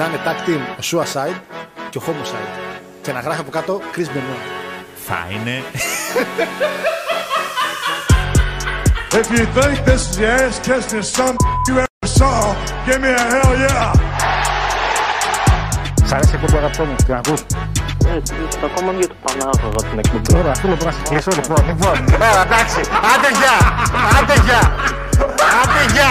να είναι tag team ο Suicide και ο Homicide. Και να γράφει από κάτω Chris Benoit. Θα είναι. If you think this is the ass kissing some you ever saw, give me a hell yeah. Σ' αρέσει η εκπομπή αγαπητό μου, την ακούς; Ε, ακόμα για το Πανάγωγα την εκπομπή. Ωραία, αυτό λοιπόν να σε κλείσω λοιπόν. Λοιπόν, έλα εντάξει, άντε γεια, άντε γεια, άντε γεια.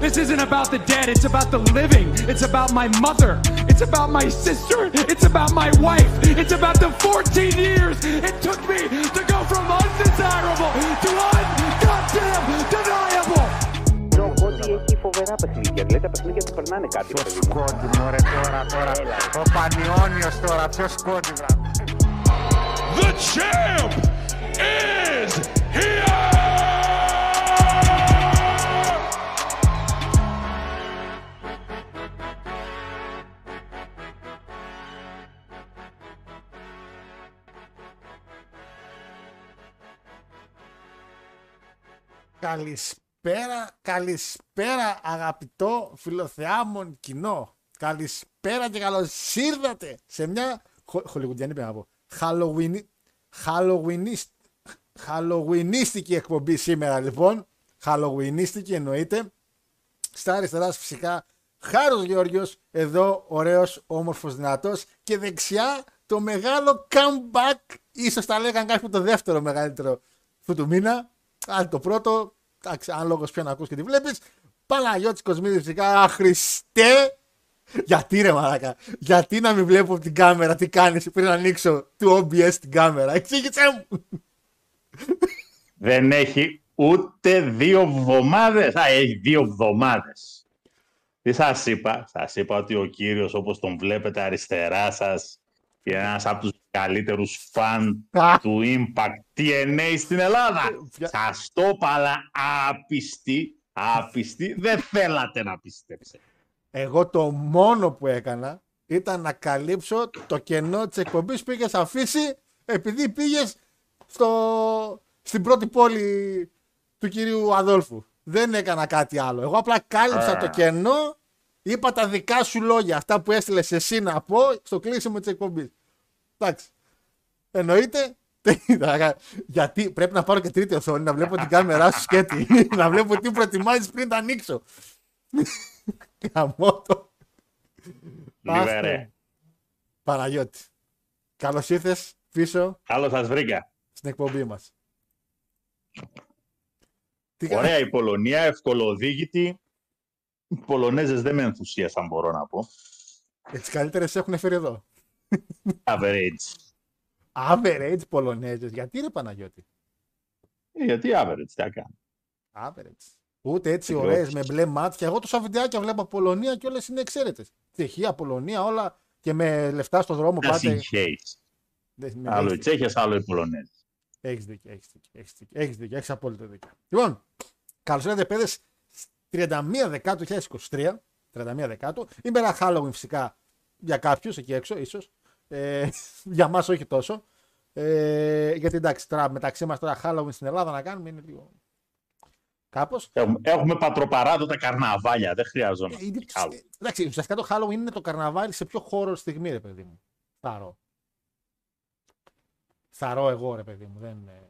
This isn't about the dead. It's about the living. It's about my mother. It's about my sister. It's about my wife. It's about the 14 years it took me to go from undesirable to ungoddamn deniable. Ο Κόντι έχει φοβερά παιχνίδια. Δηλαδή τα παιχνίδια του περνάνε κάτι. Ποιο παιδί μου. σκόντι μωρέ τώρα, τώρα. Ο Πανιόνιος τώρα, ποιο σκόντι βράδυ. The champ is here! Καλησπέρα, καλησπέρα αγαπητό φιλοθεάμον κοινό. Καλησπέρα και καλώς ήρθατε σε μια χο- χολιγουντιανή πρέπει να πω. Halloween, Halloweenist, Halloweenίστικη εκπομπή σήμερα λοιπόν. Halloweenίστικη εννοείται. Στα αριστερά σας φυσικά Χάρος Γεώργιος, εδώ ωραίος, όμορφος, δυνατός και δεξιά το μεγάλο comeback, ίσως τα λέγαν κάποιοι το δεύτερο μεγαλύτερο αυτού του μήνα, αν το πρώτο, εντάξει, αν λόγος πια να ακούς και τη βλέπεις, Παναγιώτης Κοσμίδης φυσικά, «Α, Χριστέ, γιατί ρε μαλάκα, γιατί να μην βλέπω από την κάμερα; Τι κάνεις; Πριν ανοίξω του OBS την κάμερα, εξήγησέ μου. Δεν έχει ούτε δύο εβδομάδες. Α, έχει δύο εβδομάδες. Τι σας είπα; Σας είπα ότι ο κύριος όπως τον βλέπετε αριστερά σας είναι ένας από τους καλύτερους φαν Α. του Impact TNA στην Ελλάδα. Ποια- Σας το είπα, αλλά άπιστη, άπιστη, δεν θέλατε να πιστέψετε. Εγώ το μόνο που έκανα ήταν να καλύψω το κενό της εκπομπής που είχες αφήσει επειδή πήγες στο... στην πρώτη πόλη του κυρίου Αδόλφου. Δεν έκανα κάτι άλλο. Εγώ απλά κάλυψα Α. το κενό, είπα τα δικά σου λόγια, αυτά που έστειλες εσύ να πω στο κλείσιμο της εκπομπής. Εντάξει. Εννοείται. Γιατί πρέπει να πάρω και τρίτη οθόνη να βλέπω την κάμερά σου σκέτη. να βλέπω τι προετοιμάζεις πριν τα ανοίξω. Καμότο. Λίγα ρε. Παναγιώτη. Καλώς ήρθες πίσω Καλώς σας βρήκα. στην εκπομπή μας. Τι κα- Ωραία η Πολωνία, ευκολοδίγητη. Οι Πολωνέζες δεν με ενθουσίασαν, μπορώ να πω. Και τις καλύτερες έχουν φέρει εδώ. Average. Average Πολωνέζες. Γιατί ρε Παναγιώτη; Ε, Γιατί average, τι να κάνω. Average. Ούτε έτσι Ακριβώς. ωραίες με μπλε μάτια. Εγώ τόσα βιντεάκια βλέπω από Πολωνία και όλες είναι εξαίρετες. Τσεχία, Πολωνία, όλα και με λεφτά στο δρόμο Τα πάτε. συγχαίεις. Άλλο οι Τσέχες, άλλο οι Πολωνέζοι. Έχεις δίκιο, έχεις δίκιο. Έχεις δίκιο, έχεις δίκιο, έχεις απόλυτο δίκιο. Λοιπόν, καλώς ήρθατε, παιδες. 31 Δεκάτου 2023. 31 Δεκάτου. Ημέρα Halloween φυσικά για κάποιους εκεί έξω, ίσως. Ε, για μας όχι τόσο. Ε, γιατί εντάξει, τώρα μεταξύ μας τώρα Halloween στην Ελλάδα να κάνουμε είναι λίγο. Κάπως. Έχουμε, έχουμε πατροπαράδοτα καρναβάλια, δεν χρειαζόμαστε Ε, άλλο. εντάξει, ουσιαστικά το Halloween είναι το καρναβάλι σε πιο χώρο στιγμή, ρε παιδί μου. Θαρώ. Θαρώ εγώ, ρε παιδί μου. Δεν είναι,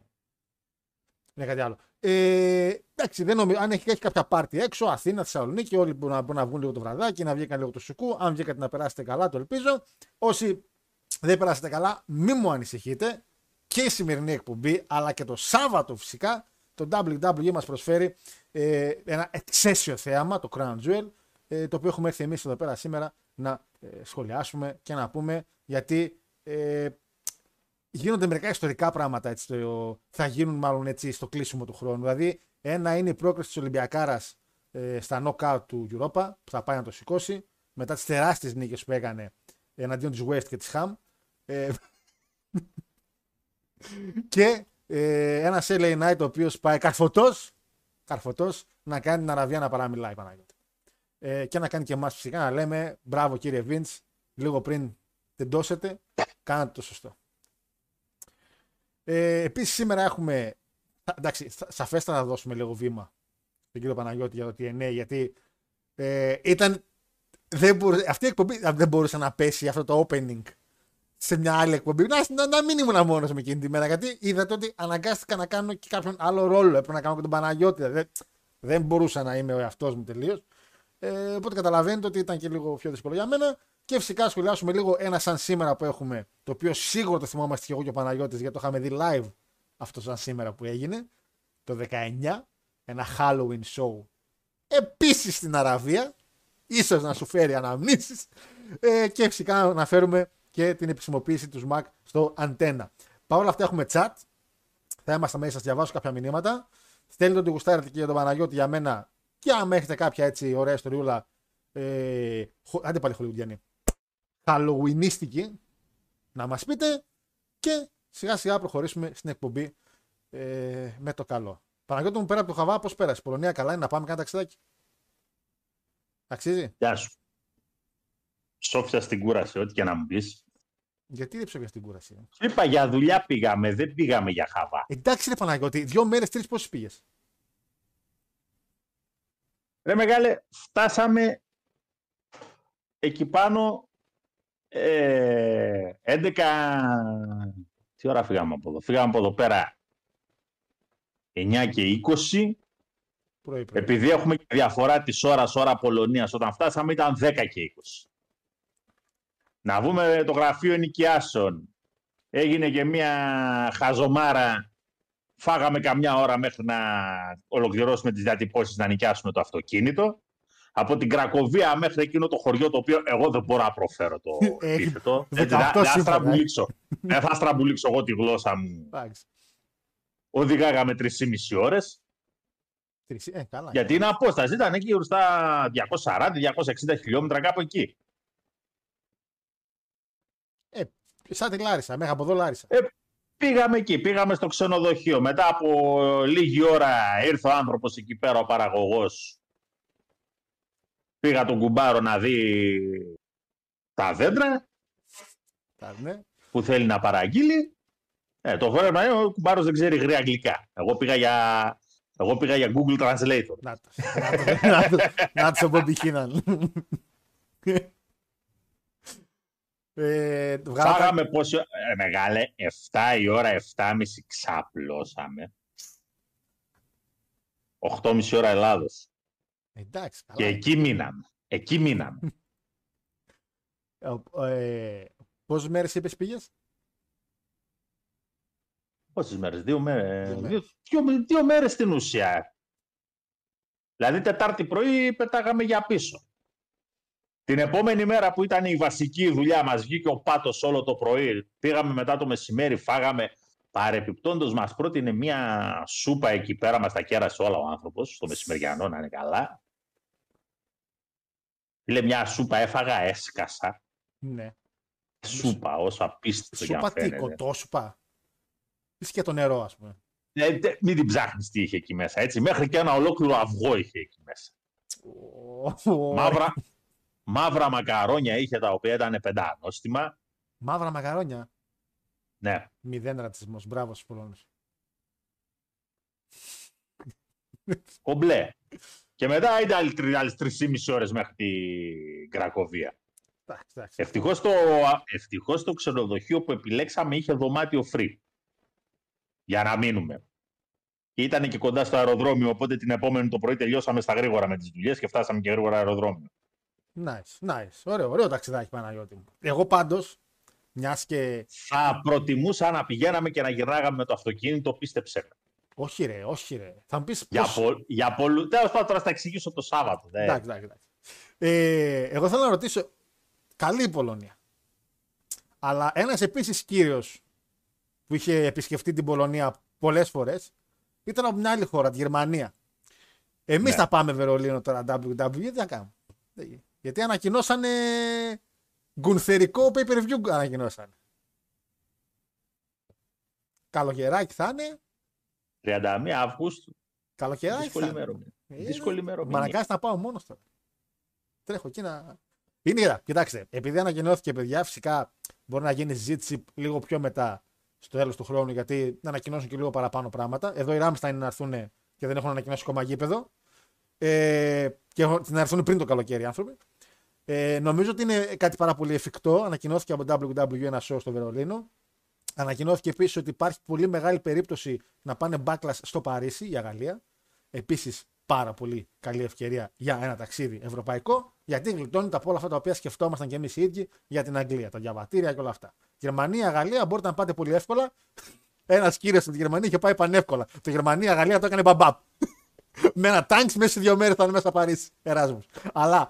είναι κάτι άλλο. Ε, εντάξει, δεν νομίζω. Αν έχει, έχει κάποια πάρτι έξω, Αθήνα, Θεσσαλονίκη, όλοι μπορούν να, μπορούν να βγουν λίγο το βραδάκι, να βγήκαν λίγο το σουκού. Αν βγήκατε να περάσετε καλά, το ελπίζω. Όσοι δεν περάσετε καλά, μην μου ανησυχείτε. Και η σημερινή εκπομπή, αλλά και το Σάββατο φυσικά, το WWE μας προσφέρει ε, ένα εξαίσιο θέαμα, το Crown Jewel, ε, το οποίο έχουμε έρθει εμείς εδώ πέρα σήμερα να ε, σχολιάσουμε και να πούμε γιατί ε, γίνονται μερικά ιστορικά πράγματα έτσι, το, θα γίνουν μάλλον έτσι στο κλείσιμο του χρόνου. Δηλαδή, ένα είναι η πρόκριση της Ολυμπιακάρας ε, στα knockout του Europa, που θα πάει να το σηκώσει, μετά τις τεράστιες νίκες που έκανε εναντίον της West και της Ham. Ε, και ε, ένας LA Knight ο οποίος πάει καρφωτός καρφωτός, να κάνει την Αραβία να παραμιλάει Παναγιώτη. Ε, και να κάνει και εμάς φυσικά να λέμε μπράβο κύριε Vince, λίγο πριν τεντώσετε, κάνατε το σωστό. Ε, Επίσης σήμερα έχουμε. θα- Εντάξει, θα- σαφέστατα θα δώσουμε λίγο βήμα στον κύριο Παναγιώτη για το TNA γιατί ε, ήταν. Δεν μπορούσε, αυτή η εκπομπή δεν μπορούσε να πέσει αυτό το opening σε μια άλλη εκπομπή. Να, να, να μην ήμουν μόνος με εκείνη τη μέρα γιατί είδατε ότι αναγκάστηκα να κάνω και κάποιον άλλο ρόλο. Έπρεπε να κάνω και τον Παναγιώτη. Δηλαδή, δεν, δεν μπορούσα να είμαι ο εαυτός μου τελείως. Ε, οπότε καταλαβαίνετε ότι ήταν και λίγο πιο δύσκολο για μένα. Και φυσικά σχολιάσουμε λίγο ένα σαν σήμερα που έχουμε, το οποίο σίγουρα το θυμόμαστε και εγώ και ο Παναγιώτης γιατί το είχαμε δει live αυτό σαν σήμερα που έγινε, το 19, ένα Halloween show επίσης στην Αραβία, ίσως να σου φέρει αναμνήσεις ε, και φυσικά να αναφέρουμε και την επισημοποίηση τους SMAC στο αντένα. Παρ' όλα αυτά έχουμε chat, θα είμαστε μέσα, σας διαβάσω κάποια μηνύματα. Στέλνετε ότι γουστάρετε και για τον Παναγιώτη για μένα και αν έχετε κάποια έτσι ωραία ιστοριούλα ε, χω- άντε πάλι χολιγουδιανή. Halloweenίστικη να μας πείτε και σιγά σιγά προχωρήσουμε στην εκπομπή ε, με το καλό. Παναγιώτη μου πέρα από το Χαβά, πώς πέρασε; Πολωνία καλά είναι να πάμε κάνα ταξιδάκι. Αξίζει. Γεια σου. Σόφια στην κούραση, ό,τι και να μου πεις. Γιατί δεν ψεύγες την κούραση. ε; Είπα για δουλειά πήγαμε, δεν πήγαμε για χαβά. Εντάξει ρε Παναγιώτη, δύο μέρες, τρεις πόσες πήγες; Ρε μεγάλε, φτάσαμε εκεί πάνω ε, 11... Τι ώρα φύγαμε από εδώ; Φύγαμε από εδώ πέρα 9 και 20. Πρωί, πρωί. Επειδή έχουμε και διαφορά της ώρας ώρα Πολωνίας, όταν φτάσαμε ήταν 10 και 20. Να βούμε το γραφείο ενοικιάσεων. Έγινε και μια χαζομάρα. Φάγαμε καμιά ώρα μέχρι να ολοκληρώσουμε τις διατυπώσεις να νοικιάσουμε το αυτοκίνητο. Από την Κρακοβία μέχρι εκείνο το χωριό το οποίο εγώ δεν μπορώ να προφέρω το Έχει επίθετο. 18 Έτσι, δεν- δεν θα σύμφωνα, ε. στραμπουλήξω. Δεν θα στραμπουλήξω εγώ τη γλώσσα μου. Εντάξει. Οδηγάγαμε 3,5 ώρες. Τρεις- Ε, καλά. Γιατί είναι απόσταση. Ήταν εκεί γύρω στα 240-260 χιλιόμετρα κάπου εκεί. Σαν τη Λάρισα, μέχρι από εδώ Λάρισα. Πήγαμε εκεί, πήγαμε στο ξενοδοχείο. Μετά από λίγη ώρα ήρθε ο άνθρωπος εκεί πέρα, ο παραγωγός. Πήγα τον κουμπάρο να δει τα δέντρα Τα- ναι. που θέλει να παραγγείλει. Ε, το φόρεμα είναι ο κουμπάρος δεν ξέρει γρήγορα αγγλικά. Εγώ πήγα για, εγώ πήγα για Google Translator. Να το. Να το. Να το Μπόμπι Χίναν. Ε, βγάλα τα- Φάγαμε πόσο... Ε, μεγάλε, 7 η ώρα, 7.30 ξαπλώσαμε. 8.30 ώρα Ελλάδος. Εντάξει, Και καλά. εκεί μείναμε. Εκεί μείναμε. Ε, ε, Πόσες μέρες είπες πήγες; Πόσες μέρες, δύο μέρες. Δύο Δύο, δύο, δύο μέρες στην ουσία. Δηλαδή Τετάρτη πρωί πετάγαμε για πίσω. Την επόμενη μέρα που ήταν η βασική δουλειά μας βγήκε ο Πάτος όλο το πρωί. Πήγαμε μετά το μεσημέρι, φάγαμε. Παρεπιπτόντως μας πρότεινε μια σούπα εκεί πέρα, μας τα κέρασε όλα ο άνθρωπος, στο μεσημεριανό να είναι καλά. Λέει μια σούπα έφαγα, έσκασα. Ναι. Σούπα, όσο απίστευτο για να Σούπα τι, φαίνεται. κοτόσουπα; Είσαι και το νερό, ας πούμε. Ε, τε- μην την ψάχνεις τι είχε εκεί μέσα. Έτσι. Μέχρι και ένα ολόκληρο αυγό είχε εκεί μέσα. Ω, Μαύρα, μαύρα μακαρόνια είχε τα οποία ήταν πεντανόστιμα. Μαύρα μαγαρόνια. Ναι. Μηδέν ρατσισμός. Μπράβο στους Πολώνους. Κομπλέ. Και μετά ήταν άλλοι τρει- άλλες τρεις ή μισή ώρες μέχρι την Κρακοβία. Εντάξει, εντάξει. Ευτυχώς το, ευτυχώς το ξενοδοχείο που επιλέξαμε είχε δωμάτιο free. Για να μείνουμε. Και ήταν και κοντά στο αεροδρόμιο, οπότε την επόμενη το πρωί τελειώσαμε στα γρήγορα με τις δουλειές και φτάσαμε και γρήγορα αεροδρόμιο. Nice, nice. Ωραίο, ωραίο ταξιδάκι Παναγιώτη μου. Εγώ πάντως, μιας και Θα προτιμούσα να πηγαίναμε και να γυρνάγαμε με το αυτοκίνητο, πίστεψέ με. Όχι ρε, όχι ρε. Θα μου πεις. Για, πο, για πολλού. Τέλος πάντων, τώρα θα τα εξηγήσω το Σάββατο. δε. Εντάξει, εντάξει. εντάξει. Ε, εγώ θέλω να ρωτήσω. Καλή η Πολωνία. Αλλά ένας επίσης κύριος που είχε επισκεφτεί την Πολωνία πολλές φορές ήταν από μια άλλη χώρα, τη Γερμανία. Εμείς Ναι. θα πάμε Βερολίνο τώρα WWE, τι θα κάνουμε; Δεν- Γιατί ανακοινώσανε γκουνθερικό pay per view. Ανακοινώσανε. Καλοκαιράκι θα είναι. 31 Αυγούστου. Καλοκαιράκι θα Δύσκολη είναι. ημερομηνία. Ε, Δύσκολη Μ' ημερομηνία. αναγκάζει να πάω μόνος τώρα. Τρέχω εκεί να. Είναι γρα. Κοιτάξτε, επειδή ανακοινώθηκε παιδιά, φυσικά μπορεί να γίνει συζήτηση λίγο πιο μετά στο τέλος του χρόνου, γιατί να ανακοινώσουν και λίγο παραπάνω πράγματα. Εδώ οι Ράμστα είναι να έρθουν και δεν έχουν ανακοινώσει ακόμα γήπεδο. Ε, και έχουν- να έρθουν πριν το καλοκαίρι οι άνθρωποι. Ε, νομίζω ότι είναι κάτι πάρα πολύ εφικτό. Ανακοινώθηκε από WWE ένα show στο Βερολίνο. Ανακοινώθηκε επίσης ότι υπάρχει πολύ μεγάλη περίπτωση να πάνε backlash στο Παρίσι για Γαλλία. Επίσης, πάρα πολύ καλή ευκαιρία για ένα ταξίδι ευρωπαϊκό, γιατί γλιτώνεται από όλα αυτά τα οποία σκεφτόμασταν και εμείς οι ίδιοι για την Αγγλία, τα διαβατήρια και όλα αυτά. Γερμανία, Γαλλία μπορείτε να πάτε πολύ εύκολα. Ένας κύριος από τη Γερμανία είχε πάει πανεύκολα. Το Γερμανία, Γαλλία το έκανε μπαμπάπ. Με ένα τάγκ μέσα σε δύο μέρες ήταν μέσα Παρίσι. Εράσμου. Αλλά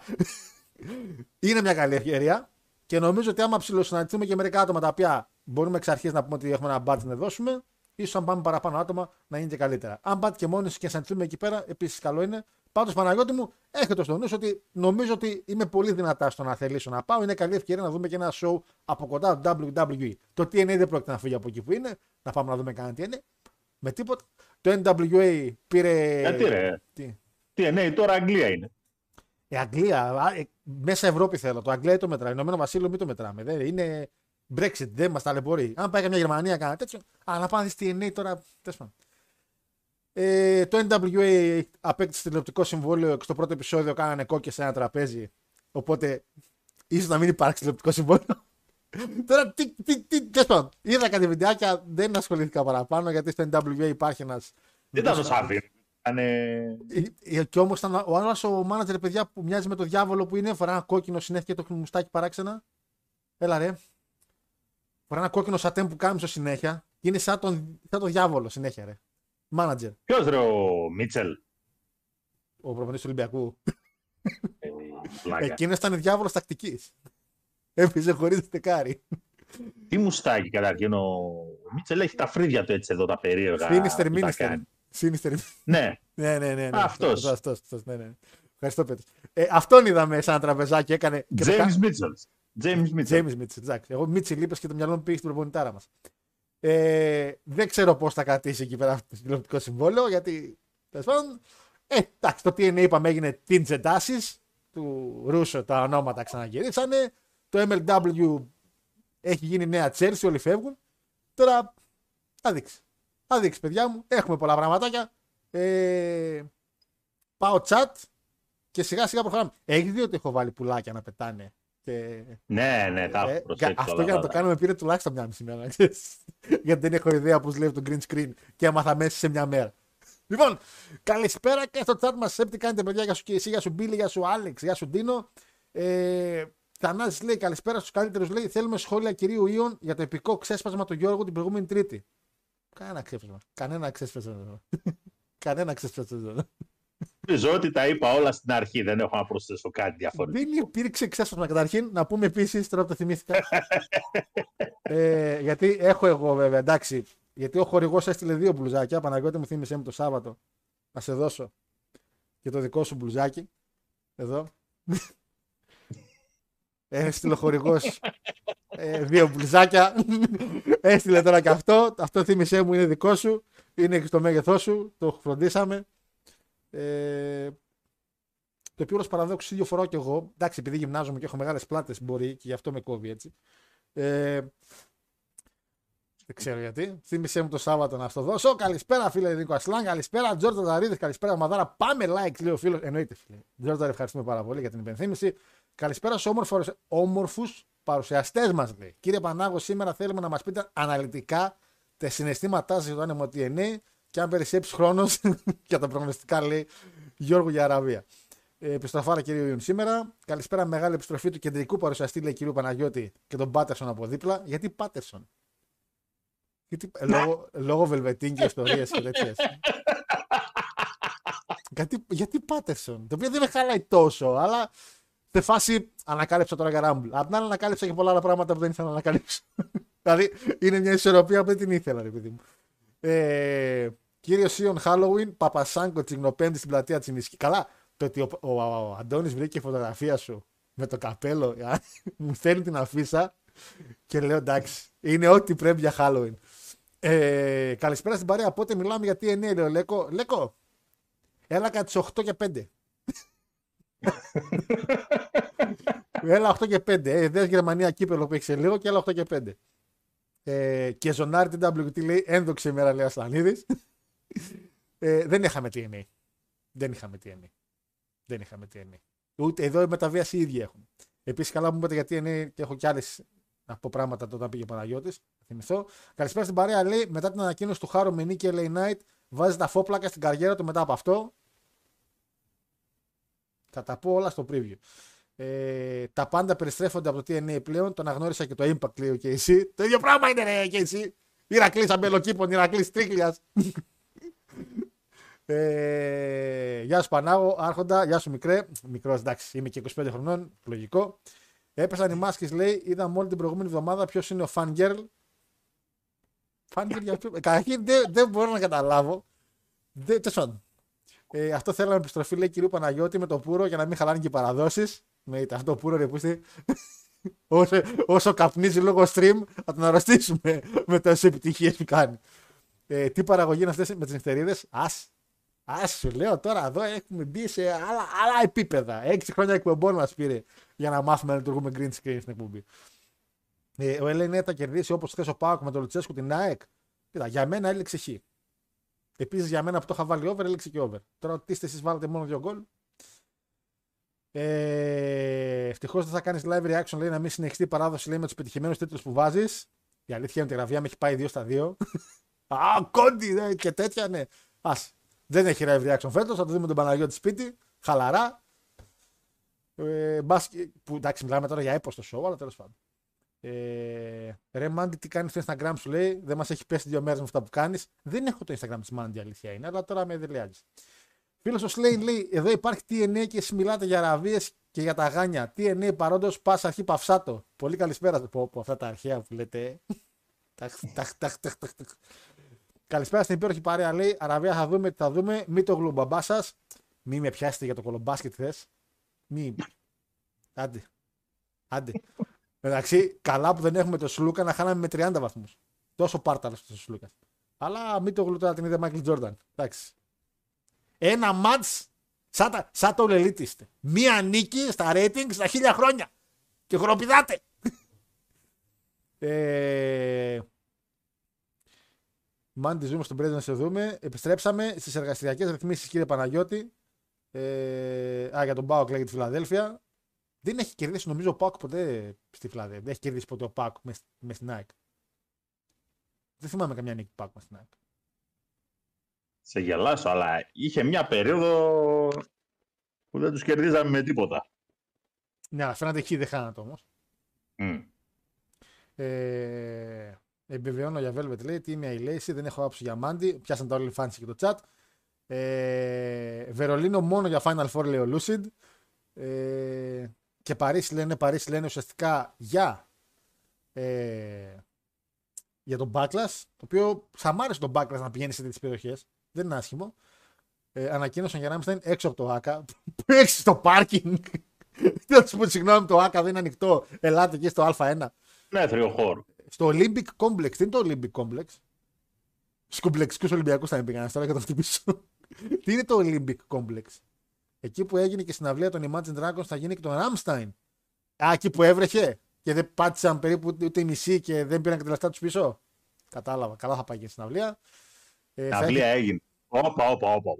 είναι μια καλή ευκαιρία και νομίζω ότι άμα ψηλοσυναντηθούμε και μερικά άτομα τα οποία μπορούμε εξ αρχής να πούμε ότι έχουμε ένα budget να δώσουμε, ίσως αν πάμε παραπάνω άτομα να είναι και καλύτερα. Αν πάτε και μόνοι σας και συναντηθούμε εκεί πέρα, επίσης καλό είναι. Πάντως, Παναγιώτη μου, έχετε στο νου σου ότι νομίζω ότι είμαι πολύ δυνατά στο να θελήσω να πάω. Είναι καλή ευκαιρία να δούμε και ένα show από κοντά το WWE. Το TNA δεν πρόκειται να φύγει από εκεί που είναι. Να πάμε να δούμε κανένα TNA. Με τίποτα. Το NWA πήρε. Γιατί ρε; Τι; Τι, ναι, τώρα Αγγλία είναι. Η Αγγλία, α, ε, μέσα Ευρώπη θέλω. Το Αγγλία το μετράει. Ηνωμένο Βασίλειο μην το μετράμε. Δεν, είναι Brexit, δεν μας ταλαιπωρεί. Αν πάει μια Γερμανία, κάνα τέτοιο. Αλλά να πάνε στη TNA τώρα. τέλος πάντων. Ε, το NWA απέκτησε τηλεοπτικό συμβόλαιο και στο πρώτο επεισόδιο κάνανε κόκκι σε ένα τραπέζι. Οπότε ίσως να μην υπάρξει τηλεοπτικό συμβόλαιο. Τώρα τι, τι, τι, τέλος πάντων. Είδα κάτι βιντεάκια, δεν ασχολήθηκα παραπάνω γιατί στο NWA υπάρχει ένας. Δεν ήταν ο Σαββίν. Ήταν. Ε, Και όμως ήταν ο άλλος ο μάνατζερ, παιδιά, που μοιάζει με το διάβολο που είναι, φορά ένα κόκκινο συνέχεια και το μουστάκι παράξενα. Έλα ρε. Φορά ένα κόκκινο σατέν που κάμισο συνέχεια. Και είναι σαν τον, σαν τον διάβολο συνέχεια, ρε. Μάνατζερ. Ποιος ρε ο Μίτσελ; Ο προπονητής του Ολυμπιακού. Ε, πλάκα. Εκείνος ήταν διάβολος τακτικής. Έπαιζε χωρίς δεκάρι. Τι μουστάκι καταρχήν ο ο Μίτσελ έχει τα φρύδια του έτσι εδώ τα περίεργα. Σίνιστερ, που τα μίνιστερ. κάνει. Σίνιστερ. Ναι, Ναι, ναι, ναι. ναι. Αυτός. αυτός, αυτός, ναι, ναι. Ευχαριστώ, Πέτρος. Ε, αυτόν είδαμε σαν τραπεζάκι. Έκανε. και το James κα- Μίτσελ. James Μίτσελ. James Mitchell, εντάξει. Εγώ Μίτσελ είπες και το μυαλό μου πήγε στην προπονητάρα μας. Ε, δεν ξέρω πώς θα κρατήσει εκεί πέρα αυτό το τηλεοπτικό συμβόλαιο, γιατί. τέλος πάντων, Ε, εντάξει, το TNA είπαμε έγινε την Τζεντάση του Ρούσο, τα ονόματα ξαναγυρίσανε. Το MLW έχει γίνει νέα Chelsea, όλοι φεύγουν. Τώρα θα δείξει. Θα δείξει, παιδιά μου. Έχουμε πολλά πραγματάκια. Ε, πάω chat και σιγά σιγά προχωράμε. Έχεις δει ότι έχω βάλει πουλάκια να πετάνε. Και Ναι, ναι, τα ε, έχω προσέξει. αυτό όλα για να το αυτά. κάνουμε πήρε τουλάχιστον μια μισή μέρα. ξέρεις. Γιατί δεν έχω ιδέα πώς λέει το green screen και έμαθα μέσα σε μια μέρα. Λοιπόν, καλησπέρα και στο chat μας. Τι κάνετε, παιδιά, για σου και εσύ, για σου Μπίλι, για σου Άλεξ, για σου Ντίνο. Ε, Θανάσης λέει καλησπέρα στους καλύτερους. Λέει θέλουμε σχόλια κυρίου Ιων για το επικό ξέσπασμα του Γιώργου την προηγούμενη Τρίτη. Κανένα ξέσπασμα. Κανένα ξέσπασμα. Κανένα ξέσπασμα. Νομίζω ότι τα είπα όλα στην αρχή. Δεν έχω να προσθέσω κάτι διαφορετικό. Δεν υπήρξε ξέσπασμα καταρχήν. Να πούμε επίσης, τώρα που το θυμήθηκα. ε, γιατί έχω εγώ βέβαια, εντάξει. Γιατί ο χορηγός έστειλε δύο μπλουζάκια. Παναγιώτη μου θύμισε μου το Σάββατο. Να σε δώσω και το δικό σου μπλουζάκι. Εδώ. Έστειλε ο χορηγός ε, δύο μπλουζάκια. Έστειλε τώρα και αυτό. Αυτό θύμισε μου είναι δικό σου. Είναι και στο μέγεθός σου. Το φροντίσαμε. Ε, το οποίο ως παραδόξου ίδιο φοράω και εγώ. Εντάξει, επειδή γυμνάζομαι και έχω μεγάλες πλάτες, μπορεί και γι' αυτό με κόβει έτσι. Ε, δεν ξέρω γιατί. Θύμησέ μου το Σάββατο να στο δώσω. Καλησπέρα, φίλε Νίκος Ασλάν. Καλησπέρα, Τζόρτα Ταρίδη. Καλησπέρα, Μαδάρα. Πάμε like, λέει ο φίλος. Εννοείται, φίλε. Τζόρτα, ευχαριστούμε πάρα πολύ για την υπενθύμηση. Καλησπέρα στους όμορφους παρουσιαστές μας, λέει. Κύριε Πανάγο, σήμερα θέλουμε να μας πείτε αναλυτικά τα συναισθήματά σας για το άνεμο TNA και αν περισσέψει χρόνος για τα προγνωστικά, λέει Γιώργο για Αραβία. Ε, επιστροφάρα κύριο Ιουν σήμερα. Καλησπέρα, μεγάλη επιστροφή του κεντρικού παρουσιαστή, λέει κύριο Παναγιώτη και τον Πάτερσον από δίπλα. Γιατί Πάτερσον; Γιατί, λόγω, λόγω βελβετίν και ιστορίες και τέτοιες. γιατί, γιατί Πάτερσον, το οποίο δεν με χαλάει τόσο, αλλά σε φάση ανακάλυψα τώρα για Rumble. Απ' την άλλη ανακάλυψα και πολλά άλλα πράγματα που δεν ήθελα να ανακαλύψω. δηλαδή είναι μια ισορροπία που δεν την ήθελα, ρε παιδί μου. Ε, Κύριο Σίον Halloween, Παπασάνκο τσιγνοπέμπτη στην πλατεία Τσιμισκή. Καλά, το ότι ο, ο, ο, ο Αντώνης βρήκε φωτογραφία σου με το καπέλο, μου στέλνει την αφίσα και λέω εντάξει, είναι ό,τι πρέπει για Halloween. Ε, καλησπέρα στην παρέα. Πότε μιλάμε για TNA, λέω Λέκο. Λέκο, έλα κατά τις 8 και 5. έλα 8 και 5. Ε, δες Γερμανία κύπελο που έχεις σε λίγο και έλα 8 και 5. Ε, και ζωνάρι την WT λέει ένδοξη ημέρα λέει Ασλανίδης. Ε, δεν είχαμε TNA. Δεν είχαμε TNA. Δεν είχαμε TNA. Ούτε εδώ η μεταβίαση οι ίδιοι έχουν. Επίσης, καλά μου είπατε γιατί είναι και έχω κι άλλες από πράγματα όταν πήγε ο Παναγιώτης. Θυμηθώ. Καλησπέρα στην παρέα. Λέει μετά την ανακοίνωση του Χάρο Μενή και LA Knight, βάζει τα φόπλακα στην καριέρα του μετά από αυτό. Θα τα πω όλα στο preview. Ε, τα πάντα περιστρέφονται από το TNA πλέον. Το αναγνώρισα και το Impact λέει ο KC. Το ίδιο πράγμα είναι, ρε KC. Ηρακλής αμπελοκήπων, Ηρακλής Τρίκλια. Ε, γεια σου Πανάγο, Άρχοντα, γεια σου Μικρέ. Μικρός, εντάξει, είμαι και 25 χρονών, λογικό. Έπεσαν οι μάσκες, λέει, είδαμε όλη την προηγούμενη εβδομάδα ποιος είναι ο fan girl. Fan girl για ποιο. Καταρχήν δεν, δεν μπορώ να καταλάβω. Δεν, τέλος ε, αυτό θέλαμε επιστροφή, λέει κυρίου Παναγιώτη, με το πουρο για να μην χαλάνε και οι παραδόσεις. Με αυτό το πουρο, ρε που όσο, όσο καπνίζει λόγω stream, θα τον αρρωστήσουμε με τόσε επιτυχίε που κάνει. Ε, τι παραγωγή είναι αυτές με τις νυχτερίδες; Α, Α σου λέω τώρα εδώ έχουμε μπει σε άλλα, άλλα επίπεδα. Έξι χρόνια εκπομπών μας πήρε για να μάθουμε να λειτουργούμε green screen στην εκπομπή. Ε, ο Ελένη θα κερδίσει όπως χθες ο Πάοκ με τον Λουτσέσκου την ΑΕΚ. Κοίτα, για μένα έλεξε χ. Επίσης για μένα που το είχα βάλει over, έλεξε και over. Τώρα τι είστε εσείς βάλετε μόνο δύο γκολ. Ε, Ευτυχώς δεν θα κάνεις live reaction, λέει να μην συνεχιστεί η παράδοση λέει, με τους πετυχημένους τίτλους που βάζεις. Η αλήθεια είναι ότι η γραβιά με έχει πάει 2 στα 2. Α, κόντι ναι, και τέτοια, ναι. Ας, δεν έχει live reaction φέτος. Θα το δούμε τον Παναγιώτη σπίτι. Χαλαρά. Ε, μπάσκε, που εντάξει, μιλάμε τώρα για έπος στο show, αλλά τέλος πάντων. Ε, ρε Μάντι, τι κάνεις στο Instagram σου λέει. Δεν μας έχει πέσει δύο μέρες με αυτά που κάνεις. Δεν έχω το Instagram της Μάντι, αλήθεια είναι, αλλά τώρα με δηλιάζει. Φίλος ο Σλέιν λέει: Εδώ υπάρχει TNA και εσύ μιλάτε για ραβίες και για τα γάνια. TNA παρόντος πας αρχή παυσάτο. Πολύ καλησπέρα. Πω, πω, αυτά τα αρχαία που λέτε. ταχ, ταχ, ταχ, ταχ, ταχ. Καλησπέρα στην υπέροχη παρέα. Λέει Αραβία θα δούμε τι θα δούμε. Μη το γλουμπαμπά σας. Μη με πιάσετε για το κολομπάσκετ θες. Μη. Άντε. Άντε. Εντάξει, καλά που δεν έχουμε το Σλούκα να χάναμε με 30 βαθμούς. Τόσο πάρταλος το Σλούκας. Αλλά μην το γλουτά την είδε Μάικλ Τζόρνταν. Εντάξει. Ένα μάτς σαν, σαν το λελίτιστε. Μία νίκη στα ratings στα χίλια χρόνια. Και χρονοπηδάτε. ε, Μάντι ζούμε στον πρέσβη να σε δούμε. Επιστρέψαμε στις εργαστηριακές ρυθμίσεις, κύριε Παναγιώτη. Ε, α, για τον Πάοκ λέγεται Φιλαδέλφια. Δεν έχει κερδίσει νομίζω ο Πάοκ ποτέ στη Φιλαδέλφια. Δεν έχει κερδίσει ποτέ ο Πάοκ με, με στην ΑΕΚ. Δεν θυμάμαι καμιά νίκη Πάοκ με στην ΑΕΚ. Σε γελάσω, αλλά είχε μια περίοδο που δεν τους κερδίζαμε με τίποτα. Ναι, αλλά φαίνεται εκεί δεν χάνατε όμως. Mm. Ε, Επιβεβαιώνω για Velvet λέει τι είμαι η Lacey, δεν έχω άποψη για Μάντι. Πιάσαν τα όλοι fans και το chat. Ε, Βερολίνο μόνο για Final Four λέει ο Lucid. Ε, και Παρίσι λένε, Παρίσι λένε ουσιαστικά για, ε, για τον Backlash. Το οποίο θα μ' άρεσε τον Backlash να πηγαίνει σε τέτοιες περιοχές. Δεν είναι άσχημο. Ε, ανακοίνωσαν για να είμαστε έξω από το ΑΚΑ. Που έχει στο πάρκινγκ. Δεν σου πω συγγνώμη, το ΑΚΑ δεν είναι ανοιχτό. Ελάτε εκεί στο Α1. Ναι, χώρο στο Olympic Complex. Τι είναι το Olympic Complex; Στους κομπλεξικούς Ολυμπιακούς θα με πήγαν τώρα και το χτυπήσω. Τι είναι το Olympic Complex; Εκεί που έγινε και στην αυλία των Imagine Dragons θα γίνει και το Ramstein. Α, εκεί που έβρεχε και δεν πάτησαν περίπου ούτε η μισή και δεν πήραν και τα λεφτά τους πίσω. Κατάλαβα. Καλά θα πάει και στην αυλία. Ε, αυλία έγινε. Όπα, όπα, όπα.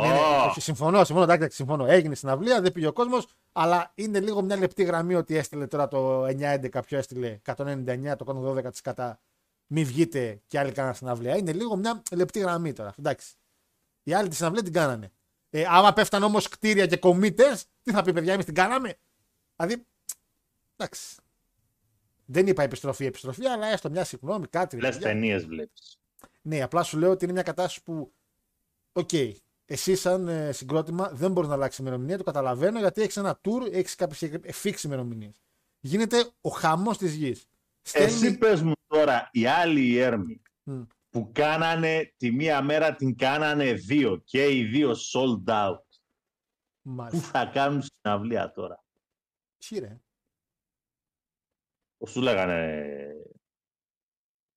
Ναι, ναι, συμφωνώ, συμφωνώ, εντάξει, συμφωνώ. Έγινε στην αυλία, δεν πήγε ο κόσμος, αλλά είναι λίγο μια λεπτή γραμμή ότι έστειλε τώρα το 9-11, ποιο έστειλε 199, το 112 της κατά. Μη βγείτε και άλλοι κάναν στην αυλία. Είναι λίγο μια λεπτή γραμμή τώρα. Εντάξει. Οι άλλοι της συναυλία την κάνανε. Ε, άμα πέφταν όμως κτίρια και κομίτες, τι θα πει, παιδιά, εμείς την κάναμε; Δηλαδή. Εντάξει. Δεν είπα επιστροφή, επιστροφή, αλλά έστω μια συγγνώμη, κάτι. ρε Λες παιδιά. ταινίες βλέπεις. Ναι, απλά σου λέω ότι είναι μια κατάσταση που. Οκ, εσύ σαν ε, συγκρότημα δεν μπορείς να αλλάξεις ημερομηνία, το καταλαβαίνω γιατί έχεις ένα tour, έχεις κάποιες fix ημερομηνίες. Γίνεται ο χαμός της γης. Εσύ πες μου τώρα, οι άλλοι οι έρμοι Μμ. που κάνανε τη μία μέρα την κάνανε δύο και οι δύο sold out. Πού Μάλιστα. θα κάνουν συναυλία τώρα; Τι ρε. Πώς του λέγανε;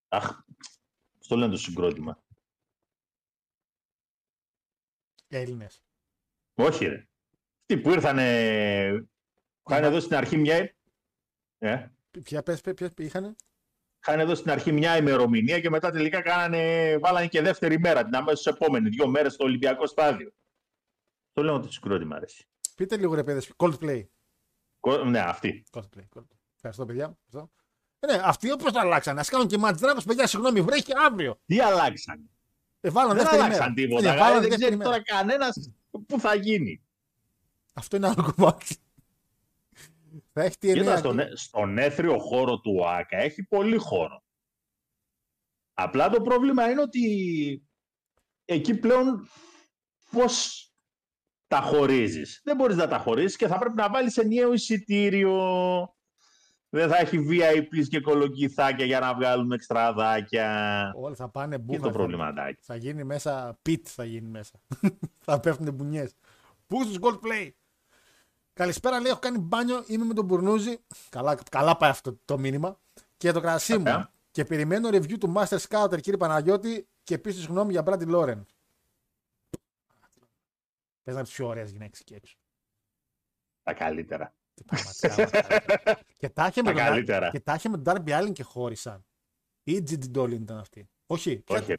Αχ, πώς το λένε το συγκρότημα; Έλληνες. Όχι ρε. Αυτοί που ήρθανε, είχαν εδώ στην αρχή μια... Ε, Ποια πες, ποια, ποια είχαν. είχαν εδώ στην αρχή μια ημερομηνία και μετά τελικά κάνανε, βάλανε και δεύτερη μέρα, την αμέσως επόμενη, δύο μέρες στο Ολυμπιακό στάδιο. Το λέω το συγκρότημα, αρέσει. Πείτε λίγο ρε παιδες. Coldplay. Κο- Ναι, αυτή. Coldplay. Coldplay. Ευχαριστώ παιδιά. Ευχαριστώ. Ε, ναι, αυτοί όπως τα αλλάξανε. Α κάνουν και ματζράκο, παιδιά, συγγνώμη, βρέχει αύριο. Τι αλλάξαν. Ε, βάλαν Δεν δεύτερη αλλάξαν μέρα. τίποτα. Ναι, γάρε, βάλαν δεν δεύτερη ξέρεις μέρα. τώρα κανένας πού θα γίνει. Αυτό είναι άλλο κομμάτι. Θα έχει τι Κοίτα, εννέα. στον, έ- στον έθριο χώρο του ΟΑΚΑ έχει πολύ χώρο. Απλά το πρόβλημα είναι ότι εκεί πλέον πώς τα χωρίζεις. Δεν μπορείς να τα χωρίζεις και θα πρέπει να βάλεις ενιαίο εισιτήριο. Δεν θα έχει VIPs και κολοκυθάκια για να βγάλουν εξτραδάκια. Όλοι θα πάνε Και μπούχα. το θα- προβληματάκι. Θα γίνει μέσα, πιτ θα γίνει μέσα. θα πέφτουν μπουνιές. Πού στου Coldplay. Καλησπέρα, λέει: Έχω κάνει μπάνιο, είμαι με τον Μπουρνούζη. Καλά, καλά πάει αυτό το μήνυμα. Και το κρασί μου. Ωραία. Και περιμένω review του Master Scouter, κύριε Παναγιώτη, και επίσης γνώμη για Μπράντι Λόρεν. Πες να τις πιο ωραίες γυναίκες εκεί έξω. Τα καλύτερα. Και πραγματικά, πραγματικά. και τα είχε με Τα τον- καλύτερα. και τα είχε με τον Darby Allin και χώρισαν. Ή η Gigi Dolin ήταν αυτή. Όχι. Όχι.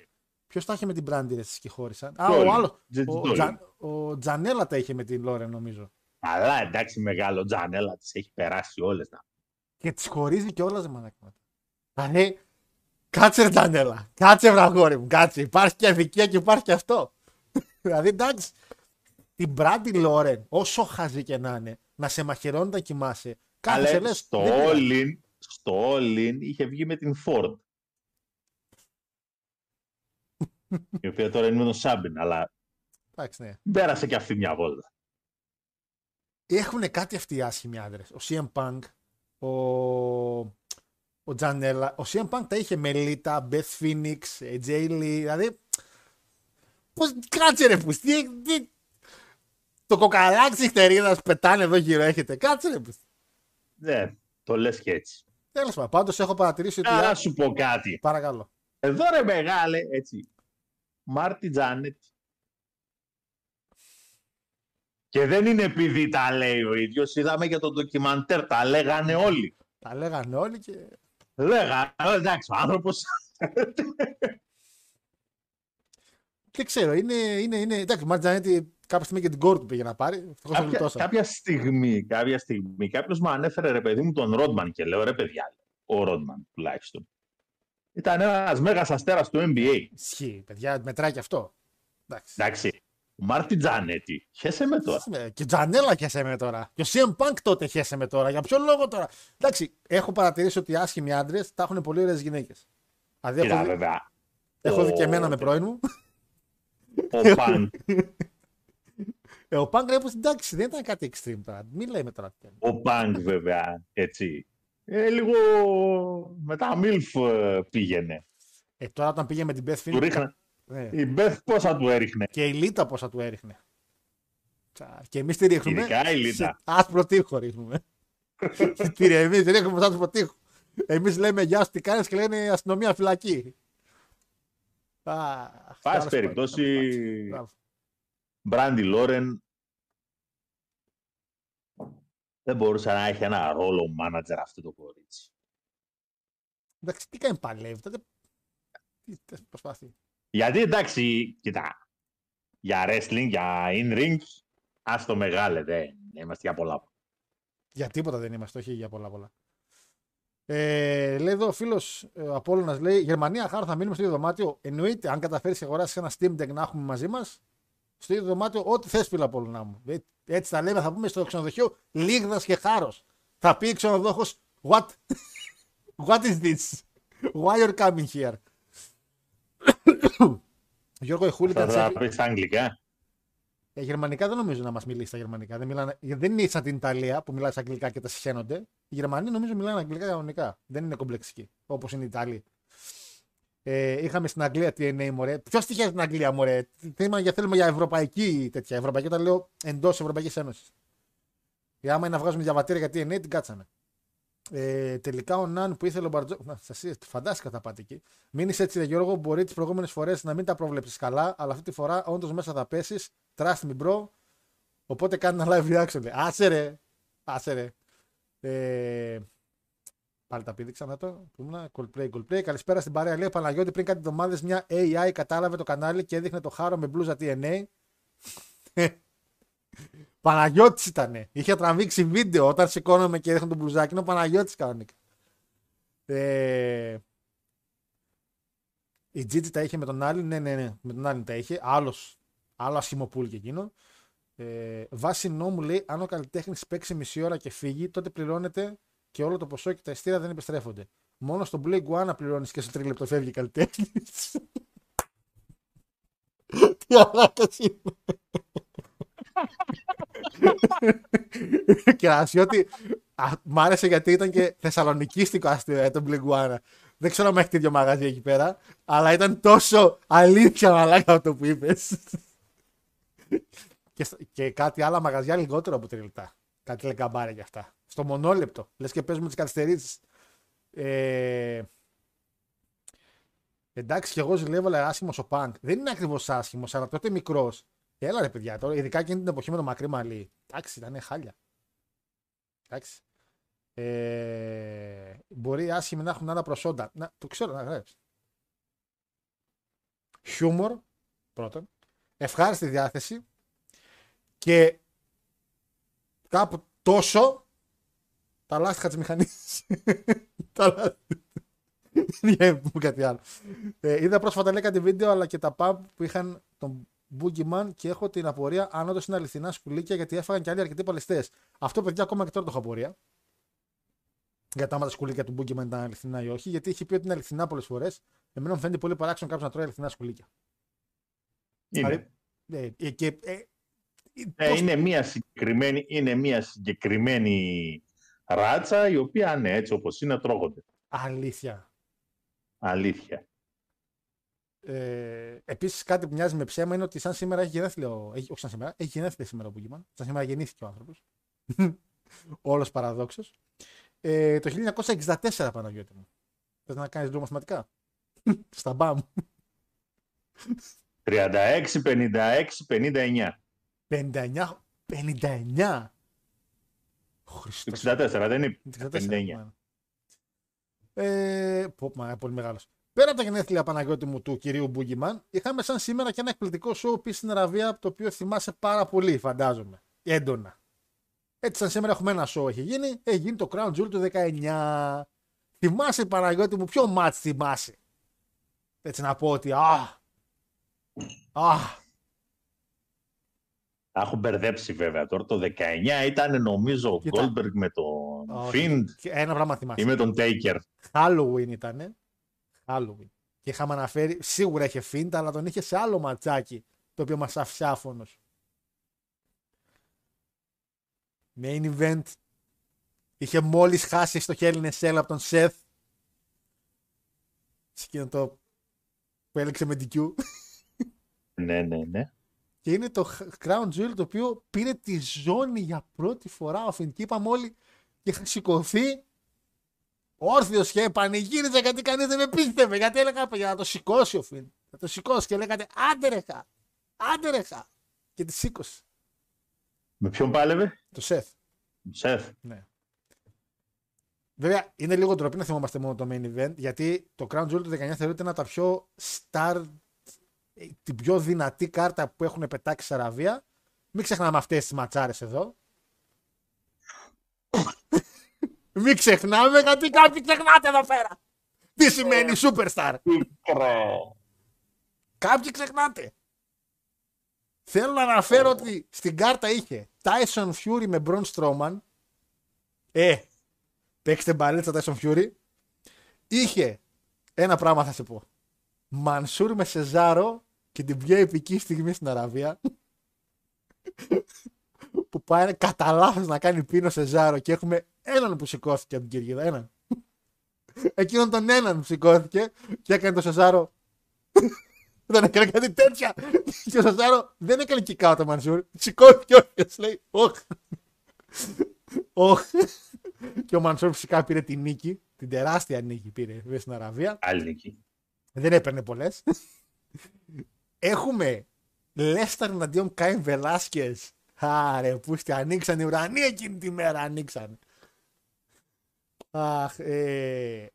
Ποιος τα είχε με την Brandy ρε, και χώρισαν. Α, Dolin. ο άλλο. Gigi Ο, Dolin. Τζα, ο Τζανέλα τα είχε με την Λόρεν, νομίζω. Αλλά εντάξει μεγάλο τζανέλα της έχει περάσει όλες. να Και τις χωρίζει και όλα ζεμανάκια. Δηλαδή, κάτσε ρε Τζανέλα. Κάτσε βρε αγόρι μου. Κάτσε. Υπάρχει και αδικία και υπάρχει και αυτό. δηλαδή, εντάξει. Την Brandy Λόρεν, όσο χαζή και να είναι, να σε μαχαιρώνει όταν κοιμάσαι. Κάθεσαι Αλλά λες, στο δεν πειράζει. All-In, στο All-In είχε βγει με την Ford. η οποία τώρα είναι με τον Σάμπιν, αλλά Εντάξει, ναι. πέρασε και αυτή μια βόλτα. Έχουν κάτι αυτοί οι άσχημοι άντρες. Ο CM Punk, ο, ο Τζανέλα. Ο CM Punk τα είχε με Λίτα, Beth Phoenix, ε, Jay Lee. Δηλαδή. Πώς κάτσε ρε που. Τι, τι, το κοκαλάκι της νυχτερίδα πετάνε εδώ γύρω έχετε. Κάτσε ρε που. Ναι, το λες και έτσι. Τέλος πάντων, πάντως έχω παρατηρήσει ότι. Άρα να σου πω κάτι. Παρακαλώ. Εδώ ρε μεγάλε, έτσι. Μάρτι Τζάνετ. Και δεν είναι επειδή τα λέει ο ίδιος, είδαμε και το ντοκιμαντέρ, τα λέγανε όλοι. Τα λέγανε όλοι και. Λέγανε, εντάξει, ο άνθρωπος Δεν ξέρω, είναι. είναι, είναι εντάξει, ο Μάρτιν Τζανέτη κάποια στιγμή και την κόρη του πήγε να πάρει. Ευτυχώς το κάποια, γλιτώσα. κάποια στιγμή, κάποια στιγμή, κάποιος μου ανέφερε ρε παιδί μου τον Ρόντμαν και λέω ρε παιδιά, ο Ρόντμαν τουλάχιστον. Ήταν ένας μέγας αστέρας του NBA. Ισχύει, παιδιά, μετράει και αυτό. Εντάξει. Εντάξει. Ο Μάρτι Τζανέτη, χέσε με τώρα. Ε, Και Τζανέλα χέσε με τώρα. Και ο CM Punk τότε χέσε με τώρα. Για ποιο λόγο τώρα. Εντάξει, έχω παρατηρήσει ότι οι άσχημοι άντρες τα έχουν πολύ ωραίες γυναίκες. Δηλαδή, Κοίτα έχω, δει, βέβαια. έχω δει ο- και εμένα με πρώην μου. Ο Παν, Ε, ο Punk λέει πως εντάξει, δεν ήταν κάτι extreme τώρα. Μην λέμε τώρα. τι είναι. ο Πανκ βέβαια, έτσι. Ε, λίγο με τα Μίλφ ε, πήγαινε. Ε, τώρα όταν πήγε με την Beth Του Phoenix. ρίχνε. Ναι. Η Μπεθ πόσα του έριχνε; Και η Λίτα πόσα του έριχνε. Τσα, Και εμείς τη ρίχνουμε. Ειδικά η Λίτα. σε Άσπρο τείχο ρίχνουμε. Τι ρε, εμείς ρίχνουμε σε άσπρο τείχο. Εμείς λέμε γεια σου, τι κάνεις και λένε αστυνομία φυλακή. Α, Πάση τέλος περιπτώσει, πάντων. Μπράβο. Μπράντι Λόρεν δεν μπορούσε να έχει ένα ρόλο manager αυτό το κορίτσι. Εντάξει, τι κάνει παλεύει. Τότε. Τι τι προσπαθεί. Γιατί εντάξει, κοιτά, για wrestling, για in-ring, ας το μεγάλε, δεν είμαστε για πολλά. Για τίποτα δεν είμαστε, όχι για πολλά πολλά. Ε, λέει εδώ ο φίλος ε, ο Απόλλωνας λέει: Γερμανία, χάρο θα μείνουμε στο ίδιο δωμάτιο. Εννοείται, αν καταφέρεις και αγοράσει ένα Steam Deck να έχουμε μαζί μας, στο ίδιο δωμάτιο, ό,τι θες, φίλο Απόλλωνα μου. Ε, Έτσι θα λέμε, θα πούμε στο ξενοδοχείο Λίγδας και χάρος. Θα πει ξενοδόχος, What? What is this? Why you're coming here? Γιώργο Εχούλη Θα ήταν τα σε- πει στα αγγλικά; Ε, γερμανικά δεν νομίζω να μας μιλήσει στα γερμανικά. Δεν, μιλάνε... δεν είναι σαν την Ιταλία που μιλάει στα αγγλικά και τα συχαίνονται. Οι Γερμανοί νομίζω μιλάνε αγγλικά κανονικά. Δεν είναι κομπλεξικοί όπως είναι οι Ιταλοί. Ε, είχαμε στην Αγγλία TNA μωρέ. Ποιος τυχαίνει στην Αγγλία μωρέ; Θέμα για θέλουμε για ευρωπαϊκή τέτοια. Ευρωπαϊκή όταν λέω εντός Ευρωπαϊκής Ένωσης. Για άμα είναι να βγάζουμε διαβατήρια για TNA την κάτσαμε. Ε, τελικά ο Ναν που ήθελε ο Μπαρτζό. Να, σας φαντάστηκα θα πάτε εκεί. Μείνεις έτσι, ρε Γιώργο. Μπορεί τις προηγούμενες φορές να μην τα προβλέψεις καλά, αλλά αυτή τη φορά όντως μέσα θα πέσεις. Trust me, bro. Οπότε κάνει ένα live reaction. λέει. Άσε ρε. Άσε ρε. Ε, πάλι τα πήδηξα να το. Πού ήμουνα, Coldplay, Coldplay. Καλησπέρα στην παρέα. Λέει ο Παναγιώτη πριν κάτι εβδομάδες μια AI κατάλαβε το κανάλι και έδειχνε το χάρο με μπλούζα TNA. Παναγιώτης ήτανε. Είχε τραβήξει βίντεο όταν σηκώνομαι και έδειχνε τον μπλουζάκι. Είναι ο Παναγιώτης κανονικά. Ε, η Gigi τα είχε με τον άλλη. Ναι, ναι, ναι. Με τον άλλη τα είχε. Άλλος, άλλο ασχημοπούλ και εκείνο. Ε, βάσει νόμου λέει: Αν ο καλλιτέχνης παίξει μισή ώρα και φύγει, τότε πληρώνεται και όλο το ποσό και τα εστία δεν επιστρέφονται. Μόνο στον Blue Iguana πληρώνεις και στο τρίλεπτο φεύγει ο καλλιτέχνης. Τι αλάκας είναι. και να σου πω ότι α, μ' άρεσε γιατί ήταν και θεσσαλονικίστικο αστείο ε, το Blue Iguana. Δεν ξέρω αν έχει τέτοιο μαγαζί εκεί πέρα, αλλά ήταν τόσο αλήθεια μαλάκα αυτό που είπες. και, στο- και κάτι άλλα μαγαζιά λιγότερο από τρία λεπτά. Κάτι λεγκαμπάρια κι αυτά. Στο μονόλεπτο. Λες και παίζουμε τις καθυστερήσεις. Ε, εντάξει, και εγώ ζηλεύω, αλλά άσχημος ο Πανκ. Δεν είναι ακριβώς άσχημος, αλλά τότε μικρός. Έλα ρε παιδιά, τώρα, ειδικά εκείνη την εποχή με το μακρύ μαλλί. Εντάξει, ήταν χάλια. Εντάξει. Ε, μπορεί οι άσχημοι να έχουν άλλα προσόντα. Να, το ξέρω, να γράψει. Χιούμορ, πρώτον. Ευχάριστη διάθεση. Και κάπου τόσο τα λάστιχα της μηχανής. τα λάστιχα. Δεν μου κάτι άλλο. Ε, είδα πρόσφατα λέει κάτι βίντεο αλλά και τα pub που είχαν τον Boogeyman και έχω την απορία αν όντως είναι αληθινά σκουλίκια γιατί έφαγαν και άλλοι αρκετοί παλαιστές. Αυτό παιδιά ακόμα και τώρα το έχω απορία. Για τα άμα τα σκουλίκια του Boogeyman ήταν αληθινά ή όχι. Γιατί έχει πει ότι είναι αληθινά πολλές φορές. Εμένα μου φαίνεται πολύ παράξενο κάποιος να τρώει αληθινά σκουλίκια. Είναι. Ε, ε, και, ε, Ε, πώς- είναι, μια συγκεκριμένη, είναι μια συγκεκριμένη ράτσα η οποία ναι, έτσι όπως είναι τρώγονται. Αλήθεια. Αλήθεια. Ε, Επίσης, κάτι που μοιάζει με ψέμα είναι ότι σαν σήμερα έχει γενέθλια. ο- Έχει, όχι σαν σήμερα, έχει γενέθλια σήμερα ο Boogeyman. Σαν σήμερα γεννήθηκε ο άνθρωπος. Όλος παραδόξως. Ε, το 1964 Παναγιώτη μου. Θες να κάνεις λίγο μαθηματικά; Στα μπαμ. 36, 56, 59. 59. 59. Χριστός. 64 δεν είναι. 64, 59. μάλλον. Ε, πω, μα, πολύ μεγάλος. Πέρα από τα γενέθλια Παναγιώτη μου του κυρίου Μπούγκιμαν, είχαμε σαν σήμερα και ένα εκπληκτικό show πει στην Αραβία, το οποίο θυμάσαι πάρα πολύ, φαντάζομαι. Έντονα. Έτσι, σαν σήμερα έχουμε ένα show έχει γίνει, έχει γίνει το Crown Jewel του 19. Θυμάσαι Παναγιώτη μου, ποιο μάτς θυμάσαι; Έτσι να πω ότι, α, α, Τα έχω μπερδέψει βέβαια τώρα. Το 19 ήταν νομίζω ο Κοίτα. Goldberg με τον όχι. Fiend Και ένα πράγμα θυμάσαι. ή με τον Taker. Halloween ήταν. Halloween. Και είχαμε αναφέρει, σίγουρα είχε φίντα, αλλά τον είχε σε άλλο ματσάκι, το οποίο μας άφησε άφωνος. Main event. Είχε μόλις χάσει στο Hell in a Cell από τον Seth. Σε εκείνο το που έλεξε με DQ. Ναι, ναι, ναι. Και είναι το Crown Jewel το οποίο πήρε τη ζώνη για πρώτη φορά ο Φιν. Και είπαμε όλοι και είχα σηκωθεί όρθιος και πανηγύριζα γιατί κανείς δεν με πίστευε. Γιατί έλεγα για να το σηκώσει ο Φιν. Να το σηκώσει και λέγατε άντε ρε χα, άντε ρε χα. Και τη σήκωσε. Με ποιον πάλευε; Το Σεθ. Σεφ. Ναι. Βέβαια, είναι λίγο ντροπή να θυμόμαστε μόνο το main event, γιατί το Crown Jewel του 19 θεωρείται ένα από τα πιο star, ε, την πιο δυνατή κάρτα που έχουν πετάξει σε Αραβία. Μην ξεχνάμε αυτές τις ματσάρες εδώ. Μην ξεχνάμε, γιατί κάποιοι ξεχνάτε εδώ πέρα. Τι σημαίνει superstar; Πικρό. Κάποιοι ξεχνάτε. Θέλω να αναφέρω ότι στην κάρτα είχε Tyson Fury με Braun Strowman. Ε, παίξτε μπαλίτσα Tyson Fury. είχε ένα πράγμα θα σε πω. Μανσούρ με Σεζάρο και την πιο επική στιγμή στην Αραβία. που πάει κατά λάθος να κάνει πίνο Σεζάρο και έχουμε έναν που σηκώθηκε από την κερκίδα. Έναν. Εκείνον τον έναν που σηκώθηκε και έκανε το Σεζάρο. δεν έκανε κάτι τέτοια. και ο Σεζάρο δεν έκανε kick out το Μανσούρ. Σηκώθηκε όχι. Λέει, όχ. Όχ. και ο Μανσούρ φυσικά πήρε την νίκη. Την τεράστια νίκη πήρε βέβαια, στην Αραβία. Άλλη νίκη. Δεν έπαιρνε πολλές. Έχουμε Λέστερ εναντίον Κάιν Βελάσκες. Άρε, πούστη, ανοίξαν οι ουρανοί εκείνη τη μέρα, ανοίξαν. Αχ, ε,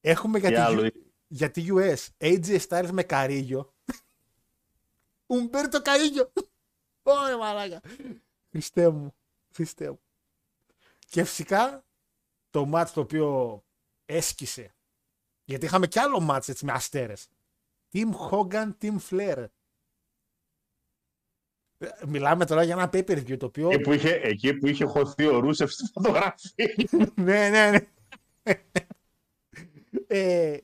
έχουμε για Τι τη, άλλο U- για τη US AJ Styles με Καρίγιο. Ουμπέρτο Καρίγιο. Ωρε μαλάκα. Χριστέ μου. Χριστέ μου. Και φυσικά το μάτς το οποίο έσκησε. Γιατί είχαμε κι άλλο μάτς έτσι με αστέρες. Team Hogan, Team Flair. Ε, Μιλάμε τώρα για ένα pay-per-view το οποίο... Εκεί που είχε, εκεί που είχε χωθεί ο Ρούσεφ στη φωτογραφία. ναι, ναι, ναι. ε,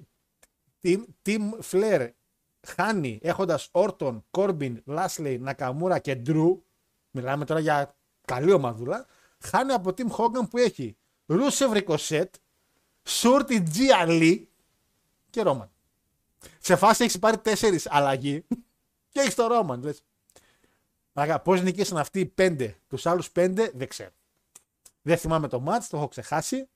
team, team Flair χάνει έχοντας Όρτον, Κόρμπιν, Λάσλεϊ, Νακαμούρα και Ντρου. Μιλάμε τώρα για καλή ομαδούλα. Χάνει από Team Hogan που έχει Ρούσεφ Ρικοσέτ, Σούρτι Τζι Αλί και Ρόμαν. Σε φάση έχεις πάρει τέσσερις αλλαγή και έχεις το Ρόμαν. Λες. Αγα, πώς νικήσαν αυτοί οι πέντε, τους άλλους πέντε δεν ξέρω. Δεν θυμάμαι το match, το έχω ξεχάσει.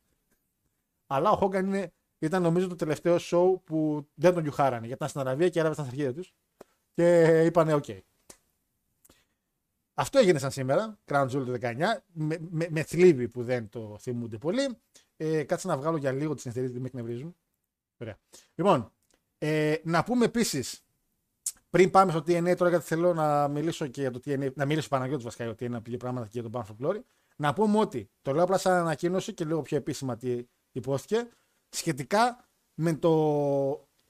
Αλλά ο Hogan είναι, ήταν νομίζω το τελευταίο show που δεν τον γιουχάρανε. Γιατί ήταν στην Αραβία και Άραβες στα αρχίδια τους. Και είπανε οκ. Αυτό έγινε σαν σήμερα, Crown Jewel του 19, με, με, με θλίψη που δεν το θυμούνται πολύ. Ε, κάτσε να βγάλω για λίγο τις συνεθερίες, δεν με εκνευρίζουν. Ωραία. Λοιπόν, ε, να πούμε επίσης, πριν πάμε στο TNA, τώρα γιατί θέλω να μιλήσω και για το TNA, να μιλήσω Παναγιώτης βασικά για το TNA, να πει πράγματα και για τον Bound for Glory. Να πούμε ότι το λέω απλά σαν ανακοίνωση και λίγο πιο επίσημα τι υπόθηκε. Σχετικά με το,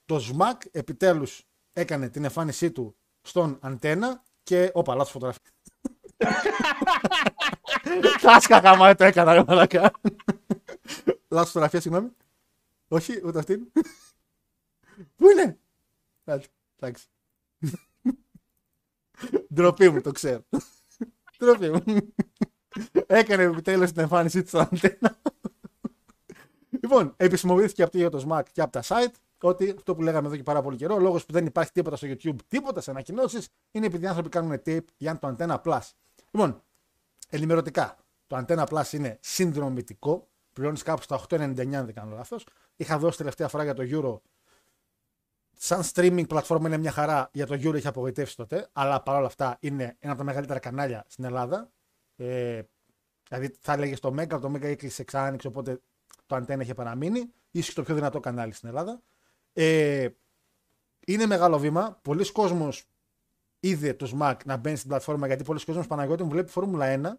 το SMAC επιτέλους έκανε την εμφάνισή του στον αντένα και. Όπα, λάθος φωτογραφία. Τάσκα γάμα, το έκανα, ρε μαλακά. Λάθος φωτογραφία, συγγνώμη. Όχι, ούτε αυτήν. Πού είναι; Εντάξει, Εντάξει. Ντροπή μου, το ξέρω. Ντροπή μου. Έκανε επιτέλους την εμφάνισή του στον αντένα. λοιπόν, επισημοποιήθηκε από το ίδιο το SMAC και από τα site ότι αυτό που λέγαμε εδώ και πάρα πολύ καιρό, ο λόγος που δεν υπάρχει τίποτα στο YouTube, τίποτα σε ανακοινώσεις, είναι επειδή οι άνθρωποι κάνουν tape για το Antenna Plus. Λοιπόν, ενημερωτικά, το Antenna Plus είναι συνδρομητικό. Πληρώνεις κάπου στα 8,99 αν δεν κάνω λάθος. Είχα δώσει τελευταία φορά για το Euro σαν streaming πλατφόρμα είναι μια χαρά. Για το Euro έχει απογοητεύσει τότε. Αλλά παρόλα αυτά είναι ένα από τα μεγαλύτερα κανάλια στην Ελλάδα. Ε, δηλαδή θα έλεγε το Mega, το Mega έκλεισε ξανά, οπότε το αντένα είχε παραμείνει. Ίσως το πιο δυνατό κανάλι στην Ελλάδα. Ε, είναι μεγάλο βήμα. Πολλοί κόσμος είδε το SMAC να μπαίνει στην πλατφόρμα γιατί πολλοί κόσμος Παναγιώτη μου βλέπει Φόρμουλα 1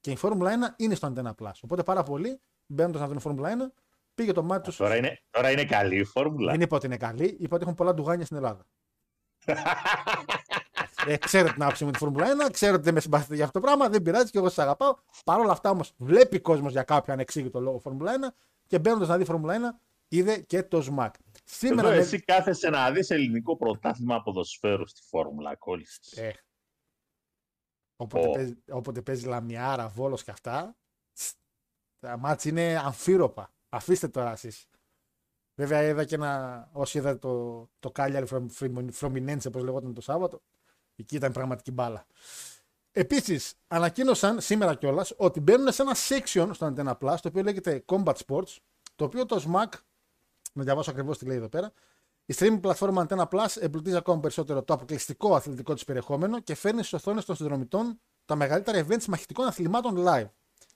και η Φόρμουλα 1 είναι στο Antenna Plus. Οπότε πάρα πολλοί μπαίνοντας να δουν Φόρμουλα 1 πήγε το μάτι τους. Τώρα είναι, τώρα είναι καλή η φόρμουλα. Δεν είπα ότι είναι καλή, είπα ότι έχουν πολλά ντουγάνια στην Ελλάδα. ε, ξέρω την άποψη μου τη Φόρμουλα 1, ξέρω ότι δεν με συμπαθείτε για αυτό το πράγμα, δεν πειράζει και εγώ σας αγαπάω. Παρ' όλα αυτά όμως βλέπει κόσμος για κάποιο ανεξήγητο λόγο Φόρμουλα 1 και μπαίνοντας να δει Φόρμουλα 1 είδε και το ΣΜΑΚ. Σήμερα Εδώ εσύ κάθεσαι να δεις ελληνικό πρωτάθλημα ποδοσφαίρου στη Φόρμουλα, κόλλησες. Ε, όποτε, oh. παίζει, όποτε παίζει Λαμιάρα, Βόλος και αυτά, τα μάτς είναι αμφίροπα. Αφήστε τώρα εσείς. Βέβαια είδα και ένα, όσοι είδατε το, το Cagliari Frominense όπως λεγόταν το Σάββατο, εκεί ήταν πραγματική μπάλα. Επίσης, ανακοίνωσαν σήμερα κιόλας ότι μπαίνουν σε ένα section στο Antenna Plus, το οποίο λέγεται Combat Sports, το οποίο το SMAC, να διαβάσω ακριβώς τι λέει εδώ πέρα, η streaming πλατφόρμα Antenna Plus εμπλουτίζει ακόμα περισσότερο το αποκλειστικό αθλητικό της περιεχόμενο και φέρνει στις οθόνες των συνδρομητών τα μεγαλύτερα events μαχητικών αθλημάτων live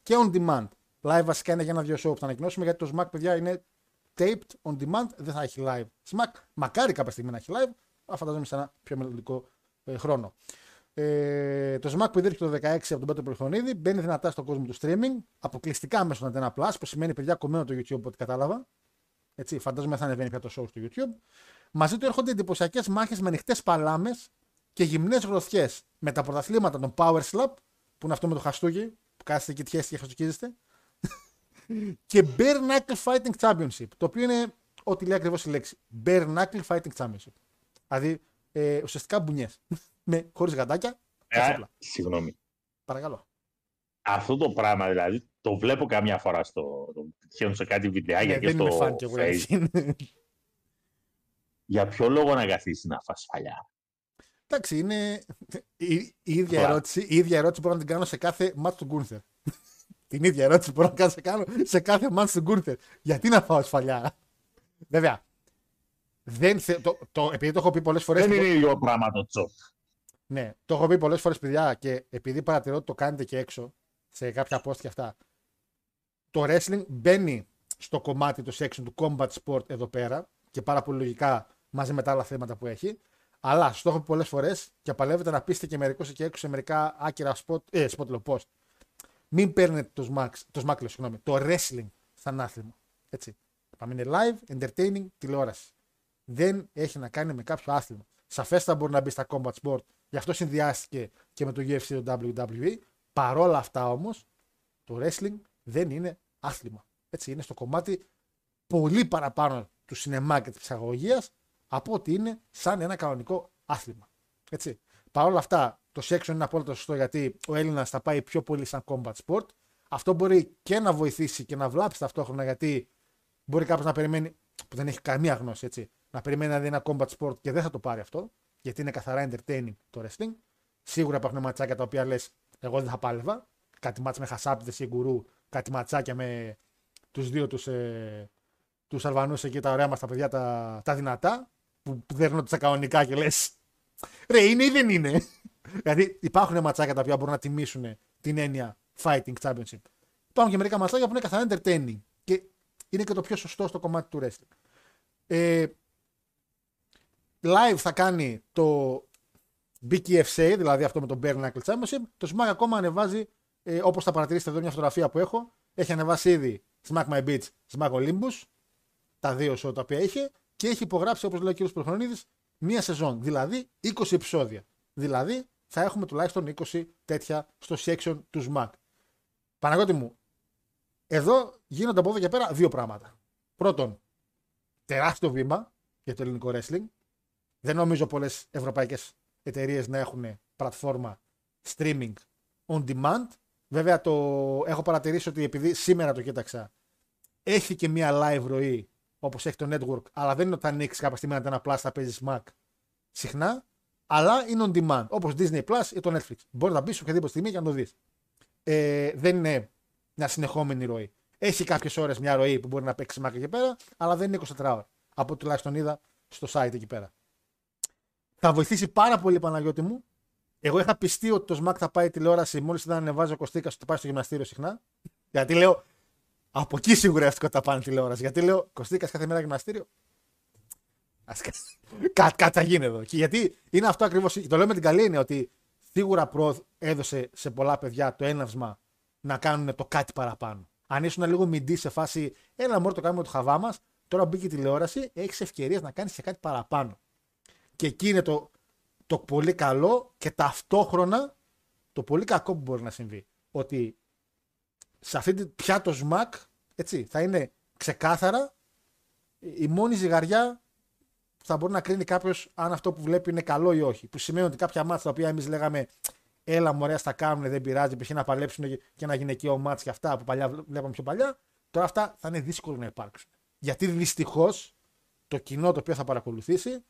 και on demand. Live βασικά είναι για ένα-δυο show που θα ανακοινώσουμε γιατί το SMAC, παιδιά, είναι taped on demand, δεν θα έχει live. SMAC, μακάρι κάποια στιγμή να έχει live, αλλά φανταζόμαι σε ένα πιο μελλοντικό ε, χρόνο. Ε, το SMAC που ιδρύθηκε το 16 από τον Πέτρο Πολυχρονίδη μπαίνει δυνατά στον κόσμο του streaming, αποκλειστικά μέσω του Antenna Plus, που σημαίνει παιδιά κομμένο το YouTube, ό,τι κατάλαβα. Έτσι, φαντάζομαι θα ανεβαίνει πια το show στο YouTube. Μαζί του έρχονται εντυπωσιακές μάχες με ανοιχτές παλάμες και γυμνές γροθιές με τα πρωταθλήματα των Power Slap, που είναι αυτό με το χαστούκι, που κάθεστε και τυχαίσετε και χαστούκίζεστε, και Bare Knuckle Fighting Championship, το οποίο είναι ό,τι λέει ακριβώς η λέξη. Bare knuckle fighting championship. Δηλαδή ε, ουσιαστικά μπουνιές. με χωρίς γαντάκια. Ε, καθόπλα. συγγνώμη. Παρακαλώ. Αυτό το πράγμα δηλαδή το βλέπω καμιά φορά στο. Το τυχαίνω σε κάτι βιντεάκια Ναι, και δεν στο είμαι φαν και εγώ. Facebook. έτσι. Για ποιο λόγο να καθίσει να φας φαλιά; Εντάξει, είναι η, η ίδια Καλά. ερώτηση. Η ίδια ερώτηση μπορώ να την κάνω σε κάθε μάτς του Γκούνθερ. Την ίδια ερώτηση μπορώ να κάνω σε, κάνω σε κάθε μάτς του Γκούνθερ. Γιατί να φάω σφαλιά. Βέβαια. Δεν θε, το, το, επειδή το έχω πει πολλές φορές. Δεν είναι ίδιο πράγμα το τσοπ. Ναι, το έχω πει πολλές φορές, παιδιά, και επειδή παρατηρώ ότι το κάνετε και έξω, σε κάποια post και αυτά. Το wrestling μπαίνει στο κομμάτι του section του combat sport εδώ πέρα και πάρα πολύ λογικά μαζί με τα άλλα θέματα που έχει. Αλλά στο έχω πει πολλές φορές και παλεύετε να πείστε και μερικούς εκεί έξω σε μερικά άκυρα spot, ε, spot λέω, post. Μην παίρνετε το smack, το smack λέω, συγγνώμη, το wrestling σαν άθλημα. Έτσι. Πάμε είναι live, entertaining, τηλεόραση. Δεν έχει να κάνει με κάποιο άθλημα. Σαφέστα μπορεί να μπει στα combat sport, γι' αυτό συνδυάστηκε και με το UFC το WWE. Παρόλα αυτά όμως, το wrestling δεν είναι άθλημα. Έτσι, είναι στο κομμάτι πολύ παραπάνω του σινεμά και της ψυχαγωγίας από ότι είναι σαν ένα κανονικό άθλημα. Έτσι. Παρ' όλα αυτά, το section είναι απόλυτα σωστό γιατί ο Έλληνας θα πάει πιο πολύ σαν combat sport. Αυτό μπορεί και να βοηθήσει και να βλάψει ταυτόχρονα γιατί μπορεί κάποιος να περιμένει, που δεν έχει καμία γνώση, έτσι, να περιμένει να δει ένα combat sport και δεν θα το πάρει αυτό, γιατί είναι καθαρά entertaining το wrestling. Σίγουρα υπάρχουν ματσάκια τα οποία λες, εγώ δεν θα πάλευα. Κάτι μάτς με χασάπιδε ή γκουρού, κάτι ματσάκια με τους δύο τους ε, τους Αλβανούς εκεί, τα ωραία μας τα παιδιά, τα, τα δυνατά, που, που δέρνονται στα κανονικά και λες. Ρε, είναι ή δεν είναι; δηλαδή υπάρχουν ματσάκια τα οποία μπορούν να τιμήσουν την έννοια fighting championship. Υπάρχουν και μερικά ματσάκια που είναι καθαρά entertaining. Και είναι και το πιο σωστό στο κομμάτι του wrestling. Ε, live θα κάνει το BKFC, δηλαδή αυτό με το Bare Knuckle Championship. Το Smack ακόμα ανεβάζει, ε, όπως θα παρατηρήσετε εδώ μια φωτογραφία που έχω, έχει ανεβάσει ήδη Smack My Beach, Smack Olympus, τα δύο show τα οποία είχε, και έχει υπογράψει, όπως λέει ο κ. Προχρονίδη, μία σεζόν, δηλαδή 20 επεισόδια. Δηλαδή θα έχουμε τουλάχιστον 20 τέτοια στο section του Smack. Παναγώτη μου, εδώ γίνονται από εδώ και πέρα δύο πράγματα. Πρώτον, τεράστιο βήμα για το ελληνικό wrestling. Δεν νομίζω πολλές ευρωπαϊκές εταιρείες να έχουν πλατφόρμα streaming on demand. Βέβαια, το έχω παρατηρήσει ότι επειδή σήμερα το κοίταξα, έχει και μία live ροή όπως έχει το network, αλλά δεν είναι ότι θα ανοίξεις κάποια στιγμή ένα Plus, θα παίζεις Smack συχνά, αλλά είναι on demand. Όπως Disney Plus ή το Netflix. Μπορεί να μπεις σε οποιαδήποτε στιγμή και να το δεις. Ε, δεν είναι μια συνεχόμενη ροή. Έχει κάποιες ώρες μια ροή που μπορεί να παίξει Smack εκεί πέρα, αλλά δεν είναι 24 ώρα. Από ό,τι τουλάχιστον είδα στο site εκεί πέρα. Θα βοηθήσει πάρα πολύ Παναγιώτη μου. Εγώ είχα πιστεί ότι το Smack θα πάει τηλεόραση μόλις ήταν ανεβάζει ο Κωστίκας ότι πάει στο γυμναστήριο συχνά. Γιατί λέω, από εκεί σίγουρα εύκολα θα πάνε τηλεόραση. Γιατί λέω, Κωστίκα κάθε μέρα γυμναστήριο. Ας κα- Κάτι, κάτι θα γίνει εδώ. Και γιατί είναι αυτό ακριβώς. Το λέω με την καλή είναι ότι σίγουρα προ έδωσε σε πολλά παιδιά το έναυσμα να κάνουν το κάτι παραπάνω. Αν ήσουν λίγο μιντή σε φάση, έλα μόνο το κάνουμε το χαβά μας, τώρα μπήκε η τηλεόραση, έχεις ευκαιρίες να κάνεις και κάτι παραπάνω. Και εκεί είναι το, το πολύ καλό και ταυτόχρονα το πολύ κακό που μπορεί να συμβεί. Ότι σε αυτή την πια το σμακ έτσι, θα είναι ξεκάθαρα η μόνη ζυγαριά που θα μπορεί να κρίνει κάποιος αν αυτό που βλέπει είναι καλό ή όχι. Που σημαίνει ότι κάποια μάτια τα οποία εμείς λέγαμε Έλα, μωρέα, στα κάνουν, δεν πειράζει. Π.χ. να παλέψουν και ένα γυναικείο μάτς και αυτά που παλιά βλέπαμε πιο παλιά. Τώρα αυτά θα είναι δύσκολο να υπάρξουν. Γιατί δυστυχώς το κοινό το οποίο θα παρακολουθήσει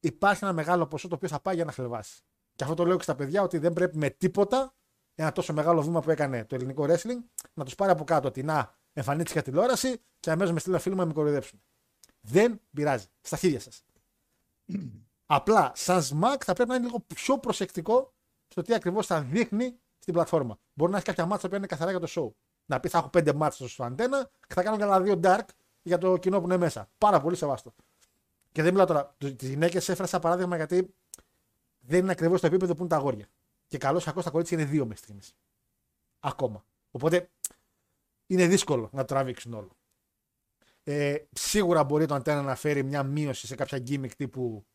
υπάρχει ένα μεγάλο ποσό το οποίο θα πάει για να χλεβάσει. Και αυτό το λέω και στα παιδιά ότι δεν πρέπει με τίποτα ένα τόσο μεγάλο βήμα που έκανε το ελληνικό wrestling να τους πάρει από κάτω ότι να εμφανίστηκε τηλεόραση και αμέσως με στείλα φίλο να με κοροϊδέψουν. Δεν πειράζει. Στα χέρια σας. Απλά, σαν σμακ θα πρέπει να είναι λίγο πιο προσεκτικό στο τι ακριβώς θα δείχνει στην πλατφόρμα. Μπορεί να έχει κάποια μάτσα που είναι καθαρά για το show. Να πει θα έχω πέντε μάτσα στο αντένα και θα κάνω κανένα δύο dark για το κοινό που είναι μέσα. Πάρα πολύ σεβαστό. Και δεν μιλάω τώρα. Τις γυναίκες έφερα σαν παράδειγμα γιατί δεν είναι ακριβώς στο επίπεδο που είναι τα αγόρια. Και καλώς κακό τα κορίτσια είναι δύο μέχρι στιγμής. Ακόμα. Οπότε είναι δύσκολο να το τραβήξουν όλο. Ε, σίγουρα μπορεί το αντένα να φέρει μια μείωση σε κάποια gimmick τύπου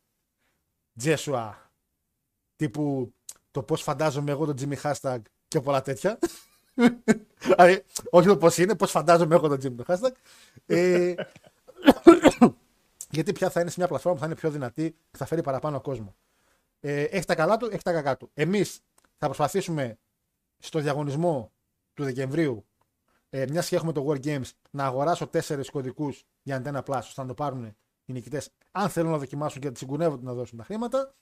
Τζέσουα, τύπου το πώς φαντάζομαι εγώ τον Jimmy Hashtag και πολλά τέτοια. δηλαδή, όχι το πώς είναι, πώς φαντάζομαι εγώ τον Jimmy το hashtag. Ε, Γιατί πια θα είναι σε μια πλατφόρμα που θα είναι πιο δυνατή και θα φέρει παραπάνω κόσμο. Ε, έχει τα καλά του, έχει τα κακά του. Εμείς θα προσπαθήσουμε στο διαγωνισμό του Δεκεμβρίου, ε, μιας και έχουμε το War Games, να αγοράσω τέσσερις κωδικούς για Antenna Plus, ώστε να το πάρουν οι νικητές, αν θέλουν να δοκιμάσουν και τσιγκουνεύονται να δώσουν τα χρήματα.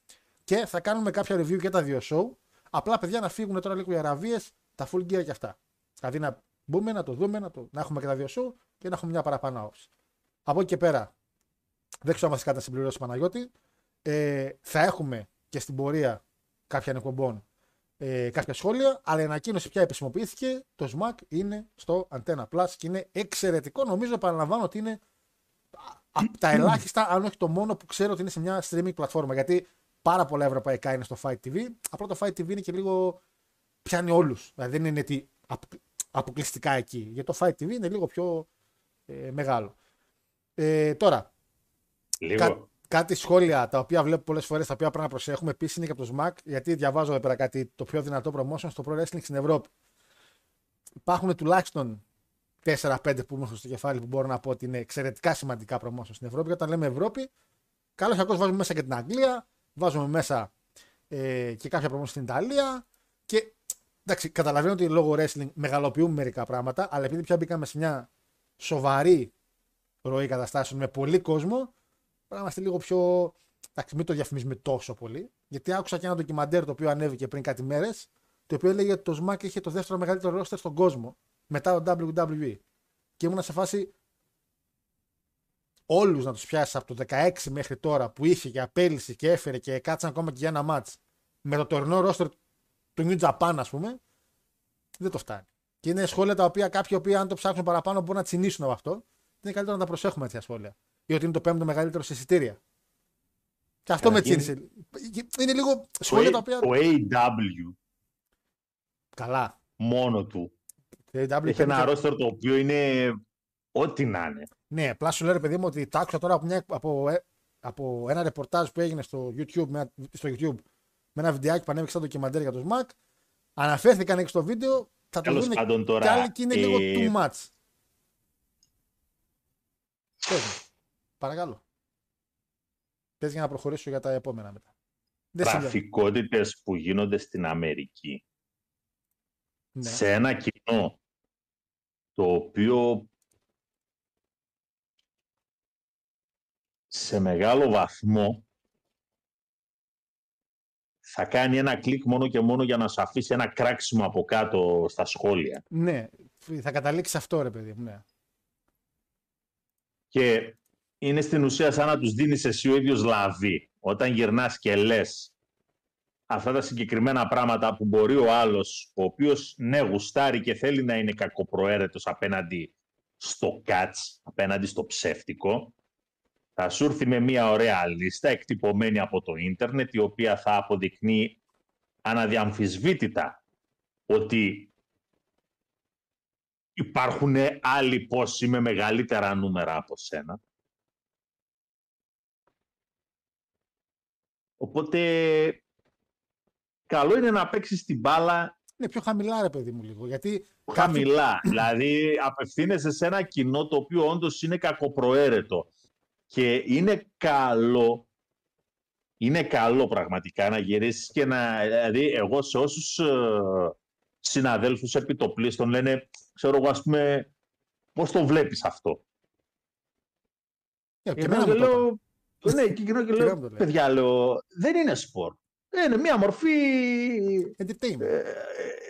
Και θα κάνουμε κάποια review και τα δύο show. Απλά παιδιά να φύγουν τώρα λίγο οι αραβίε, τα full gear και αυτά. Δηλαδή να μπούμε, να το δούμε, να, το, να έχουμε και τα δύο show και να έχουμε μια παραπάνω άποψη. Από εκεί και πέρα, δεν ξέρω αν μα κάτι να συμπληρώσει Παναγιώτη. Ε, θα έχουμε και στην πορεία κάποια εκπομπών ε, κάποια σχόλια, αλλά η ανακοίνωση πια επισημοποιήθηκε. Το SMAC είναι στο Antenna Plus και είναι εξαιρετικό. Νομίζω, επαναλαμβάνω, ότι είναι από τα ελάχιστα, αν όχι το μόνο που ξέρω ότι είναι σε μια streaming πλατφόρμα. Γιατί πάρα πολλά ευρωπαϊκά είναι στο Fight TV. Απλά το Fight TV είναι και λίγο. πιάνει όλους. Δηλαδή δεν είναι τι, αποκλειστικά εκεί. Γιατί το Fight TV είναι λίγο πιο ε, μεγάλο. Ε, τώρα. Λίγο. Κα, κάτι σχόλια τα οποία βλέπω πολλές φορές τα οποία πρέπει να προσέχουμε. Επίσης είναι και από το SMAC, γιατί διαβάζω εδώ πέρα κάτι το πιο δυνατό promotion στο Pro Wrestling στην Ευρώπη. Υπάρχουν τουλάχιστον 4-5 που είμαι στο κεφάλι που μπορώ να πω ότι είναι εξαιρετικά σημαντικά promotion στην Ευρώπη. Και όταν λέμε Ευρώπη, καλώς ή κακό βάζουμε μέσα και την Αγγλία, βάζουμε μέσα ε, και κάποια promotion στην Ιταλία. Και εντάξει, καταλαβαίνω ότι λόγω wrestling μεγαλοποιούμε μερικά πράγματα, αλλά επειδή πια μπήκαμε σε μια σοβαρή ροή καταστάσεων με πολύ κόσμο, πρέπει να είμαστε λίγο πιο. Εντάξει, μην το διαφημίζουμε τόσο πολύ. Γιατί άκουσα και ένα ντοκιμαντέρ το οποίο ανέβηκε πριν κάτι μέρες, το οποίο έλεγε ότι το SMAC είχε το δεύτερο μεγαλύτερο roster στον κόσμο μετά το WWE. Και ήμουν σε φάση όλους να τους πιάσεις από το 16 μέχρι τώρα που είχε και απέλησε και έφερε και κάτσαν ακόμα και για ένα match με το τωρινό roster του New Japan, ας πούμε, δεν το φτάνει. Και είναι σχόλια τα οποία κάποιοι, οποίοι, αν το ψάξουν παραπάνω, μπορούν να τσινήσουν από αυτό. Είναι καλύτερο να τα προσέχουμε έτσι σχόλια. Ή ότι είναι το πέμπτο μεγαλύτερο σε εισιτήρια. Και αυτό με Καταρχήν, τσίνησε. Είναι λίγο σχόλια τα οποία. Το AW Καλά. μόνο του Το AEW έχει ένα πέμπτο- ρόστερ το οποίο είναι ό,τι να είναι. Ναι, απλά σου λέω ρε παιδί μου ότι τα άκουσα τώρα από, μια, από, ε, από ένα ρεπορτάζ που έγινε στο YouTube, με, στο YouTube με ένα βιντεάκι που ανέβηκε σαν ντοκιμαντέρ για το SMAC. Αναφέρθηκαν εκεί στο βίντεο. Θα το Τέλος δουν πάντων τώρα, κι άλλοι και είναι λίγο ε, too much. Πες μου. Παρακαλώ. Πες για να προχωρήσω για τα επόμενα μετά. Δεν συμβαίνει. Γραφικότητες που γίνονται στην Αμερική Ναι. σε ένα κοινό το οποίο σε μεγάλο βαθμό θα κάνει ένα κλικ μόνο και μόνο για να σου αφήσει ένα κράξιμο από κάτω στα σχόλια. ναι, θα καταλήξει σε αυτό ρε παιδί μου. Ναι. Και είναι στην ουσία σαν να τους δίνεις εσύ ο ίδιος λαβή. Όταν γυρνάς και λες αυτά τα συγκεκριμένα πράγματα που μπορεί ο άλλος, ο οποίος ναι γουστάρει και θέλει να είναι κακοπροαίρετος απέναντι στο catch, απέναντι στο ψεύτικο, θα σου έρθει με μια ωραία λίστα εκτυπωμένη από το ίντερνετ, η οποία θα αποδεικνύει αναδιαμφισβήτητα ότι υπάρχουν άλλοι πόσοι με μεγαλύτερα νούμερα από σένα. Οπότε, καλό είναι να παίξεις την μπάλα Είναι πιο χαμηλά ρε παιδί μου λίγο. Γιατί κάποιοι- χαμηλά. δηλαδή, απευθύνεσαι σε ένα κοινό το οποίο όντως είναι κακοπροαίρετο. Και είναι καλό, είναι καλό πραγματικά να γυρίσεις και να... Δηλαδή, εγώ σε όσους ε, συναδέλφους επιτοπλίστων λένε, ξέρω εγώ, ας πούμε, πώς το βλέπεις αυτό; Ε, και Και εμένα εμένα μου και το λέω, ναι, και γυρνάω και εμένα λέω, μου το λέει. παιδιά, λέω, δεν είναι σπορ. Είναι μια μορφή είπαν. Entertainment. ε,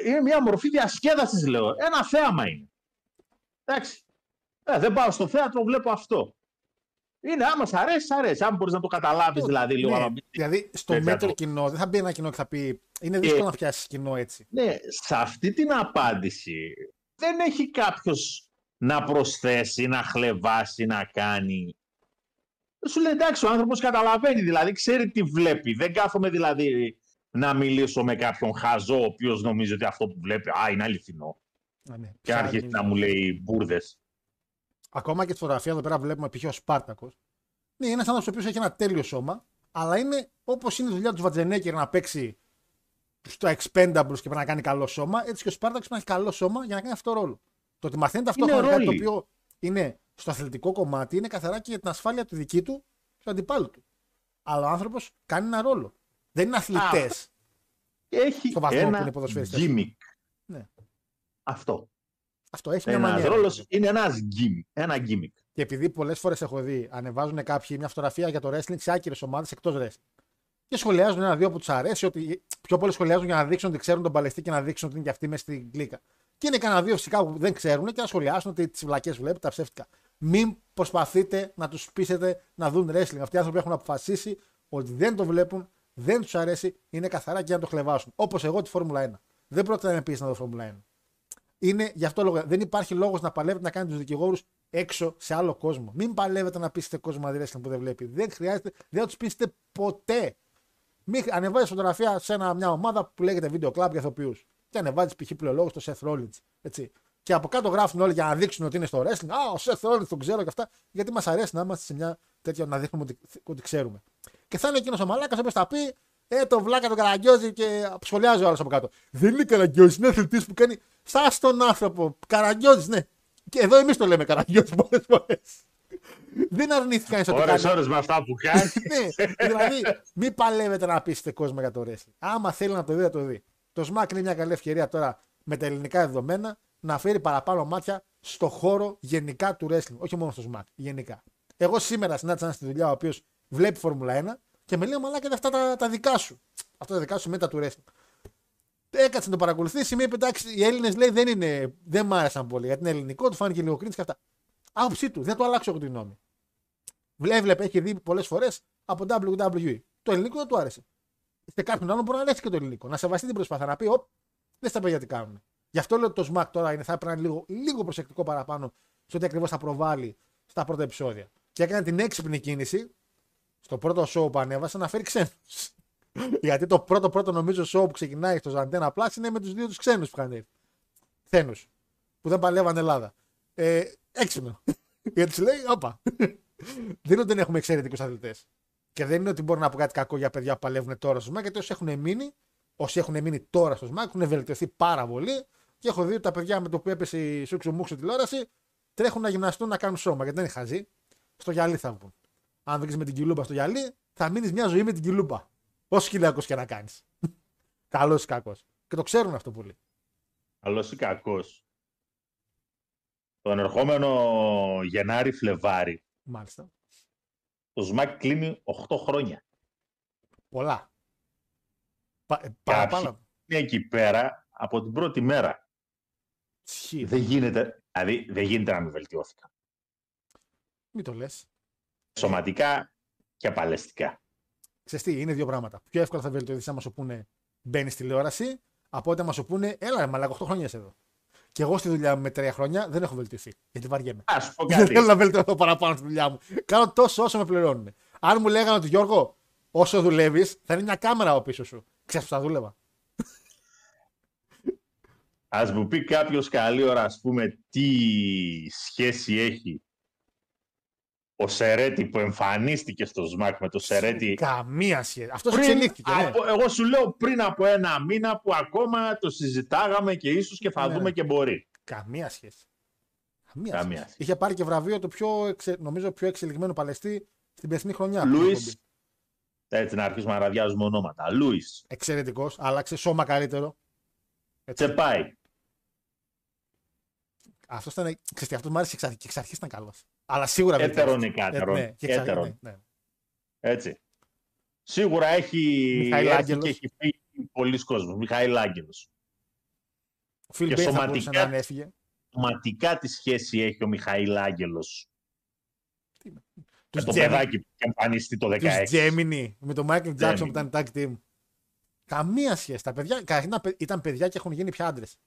είναι μια μορφή διασκέδασης, λέω. Ένα θέαμα είναι. Εντάξει. Ε, δεν πάω στο θέατρο, βλέπω αυτό. Είναι, άμα σ' αρέσει, σ' αρέσει. Αν μπορείς να το καταλάβεις, δηλαδή, λίγο. Ναι, να μην- δηλαδή στο δεν θα μέτρο το- κοινό δεν θα μπει ένα κοινό και θα πει. Είναι δύσκολο Ε, να φτιάσεις κοινό έτσι. Ναι, σε αυτή την απάντηση δεν έχει κάποιος να προσθέσει, να χλεβάσει, να κάνει. Σου λέει εντάξει, ο άνθρωπος καταλαβαίνει, δηλαδή ξέρει τι βλέπει. Δεν κάθομαι δηλαδή να μιλήσω με κάποιον χαζό, ο οποίος νομίζει ότι αυτό που βλέπει, α, είναι αληθινό. Α, ναι. Και Ποια άρχισε είναι- να μου λέει μπουρδες. Ακόμα και στη φωτογραφία εδώ πέρα βλέπουμε π.χ. ο Σπάρτακος. Ναι, είναι ένας άνθρωπος ο οποίος έχει ένα τέλειο σώμα, αλλά είναι όπως είναι η δουλειά του Βατζενέκερ να παίξει στο Expendables και πρέπει να κάνει καλό σώμα, έτσι και ο Σπάρτακος πρέπει να έχει καλό σώμα για να κάνει αυτό το ρόλο. Το ότι μαθαίνει ταυτόχρονα Είναι κάτι το ρόλοι. οποίο είναι στο αθλητικό κομμάτι είναι καθαρά και για την ασφάλεια του δική του και του αντιπάλου του. Αλλά ο άνθρωπος κάνει ένα ρόλο. Δεν είναι αθλητές. Έχει Στο βαθμό που ένα είναι ποδοσφαιριστές. gimmick. Ναι. Αυτό. Αυτό έχει μια Ένας μανία. ρόλος είναι ένας gimmick. Ένα gimmick. Και επειδή πολλές φορές έχω δει, ανεβάζουν κάποιοι μια φωτογραφία για το wrestling σε άκυρες ομάδες εκτός wrestling. Και σχολιάζουν ένα-δύο που τους αρέσει, ότι πιο πολλοί σχολιάζουν για να δείξουν ότι ξέρουν τον παλαιστή και να δείξουν ότι είναι και αυτοί μέσα στην κλίκα. Και είναι κανένα δύο φυσικά που δεν ξέρουν και να σχολιάσουν ότι τις βλακές βλέπετε, τα ψεύτικα. Μην προσπαθείτε να τους πείσετε να δουν wrestling. Αυτοί οι άνθρωποι έχουν αποφασίσει ότι δεν το βλέπουν, δεν τους αρέσει, είναι καθαρά και να το χλεβάσουν. Όπως εγώ τη Φόρμουλα 1. Δεν πρόκειται να με πείσει να δω Φόρμουλα 1. Είναι γι' αυτό λόγο. Δεν υπάρχει λόγος να παλεύετε να κάνετε τους δικηγόρους έξω σε άλλο κόσμο. Μην παλεύετε να πείσετε κόσμο να δει wrestling που δεν βλέπει. Δεν χρειάζεται, δεν θα τους πείσετε ποτέ. Μην ανεβάζεις φωτογραφία σε ένα, μια ομάδα που λέγεται Video Club για ηθοποιούς. Και ανεβάζεις π.χ. πλειολόγο στο Seth Rollins. Έτσι. Και από κάτω γράφουν όλοι για να δείξουν ότι είναι στο wrestling. Α, ο Seth Rollins τον ξέρω και αυτά. Γιατί μας αρέσει να είμαστε σε μια τέτοια να δείχνουμε ότι, ότι ξέρουμε. Και θα είναι εκείνος ο μαλάκας ο θα πει Ε, το βλάκα τον καραγκιόζη και σχολιάζει ο άλλος από κάτω. Δεν είναι καραγκιόζης, είναι αθλητής που κάνει. Σα τον άνθρωπο. Καραγκιόζης, ναι. Και εδώ εμείς το λέμε καραγκιόζη πολλές φορές. Δεν αρνήθηκαν ότι Ώρες κάνει. ώρες με αυτά που κάνει. ναι, δηλαδή, μην παλεύετε να πείσετε κόσμο για το wrestling. Άμα θέλει να το δει, θα το δει. Το SMAC είναι μια καλή ευκαιρία τώρα με τα ελληνικά δεδομένα να φέρει παραπάνω μάτια στο χώρο γενικά του wrestling. Όχι μόνο στο SMAC, γενικά. Εγώ σήμερα συνάντησα έναν στη δουλειά ο οποίος βλέπει Φόρμουλα 1 και με λέει μαλάκα είναι αυτά τα, τα δικά σου. Αυτά τα δικά σου μετά του wrestling. Έκατσε να το παρακολουθήσει, με είπε εντάξει, οι Έλληνες λέει δεν, είναι, δεν μ' άρεσαν πολύ γιατί είναι ελληνικό, του φάνηκε λίγο cringe και αυτά. Άποψή του, δεν το αλλάξω εγώ τη γνώμη. Έβλεπε, έχει δει πολλές φορές από WWE. Το ελληνικό δεν του άρεσε. Σε κάποιον άλλον μπορεί να αρέσει και το ελληνικό. Να σεβαστεί την προσπάθεια να πει, Οπ, δεν στα παιδιά τι κάνουν. Γι' αυτό λέω ότι το SMAC τώρα είναι, θα έπρεπε να είναι λίγο, λίγο προσεκτικό παραπάνω στο τι ακριβώς θα προβάλλει στα πρώτα επεισόδια. Και έκανε την έξυπνη κίνηση στο πρώτο show που ανέβασε να φέρει ξένους. Γιατί το πρώτο πρώτο νομίζω show που ξεκινάει στο Zantena Plus είναι με τους δύο τους ξένους που είχαν έρθει. Ξένους. Που δεν παλεύαν Ελλάδα. Ε, έξυπνο. Γιατί σου λέει, όπα. δεν είναι ότι δεν έχουμε εξαιρετικούς αθλητές. Και δεν είναι ότι μπορώ να πω κάτι κακό για παιδιά που παλεύουν τώρα στο ΣΜΑΚ, γιατί όσοι έχουν μείνει, όσοι έχουν μείνει τώρα στο ΣΜΑΚ έχουν βελτιωθεί πάρα πολύ. Και έχω δει ότι τα παιδιά με το που έπεσε η Σούξου Μούξου τηλεόραση τρέχουν να γυμναστούν να κάνουν σώμα. Γιατί δεν είναι χαζοί. Στο γυαλί θα βγουν. Αν βγει με την κιλούμπα στο γυαλί, θα μείνεις μια ζωή με την κιλούμπα. Όσο χιλιακό και να κάνεις. Καλός ή κακός. Και το ξέρουν αυτό πολύ. Καλός ή κακός. Τον ερχόμενο Γενάρη-Φλεβάρη, Μάλιστα. το ΣΜΑΚ κλείνει 8 χρόνια. Πολλά. Πα, ε, παραπάνω. Κάποιοι είναι εκεί πέρα από την πρώτη μέρα. Ισχύει. Δεν γίνεται, δηλαδή δεν γίνεται να μην βελτιώθηκαν. Μην το λες. Σωματικά και παλαιστικά. Ξέρεις τι, είναι δύο πράγματα. Πιο εύκολα θα βελτιωθείς άμα σου πούνε μπαίνεις στη τηλεόραση, από ότι άμα σου πούνε έλα, ρε, μαλάκα 8 χρόνια είσαι εδώ. Και εγώ στη δουλειά μου με τρία χρόνια δεν έχω βελτιωθεί. Γιατί βαριέμαι. Α σου πω Δεν κάτι. θέλω να βελτιωθώ παραπάνω στη δουλειά μου. Κάνω τόσο όσο με πληρώνουν. Αν μου λέγανε ότι Γιώργο, όσο δουλεύεις, θα είναι μια κάμερα από πίσω σου. Ξέρεις που θα δούλευα. Ας μου πει κάποιος καλή ώρα, ας πούμε, τι σχέση έχει ο Σερέτη που εμφανίστηκε στο ΣΜΑΚ με το Σερέτη. Καμία σχέση. Αυτός Πριν εξελίχθηκε. ναι. από- εγώ σου λέω πριν από ένα μήνα που ακόμα το συζητάγαμε και ίσως και θα Ναι. δούμε και μπορεί. Καμία σχέση. Καμία, Καμία σχέση. σχέση. Είχε πάρει και βραβείο το πιο, εξε... νομίζω, πιο εξελιγμένο παλαιστή στην περσινή χρονιά. Λούις, έτσι να αρχίσουμε να ραδιάζουμε ονόματα. Λούις, Εξαιρετικός. Άλλαξε σώμα καλύτερο. Έτσι. Τσεπάι, Αυτός ήταν. Ξέρετε, αυτός μου άρεσε εξ αρχή. Εξ αρχής ήταν καλός. Αλλά σίγουρα Έτερον βελτιώθηκε. εκάτερον. Ε, ναι, και εξ αρχής, Έτερον. ναι, ναι. έτσι. Σίγουρα έχει Μιχαήλ έρθει Άγγελος. και έχει φύγει πολλοί κόσμος. Μιχαήλ Άγγελος. Ο Φιλ Και Μπέιν θα σωματικά- μπορούσε να είναι έφυγε. Σωματικά τι σχέση έχει ο Μιχαήλ Άγγελος με Τους το παιδάκι που είχε εμφανιστεί το 16. Τζέμινι με τον Μάικλ Τζάξον που Gemini. ήταν tag team. Καμία σχέση. Τα παιδιά καταρχήν ήταν παι- ήταν παιδιά και έχουν γίνει πια άντρες.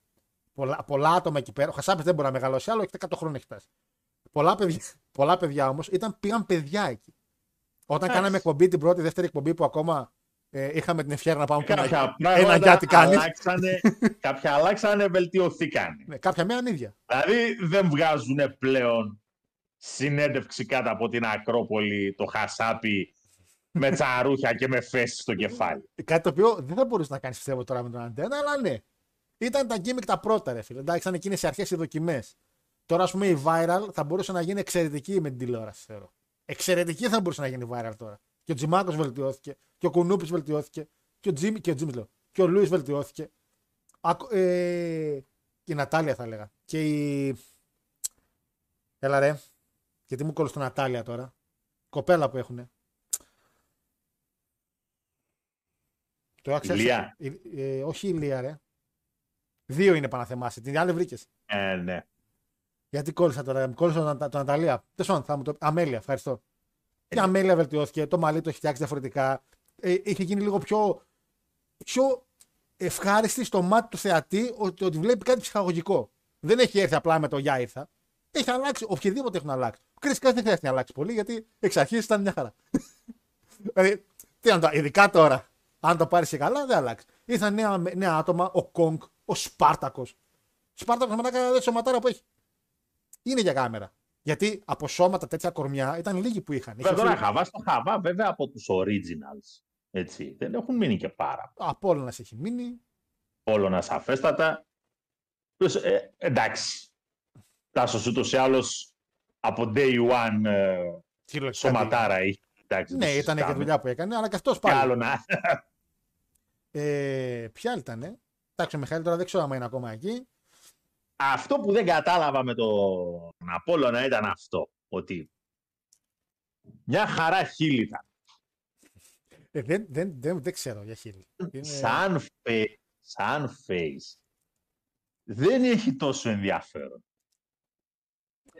Πολλά, πολλά άτομα εκεί πέρα. Ο Χασάπης δεν μπορεί να μεγαλώσει άλλο, έχει 100 χρόνια έχει φτάσει. Πολλά παιδιά, πολλά παιδιά όμως πήγαν παιδιά εκεί. Όταν Εντάξει. κάναμε εκπομπή την πρώτη, δεύτερη εκπομπή που ακόμα ε, είχαμε την ευχαίρεια να πάμε πούμε, Κάποια ένα πράγματα για τι κάνεις. αλλάξανε, κάποια αλλάξανε, βελτιωθήκαν. Ναι, κάποια μία ίδια. Δηλαδή δεν βγάζουν πλέον συνέντευξη κάτω από την Ακρόπολη το χασάπι με τσαρούχια και με φέση στο κεφάλι. Κάτι το οποίο δεν θα μπορούσε να κάνεις πιστεύω τώρα με τον Αντένα, αλλά ναι. Ήταν τα gimmick τα πρώτα, ρε φίλε. Εντάξει, ήταν εκείνες οι αρχές οι δοκιμές. Τώρα, ας πούμε, η viral θα μπορούσε να γίνει εξαιρετική με την τηλεόραση, θεωρώ. Εξαιρετική θα μπορούσε να γίνει viral τώρα. Και ο Τζιμάκος βελτιώθηκε, και ο Κουνούπης βελτιώθηκε, και ο Τζίμι, και ο Τζίμι λέω, και ο Λούις βελτιώθηκε. Ακο- ε, και η Νατάλια θα έλεγα. Και η. Έλα ρε. Γιατί μου κόλλησε το Νατάλια τώρα. Κοπέλα που έχουνε. Το άξιζε- Ηλία. η- ε, όχι η Ηλία, ρε. Δύο είναι παναθεμάσει. Την άλλη βρήκες. Ε, ναι. Γιατί κόλλησα τώρα, μου κόλλησα τον, τον Ναταλία. Τέλος πάντων, θα μου το. Αμέλεια, ευχαριστώ. Και η Αμέλεια βελτιώθηκε, το μαλλί το έχει φτιάξει διαφορετικά. Ε, είχε γίνει λίγο πιο, πιο ευχάριστη στο μάτι του θεατή ότι, ότι βλέπει κάτι ψυχαγωγικό. Δεν έχει έρθει απλά με το γεια ήρθα. Έχει αλλάξει, οποιοδήποτε έχουν αλλάξει. Ο Chris Cass δεν χρειάζεται να αλλάξει πολύ γιατί εξ αρχής ήταν μια χαρά. δηλαδή, τι να το, ειδικά τώρα, αν το πάρει και καλά, δεν αλλάξει. Ήρθαν νέα, νέα άτομα, ο Κόγκ, ο Σπάρτακος. Σπάρτακος με τα σωματάρα που έχει. Είναι για κάμερα. Γιατί από σώματα τέτοια κορμιά ήταν λίγοι που είχαν. Είχε Βέβαια, τώρα φύγει. χαβά στο χαβά, βέβαια από τους originals. Έτσι. Δεν έχουν μείνει και πάρα Απόλλωνας έχει μείνει. Πόλωνα σαφέστατα. Τους, Ε, εντάξει. Τάσος ούτως ή άλλως από day one ε, Κυριολεκτικά. σωματάρα είχε. Εντάξει, Ναι, το ήταν και συζητάμε. δουλειά που έκανε, αλλά και αυτός Και πάλι. άλλο να. Ε, ποια άλλη ήταν. Εντάξει, ο Μιχαήλ τώρα δεν ξέρω αν είναι ακόμα εκεί. Αυτό που δεν κατάλαβα με τον Απόλλωνα ήταν αυτό. Ότι μια χαρά χείλη ήταν. Ε, δεν, δεν, δεν, δεν ξέρω για χείλη. Είναι... Σαν, face, σαν face δεν έχει τόσο ενδιαφέρον.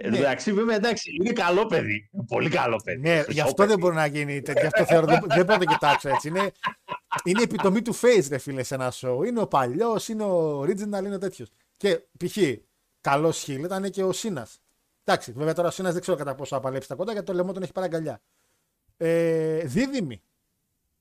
Ναι. Ναι. Εντάξει, βέβαια, εντάξει, είναι καλό παιδί. Πολύ καλό παιδί. Ναι, Χρυσό γι' αυτό παιδί. δεν μπορεί να γίνει. τέτοιο. Γι' αυτό θεωρώ δεν, δεν μπορώ να το κοιτάξω έτσι. Είναι, είναι η επιτομή του face, ρε φίλε, σε ένα show. Είναι ο παλιός, είναι ο original, είναι ο τέτοιος. Και π.χ. καλός χείλ ήταν και ο Σίνας. Εντάξει, βέβαια τώρα ο Σίνας δεν ξέρω κατά πόσο θα παλέψει τα κοντά γιατί το λαιμό τον έχει πάρει αγκαλιά. Ε, δίδυμη.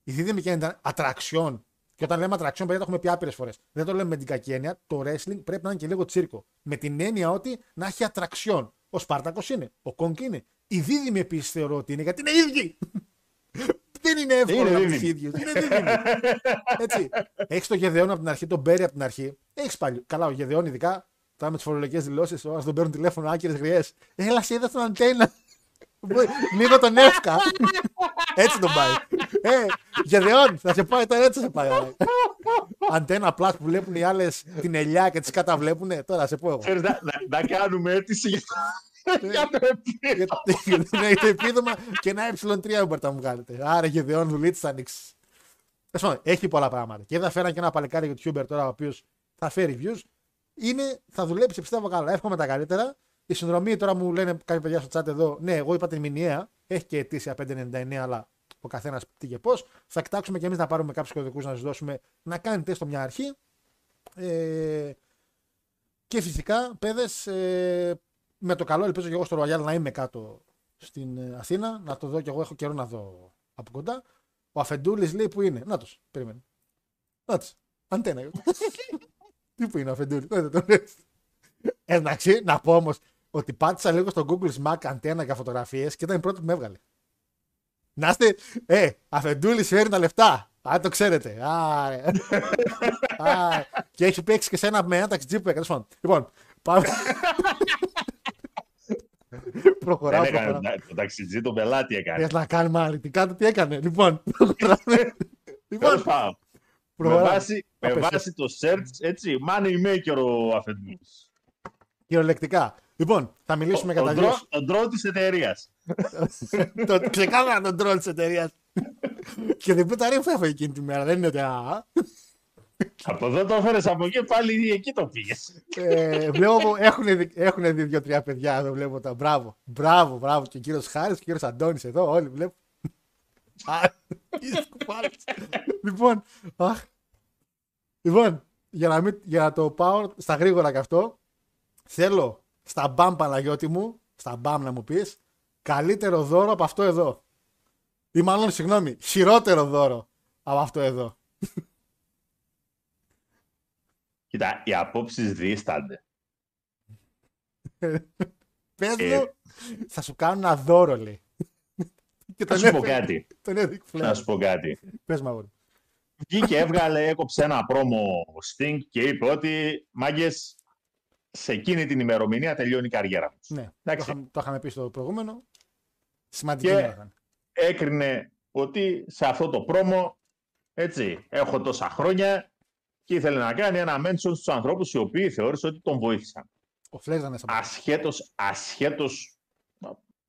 Η δίδυμη και ήταν ατραξιόν. Και όταν λέμε ατραξιόν, παιδιά, το έχουμε πει άπειρες φορές. Δεν το λέμε με την κακή έννοια. Το wrestling πρέπει να είναι και λίγο τσίρκο. Με την έννοια ότι να έχει ατραξιόν. Ο Σπάρτακος είναι. Ο Κόγκ είναι. Η δίδυμη επίσης θεωρώ ότι είναι γιατί είναι ίδιοι. Δεν είναι εύκολο Είναι να του δίδυμοι. ίδιου. Είναι δίδυμοι. Έτσι. Έχεις το Γεδεόν από την αρχή, τον Μπέρι από την αρχή. Έχεις πάλι. Καλά, ο Γεδεόν ειδικά τώρα με τις φορολογικές δηλώσεις, όταν τον παίρνουν τηλέφωνο άκυρες γριές. Έλα, σε είδα στον αντένα. Λίγο τον εύκα. Έτσι τον πάει. Ε, Γεδεόν, θα σε πάει τώρα, έτσι θα σε πάει. Αντένα απλά που βλέπουν οι άλλες την ελιά και τις καταβλέπουν. Τώρα σε πω εγώ. Ξέρεις, να, να, να κάνουμε αίτηση για το, για το επίθετο. Γιατί γιατί να έχετε επίδομα και ένα ε3 δεν μπορείτε να μου βγάλετε. Άρα Γεδεόν δουλίτσα θα ανοίξει. Τέλος πάντων, Έχει πολλά πράγματα. Και εδώ φέραν και ένα παλικάρι YouTuber τώρα ο οποίος θα φέρει views. Είναι, θα δουλέψει πιστεύω καλά. Εύχομαι τα καλύτερα. Η συνδρομή τώρα μου λένε κάποια παιδιά στο chat εδώ. Ναι, εγώ είπα την μηνιαία. Έχει και αιτήσια 5,99 αλλά ο καθένας τι και πώς. Θα κοιτάξουμε και εμείς να πάρουμε κάποιους κωδικούς να σα δώσουμε να κάνετε έστω μια αρχή. Ε, και φυσικά, παιδες, ε, με το καλό ελπίζω και εγώ στο Royal να είμαι κάτω στην ε, Αθήνα, να το δω και εγώ έχω καιρό να δω από κοντά. Ο Αφεντούλης λέει που είναι; Να τους, περίμενε. Να τους, αντένα. Τι που είναι ο Αφεντούλης, δεν το λες. Ε, Εντάξει, να πω όμως ότι πάτησα λίγο στο Google Smack αντένα για φωτογραφίες και ήταν η πρώτη που με έβγαλε. Να είστε, ε, Αφεντούλης φέρνει τα λεφτά. Αν το ξέρετε. Α, ρε. Α, και έχει παίξει και σε ένα με ένα ταξιτζί που έκανε. τέλος πάντων. Λοιπόν, πάμε. προχωράω, Δεν έκανε προχωράω. το ταξιτζή, τον πελάτη έκανε. Θες να κάνουμε αναλυτικά το τι έκανε. Λοιπόν, προχωράμε. Τέλος λοιπόν, πάντων, Με προχωράμε. βάση, με Απέσαι. βάση το search, έτσι, money maker ο αφεντούλης. Κυριολεκτικά. Λοιπόν, θα μιλήσουμε για τα Τον δύο. ντρό- Τον ντρό της εταιρείας. Το- Ξεκάθαρα τον τρόλ της εταιρείας. Και δεν πέταρε που έφαγε εκείνη τη μέρα. Δεν είναι ότι. α, Από εδώ το έφερες από εκεί, πάλι εκεί το πήγες. Ε, βλέπω έχουν, δει- έχουν δει δύο-τρία παιδιά εδώ. Βλέπω τα. Μπράβο, μπράβο, μπράβο. Και ο κύριος Χάρης και ο κύριος Αντώνης εδώ. Όλοι βλέπω. Α, είσαι κουπάρης. λοιπόν, αχ. λοιπόν για, να μην, για να το πάω στα γρήγορα και αυτό, θέλω στα μπαμ Παναγιώτη μου, στα μπαμ να μου πεις, καλύτερο δώρο από αυτό εδώ. Ή μάλλον, συγγνώμη, χειρότερο δώρο από αυτό εδώ. Κοίτα, οι απόψεις δίστανται. Πες Ε. μου, θα σου κάνω ένα δώρο, λέει. Και Θα σου πω έφερε- κάτι. Τον έδειξε Να φλερ. σου πω κάτι. Πες μου, αγόρι. Βγήκε, έβγαλε, έκοψε ένα πρόμο Sting και είπε ότι μάγκες, σε εκείνη την ημερομηνία τελειώνει η καριέρα τους. Ναι, το Εντάξει. είχαμε, το είχαμε πει στο προηγούμενο. Σημαντική Και- μέρα ήταν. Έκρινε ότι σε αυτό το πρόμο, έτσι, έχω τόσα χρόνια και ήθελε να κάνει ένα mention στους ανθρώπους οι οποίοι θεώρησε ότι τον βοήθησαν. Ο Φλερ ήταν μέσα από αυτό. Ασχέτως, ασχέτως,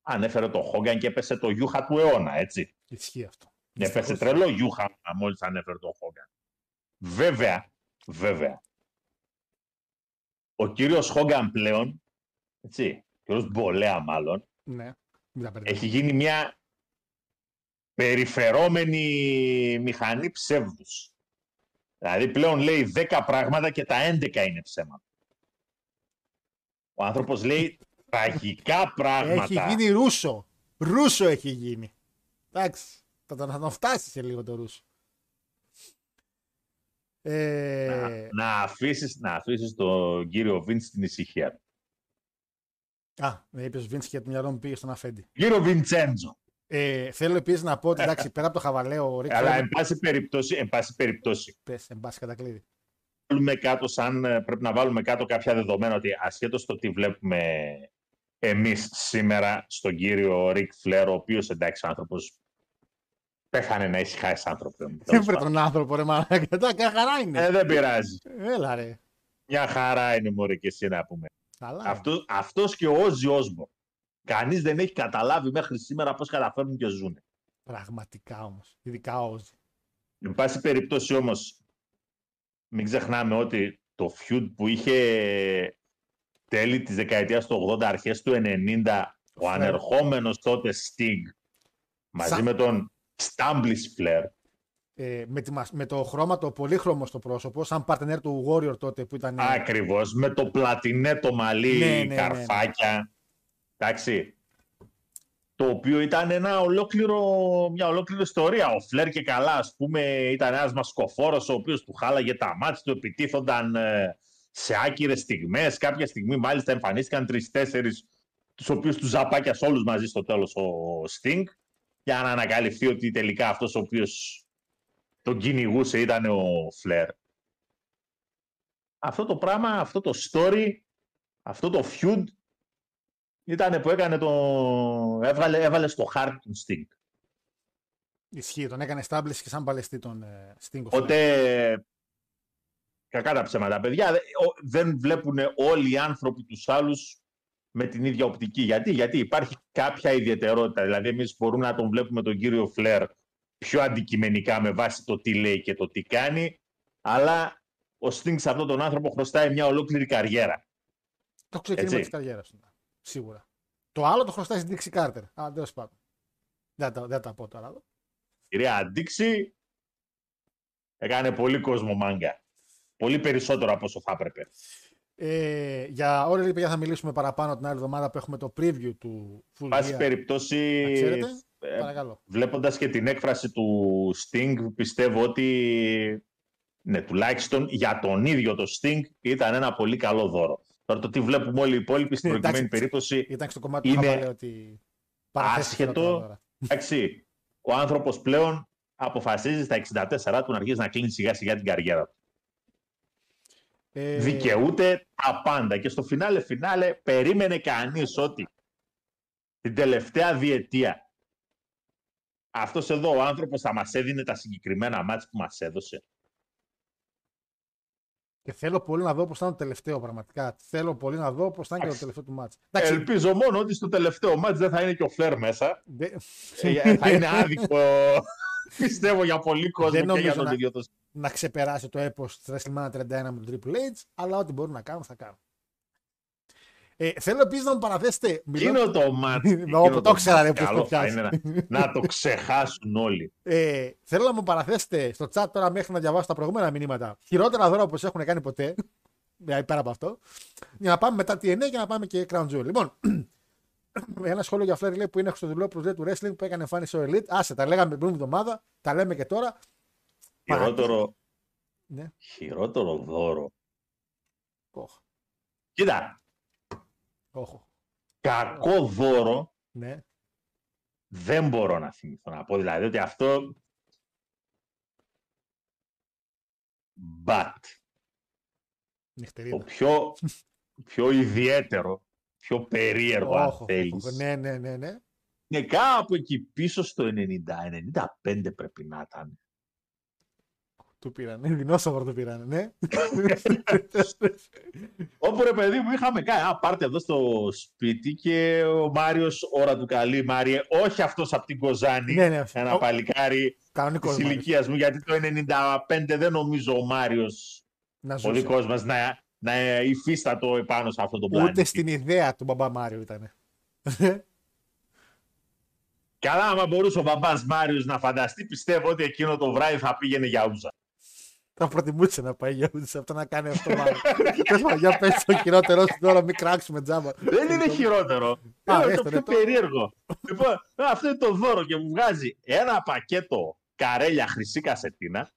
ανέφερε το Χόγκαν και έπεσε το γιούχα του αιώνα, έτσι. Ισχύει αυτό. Έπεσε Δυστυχώς. τρελό γιούχα μόλις ανέφερε το Χόγκαν. Βέβαια, βέβαια, ο κύριος Χόγκαν πλέον, έτσι, ο κύριος Μπολέα μάλλον, Ναι, μην τα μπερδεύεις. έχει γίνει μια περιφερόμενη μηχανή ψεύδους. Δηλαδή πλέον λέει 10 πράγματα και τα 11 είναι ψέματα. Ο άνθρωπος λέει τραγικά πράγματα. Έχει γίνει Ρούσο. Ρούσο έχει γίνει. Εντάξει. Θα τον, θα τον φτάσει σε λίγο το Ρούσο. Ε, να, να, αφήσεις, να αφήσεις τον κύριο Βίντς στην ησυχία. του. Α, με είπες ο Βίντς και το μυαλό μου πήγε στον Αφέντη. Κύριο Βιντσέντζο. Ε, θέλω επίσης να πω ότι εντάξει, πέρα από το χαβαλέο, ο Ρίκ Αλλά Φλερ, εν πάση περιπτώσει, εν πάση περιπτώσει πες, εν πάση κατακλείδη. βάλουμε κάτω σαν, ε, πρέπει να βάλουμε κάτω κάποια δεδομένα ότι ασχέτως το τι βλέπουμε εμείς σήμερα στον κύριο Ρικ Φλερ, ο οποίος εντάξει ο άνθρωπος πέθανε να ησυχάσει άνθρωπο. μου, τέλος Έβρε πάντων. τον άνθρωπο, ρε μαλάκα. Εντάξει, μια χαρά είναι. Ε, δεν πειράζει. Έλα, ρε. Μια χαρά είναι μωρέ και εσύ να πούμε. Καλά. Αυτό, αυτός και ο Όζι Όσμπορ. Κανείς δεν έχει καταλάβει μέχρι σήμερα πώς καταφέρνουν και ζουν. Πραγματικά όμως. Ειδικά ο Όζη. Εν πάση περιπτώσει όμως, μην ξεχνάμε ότι το feud που είχε τέλη της δεκαετίας του 80, αρχές του 90, ο Flair. ανερχόμενος τότε Sting, μαζί Σα- με τον Stumbliss Flair, Ε, με, τη, μας- με το χρώμα το πολύχρωμο στο πρόσωπο, σαν partner του Warrior τότε που ήταν. ακριβώς, με το πλατινέ το μαλλί, Ναι, ναι, ναι, ναι. καρφάκια, εντάξει, το οποίο ήταν ένα ολόκληρο, μια ολόκληρη ιστορία. Ο Φλερ και καλά, ας πούμε, ήταν ένας μασκοφόρος ο οποίος του χάλαγε τα μάτια του, επιτίθονταν ε, σε άκυρες στιγμές. Κάποια στιγμή μάλιστα εμφανίστηκαν τρεις-τέσσερις, τους οποίους τους ζαπάκια όλους μαζί στο τέλος ο Sting, για να ανακαλυφθεί ότι τελικά αυτός ο οποίος τον κυνηγούσε ήταν ο Φλερ. Αυτό το πράγμα, αυτό το story, αυτό το feud ήταν που έκανε το... Έβαλε, έβαλε στο χάρτη του Sting. Ισχύει, τον έκανε establish και σαν παλαιστή τον ε, Sting. of Flair. Οπότε, κακά τα ψέματα, παιδιά, δε- ο- δεν βλέπουν όλοι οι άνθρωποι τους άλλους με την ίδια οπτική. Γιατί, Γιατί υπάρχει κάποια ιδιαιτερότητα. Δηλαδή, εμείς μπορούμε να τον βλέπουμε τον κύριο Φλερ πιο αντικειμενικά με βάση το τι λέει και το τι κάνει, αλλά ο Sting σε αυτόν τον άνθρωπο χρωστάει μια ολόκληρη καριέρα. Το ξεκίνημα Έτσι. της καριέρας του. Σίγουρα. Το άλλο το χρωστάει στην Dixie Carter. Α, τέλος πάντων. Δεν τα, δεν τα πω τώρα. εδώ. Κυρία Αντίξη έκανε πολύ κόσμο μάγκα. Πολύ περισσότερο από όσο θα έπρεπε. Ε, για όλα παιδιά θα μιλήσουμε παραπάνω την άλλη εβδομάδα που έχουμε το preview του Full Πάση Gear. περιπτώσει, Να ξέρετε, ε, παρακαλώ. βλέποντας και την έκφραση του Sting, πιστεύω ότι ναι, τουλάχιστον για τον ίδιο το Sting ήταν ένα πολύ καλό δώρο. Τώρα το τι βλέπουμε όλοι οι υπόλοιποι στην Ναι, προκειμένη εντάξει. περίπτωση, Ήταν στο κομμάτι είναι του χαβαλέ ότι παραθέστηκε άσχετο. τα δώρα. εντάξει, ο άνθρωπος πλέον αποφασίζει στα 64 του να αρχίσει να κλείνει σιγά σιγά την καριέρα του. Ε, δικαιούται τα πάντα. Και στο φινάλε φινάλε περίμενε κανείς ότι την τελευταία διετία αυτός εδώ ο άνθρωπος θα μας έδινε τα συγκεκριμένα μάτς που μας έδωσε. Και θέλω πολύ να δω πώς θα είναι το τελευταίο πραγματικά. Θέλω πολύ να δω πώς θα είναι και το Εντάξει. τελευταίο του μάτς. Εντάξει, Ελπίζω μόνο ότι στο τελευταίο μάτς δεν θα είναι και ο Φλερ μέσα. δε- Ε, θα είναι άδικο, πιστεύω, για πολύ κόσμο Δεν και για νομίζω τον να- ίδιο το να ξεπεράσει το έπος της WrestleMania 31 με τον Triple H, αλλά ό,τι μπορούν να κάνουν θα κάνουν. Ε, θέλω επίσης να μου παραθέσετε. μιλώ- Εκείνο το μάτς. Μα, εκείνο όπου το ήξερα, ρε, μάτς, πώς το καλό θα πιάσεις. είναι να, να το ξεχάσουν όλοι. Ε, θέλω να μου παραθέσετε στο chat τώρα μέχρι να διαβάσω τα προηγούμενα μηνύματα. Χειρότερα δώρα όπως έχουν κάνει ποτέ. ε, Πέρα από αυτό. Για να πάμε μετά TNA και να πάμε και Crown Jewel. Λοιπόν, ένα σχόλιο για Φλέρ λέει που είναι στο διπλό προσδέ του wrestling που έκανε εμφάνιση ο Elite. Άσε, τα λέγαμε την προηγούμενη εβδομάδα, τα λέμε και τώρα. Χειρότερο, Ναι. χειρότερο δώρο. Όχ, Κοίτα, όχ, κακό δώρο ναι. δεν μπορώ να θυμηθώ να πω. Δηλαδή ότι αυτό. But. Το Νυχτερίδα. πιο. πιο ιδιαίτερο, πιο περίεργο αν όχο, θέλεις. όχο, Ναι, ναι, ναι, ναι. Είναι κάπου εκεί πίσω στο 90-95 πρέπει να ήταν. Του πήρανε. Δεινόσαυρο του πήρανε, ναι. Όπου ρε παιδί μου είχαμε κάνει, α, πάρτε εδώ στο σπίτι και ο Μάριος, ώρα του καλή Μάριε, όχι αυτός από την Κοζάνη, Ναι, ναι. ένα Ο- παλικάρι Κανονικός της Μάριος. ηλικίας μου, γιατί το 95 δεν νομίζω ο Μάριος, Να ο ζούσε. δικός μας, να, να υφίστατο επάνω σε αυτό το πλάνο. Ούτε στην ιδέα του μπαμπά Μάριο ήταν. Καλά, άμα μπορούσε ο μπαμπάς Μάριος να φανταστεί, πιστεύω ότι εκείνο το βράδυ θα πήγαινε για ούζα. Θα προτιμούσε να πάει για ούτε αυτό να κάνει αυτό μάλλον. Τέλος πάντων, Για πες το χειρότερο σου τώρα, μην κράξουμε τζάμπα. Δεν είναι χειρότερο. Α, είναι έστω, το ναι, πιο το- περίεργο. λοιπόν, αυτό είναι το δώρο και μου βγάζει ένα πακέτο καρέλια χρυσή κασετίνα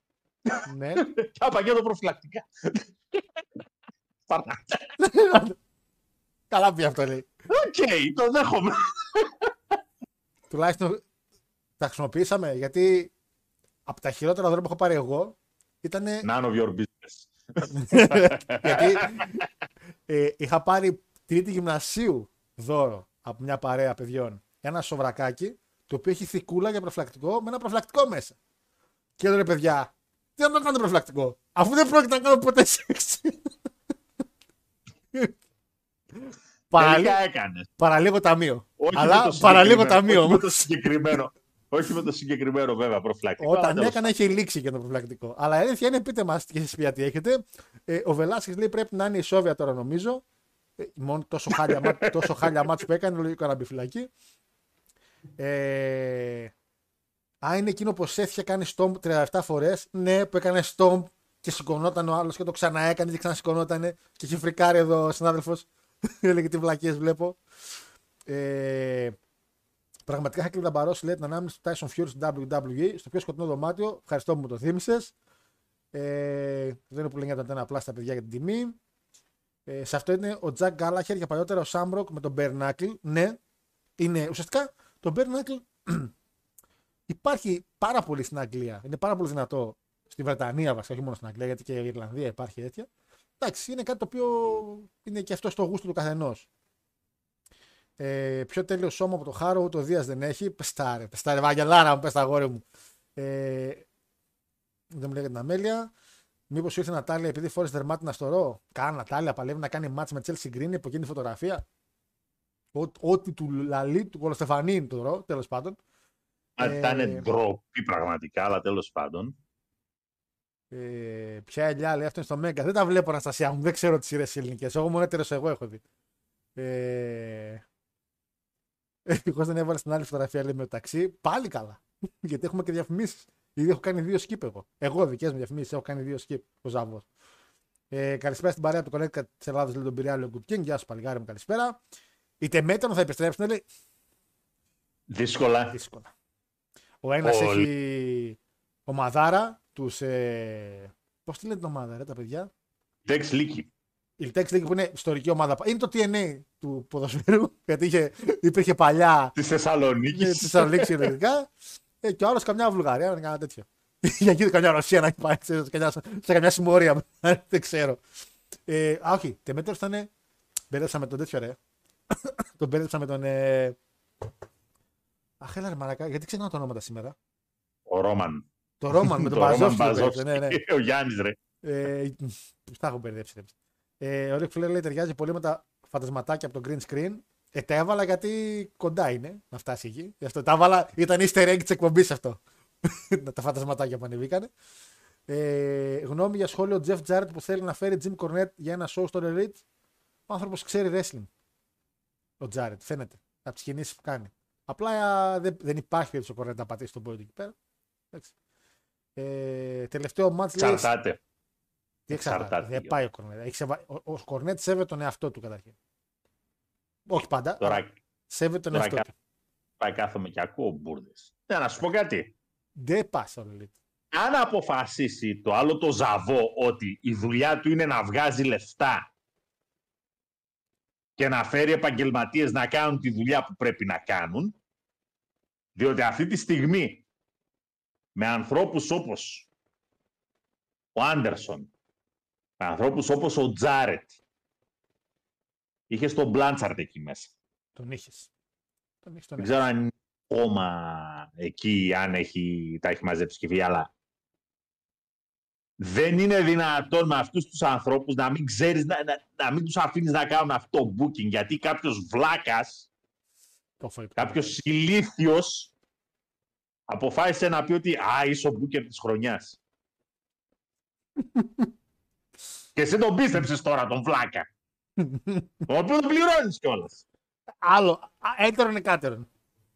Ναι. και ένα πακέτο προφυλακτικά. Πάρ' τα. Καλά πει αυτό λέει. Οκ, το δέχομαι. Τουλάχιστον τα χρησιμοποιήσαμε γιατί από τα χειρότερα δώρα που έχω πάρει εγώ ήταν. None of your business. γιατί ε, είχα πάρει τρίτη γυμνασίου δώρο από μια παρέα παιδιών. Ένα σοβρακάκι το οποίο έχει θικούλα για προφυλακτικό με ένα προφυλακτικό μέσα. Και λέω ρε παιδιά, τι να το κάνω προφυλακτικό, αφού δεν πρόκειται να κάνω ποτέ σεξ. Παραλίγο, Τελικά έκανες. παραλίγο ταμείο. Όχι με Αλλά το παραλίγο συγκεκριμένο- ταμείο όχι με όμως. το συγκεκριμένο. Όχι με το συγκεκριμένο βέβαια προφυλακτικό. αλλά Όταν τέλος έκανα είχε λήξει και το προφυλακτικό. Αλλά η αλήθεια είναι, πείτε μας και εσεί πια τι έχετε. Ε, ο Βελάσχη λέει πρέπει να είναι ισόβια τώρα νομίζω. Ε, μόνο τόσο χάλια, μάτ- τόσο χάλια μάτς που έκανε, λογικό να μπει φυλακή. Ε, α, είναι εκείνο που σέφια κάνει stomp 37 φορές. Ναι, που έκανε stomp και σηκωνόταν ο άλλος και το ξαναέκανε και ξανασηκωνόταν. Και έχει φρικάρει εδώ ο συνάδελφος. Έλεγε τι βλακίες βλέπω. Ε, Πραγματικά είχα κλείσει μπαρό λέει την ανάμνηση του Tyson Fury στην WWE στο πιο σκοτεινό δωμάτιο. Ευχαριστώ που μου το θύμισες. Ε, δεν είναι που λένε για το απλά στα παιδιά για την τιμή. Ε, σε αυτό είναι ο Τζακ Γκάλαχερ για παλιότερα ο Σάμπροκ με τον Μπέρνακλ. Ναι, είναι ουσιαστικά το Μπέρνακλ υπάρχει πάρα πολύ στην Αγγλία. Είναι πάρα πολύ δυνατό στη Βρετανία βασικά, όχι μόνο στην Αγγλία, γιατί και η Ιρλανδία υπάρχει τέτοια. Εντάξει, είναι κάτι το οποίο είναι και αυτό στο γούστο του καθενός. Ε, πιο τέλειο σώμα από το Χάρο, ούτε ο Δίας δεν έχει. Πεστάρε, πεστάρε, βαγγελάρα μου, πες τα αγόρι μου. Ε, δεν μου λέει για την αμέλεια. Μήπως ήρθε η Νατάλια επειδή φόρεσε δερμάτινα στο ρο; Κάνα Νατάλια, παλεύει να κάνει μάτς με Chelsea Green από εκείνη τη φωτογραφία. Ό- Ό,τι του λαλεί, του Κολοστεφανί είναι το ρο, τέλος πάντων. Αν Ε, ήταν ντροπή πραγματικά, αλλά τέλος πάντων. Ε, ποια ελιά λέει αυτό είναι στο Μέγκα. Δεν τα βλέπω Αναστασία μου, δεν ξέρω τις σειρές ελληνικές. Εγώ μόνο έτερο εγώ έχω δει. Ε, Ευτυχώς δεν έβαλε την άλλη φωτογραφία λέει, με το ταξί. Πάλι καλά. Γιατί έχουμε και διαφημίσεις. Ήδη έχω κάνει δύο skip εγώ. Εγώ δικές μου διαφημίσεις έχω κάνει δύο skip. Ο Ζάβο. Ε, καλησπέρα στην παρέα του Connecticut της Ελλάδα, λέει τον Πυριάλιο Good King. Γεια σου, παλιγάρι μου, καλησπέρα. Η Τεμέτρον θα επιστρέψουν, λέει. Δύσκολα. Δύσκολα. Ο ένας Πολύ. έχει ομαδάρα, τους. Ε... Πώς τη λένε την ομάδα, ρε, τα παιδιά; Τεξ Λίκη. Η Tex League που είναι ιστορική ομάδα. Είναι το TNA του ποδοσφαίρου, γιατί είχε, υπήρχε παλιά Τη Θεσσαλονίκη. ναι, τη Θεσσαλονίκη ειδικά. Ε, και ο άλλος καμιά Βουλγαρία, να κάνει τέτοιο. Για εκεί καμιά Ρωσία να έχει πάει, ξέρεις, σε καμιά, σε καμιά συμμορία. δεν ξέρω. Ε, α, όχι, τεμέτερο ήταν. Μπέρδεψα με τον τέτοιο ρε. τον μπέρδεψα με τον. Ε... Αχ, έλα ρε μαρακα, γιατί ξεχνάω τα ονόματα σήμερα. Ο Ρόμαν. Το Ρόμαν με τον Το Ρόμαν Μπαζόφσκι. το Μπαζόφσκι. μπέρδεψε, Ναι, ναι. Ο Γιάννης ρε. Ε, τα έχω μπερδέψει. Ρε. Ε, ο Ρικ Φλερ λέει ταιριάζει πολύ με τα φαντασματάκια από το green screen. Ε, τα έβαλα γιατί κοντά είναι να φτάσει εκεί. Γι' αυτό τα έβαλα, ήταν easter egg της εκπομπής αυτό. τα φαντασματάκια που ανεβήκανε. Ε, γνώμη για σχόλιο Jeff Jarrett που θέλει να φέρει Jim Cornette για ένα show στο The Elite. Ο άνθρωπος ξέρει wrestling. Ο Jarrett, φαίνεται. Από τις κινήσεις που κάνει. Απλά α, δεν, δεν υπάρχει περίπτωση ο Cornette να πατήσει τον πόδι του εκεί πέρα. Εντάξει. Ε, τελευταίο match λέει. Εξαρτάται. Τι εξαρτάται. Εξαρτάται, Δεν γιο. πάει ο Κορνέτ. Έχει σεβα... Ο, ο Κορνέτ σέβεται τον εαυτό του καταρχήν. Όχι πάντα. αλλά Τώρα, Σέβεται τον τώρα εαυτό κα- του. πάει κάθομαι και ακούω μπουρδες. Ναι, να σου πω κάτι. Δεν πας στο Elite. Αν αποφασίσει το άλλο το ζαβό ότι η δουλειά του είναι να βγάζει λεφτά και να φέρει επαγγελματίες να κάνουν τη δουλειά που πρέπει να κάνουν, διότι αυτή τη στιγμή με ανθρώπους όπως ο Άντερσον, με ανθρώπους όπως ο Τζάρετ, Είχες τον Μπλάντσαρτ εκεί μέσα. Τον είχες. Τον είχες τον Δεν ξέρω αν είναι ακόμα εκεί, αν έχει, τα έχει μαζέψει και φύγει, αλλά δεν είναι δυνατόν με αυτούς τους ανθρώπους να μην ξέρεις, να, να, να μην τους αφήνεις να κάνουν αυτό το booking, γιατί κάποιος βλάκας, Το φάει. κάποιος ηλίθιος αποφάσισε να πει ότι «Α, είσαι ο booker της χρονιάς». και εσύ τον πίστεψες τώρα τον βλάκα. ο οποίος τον πληρώνεις κιόλας. Άλλο. Α, Έτερο είναι κάτερο.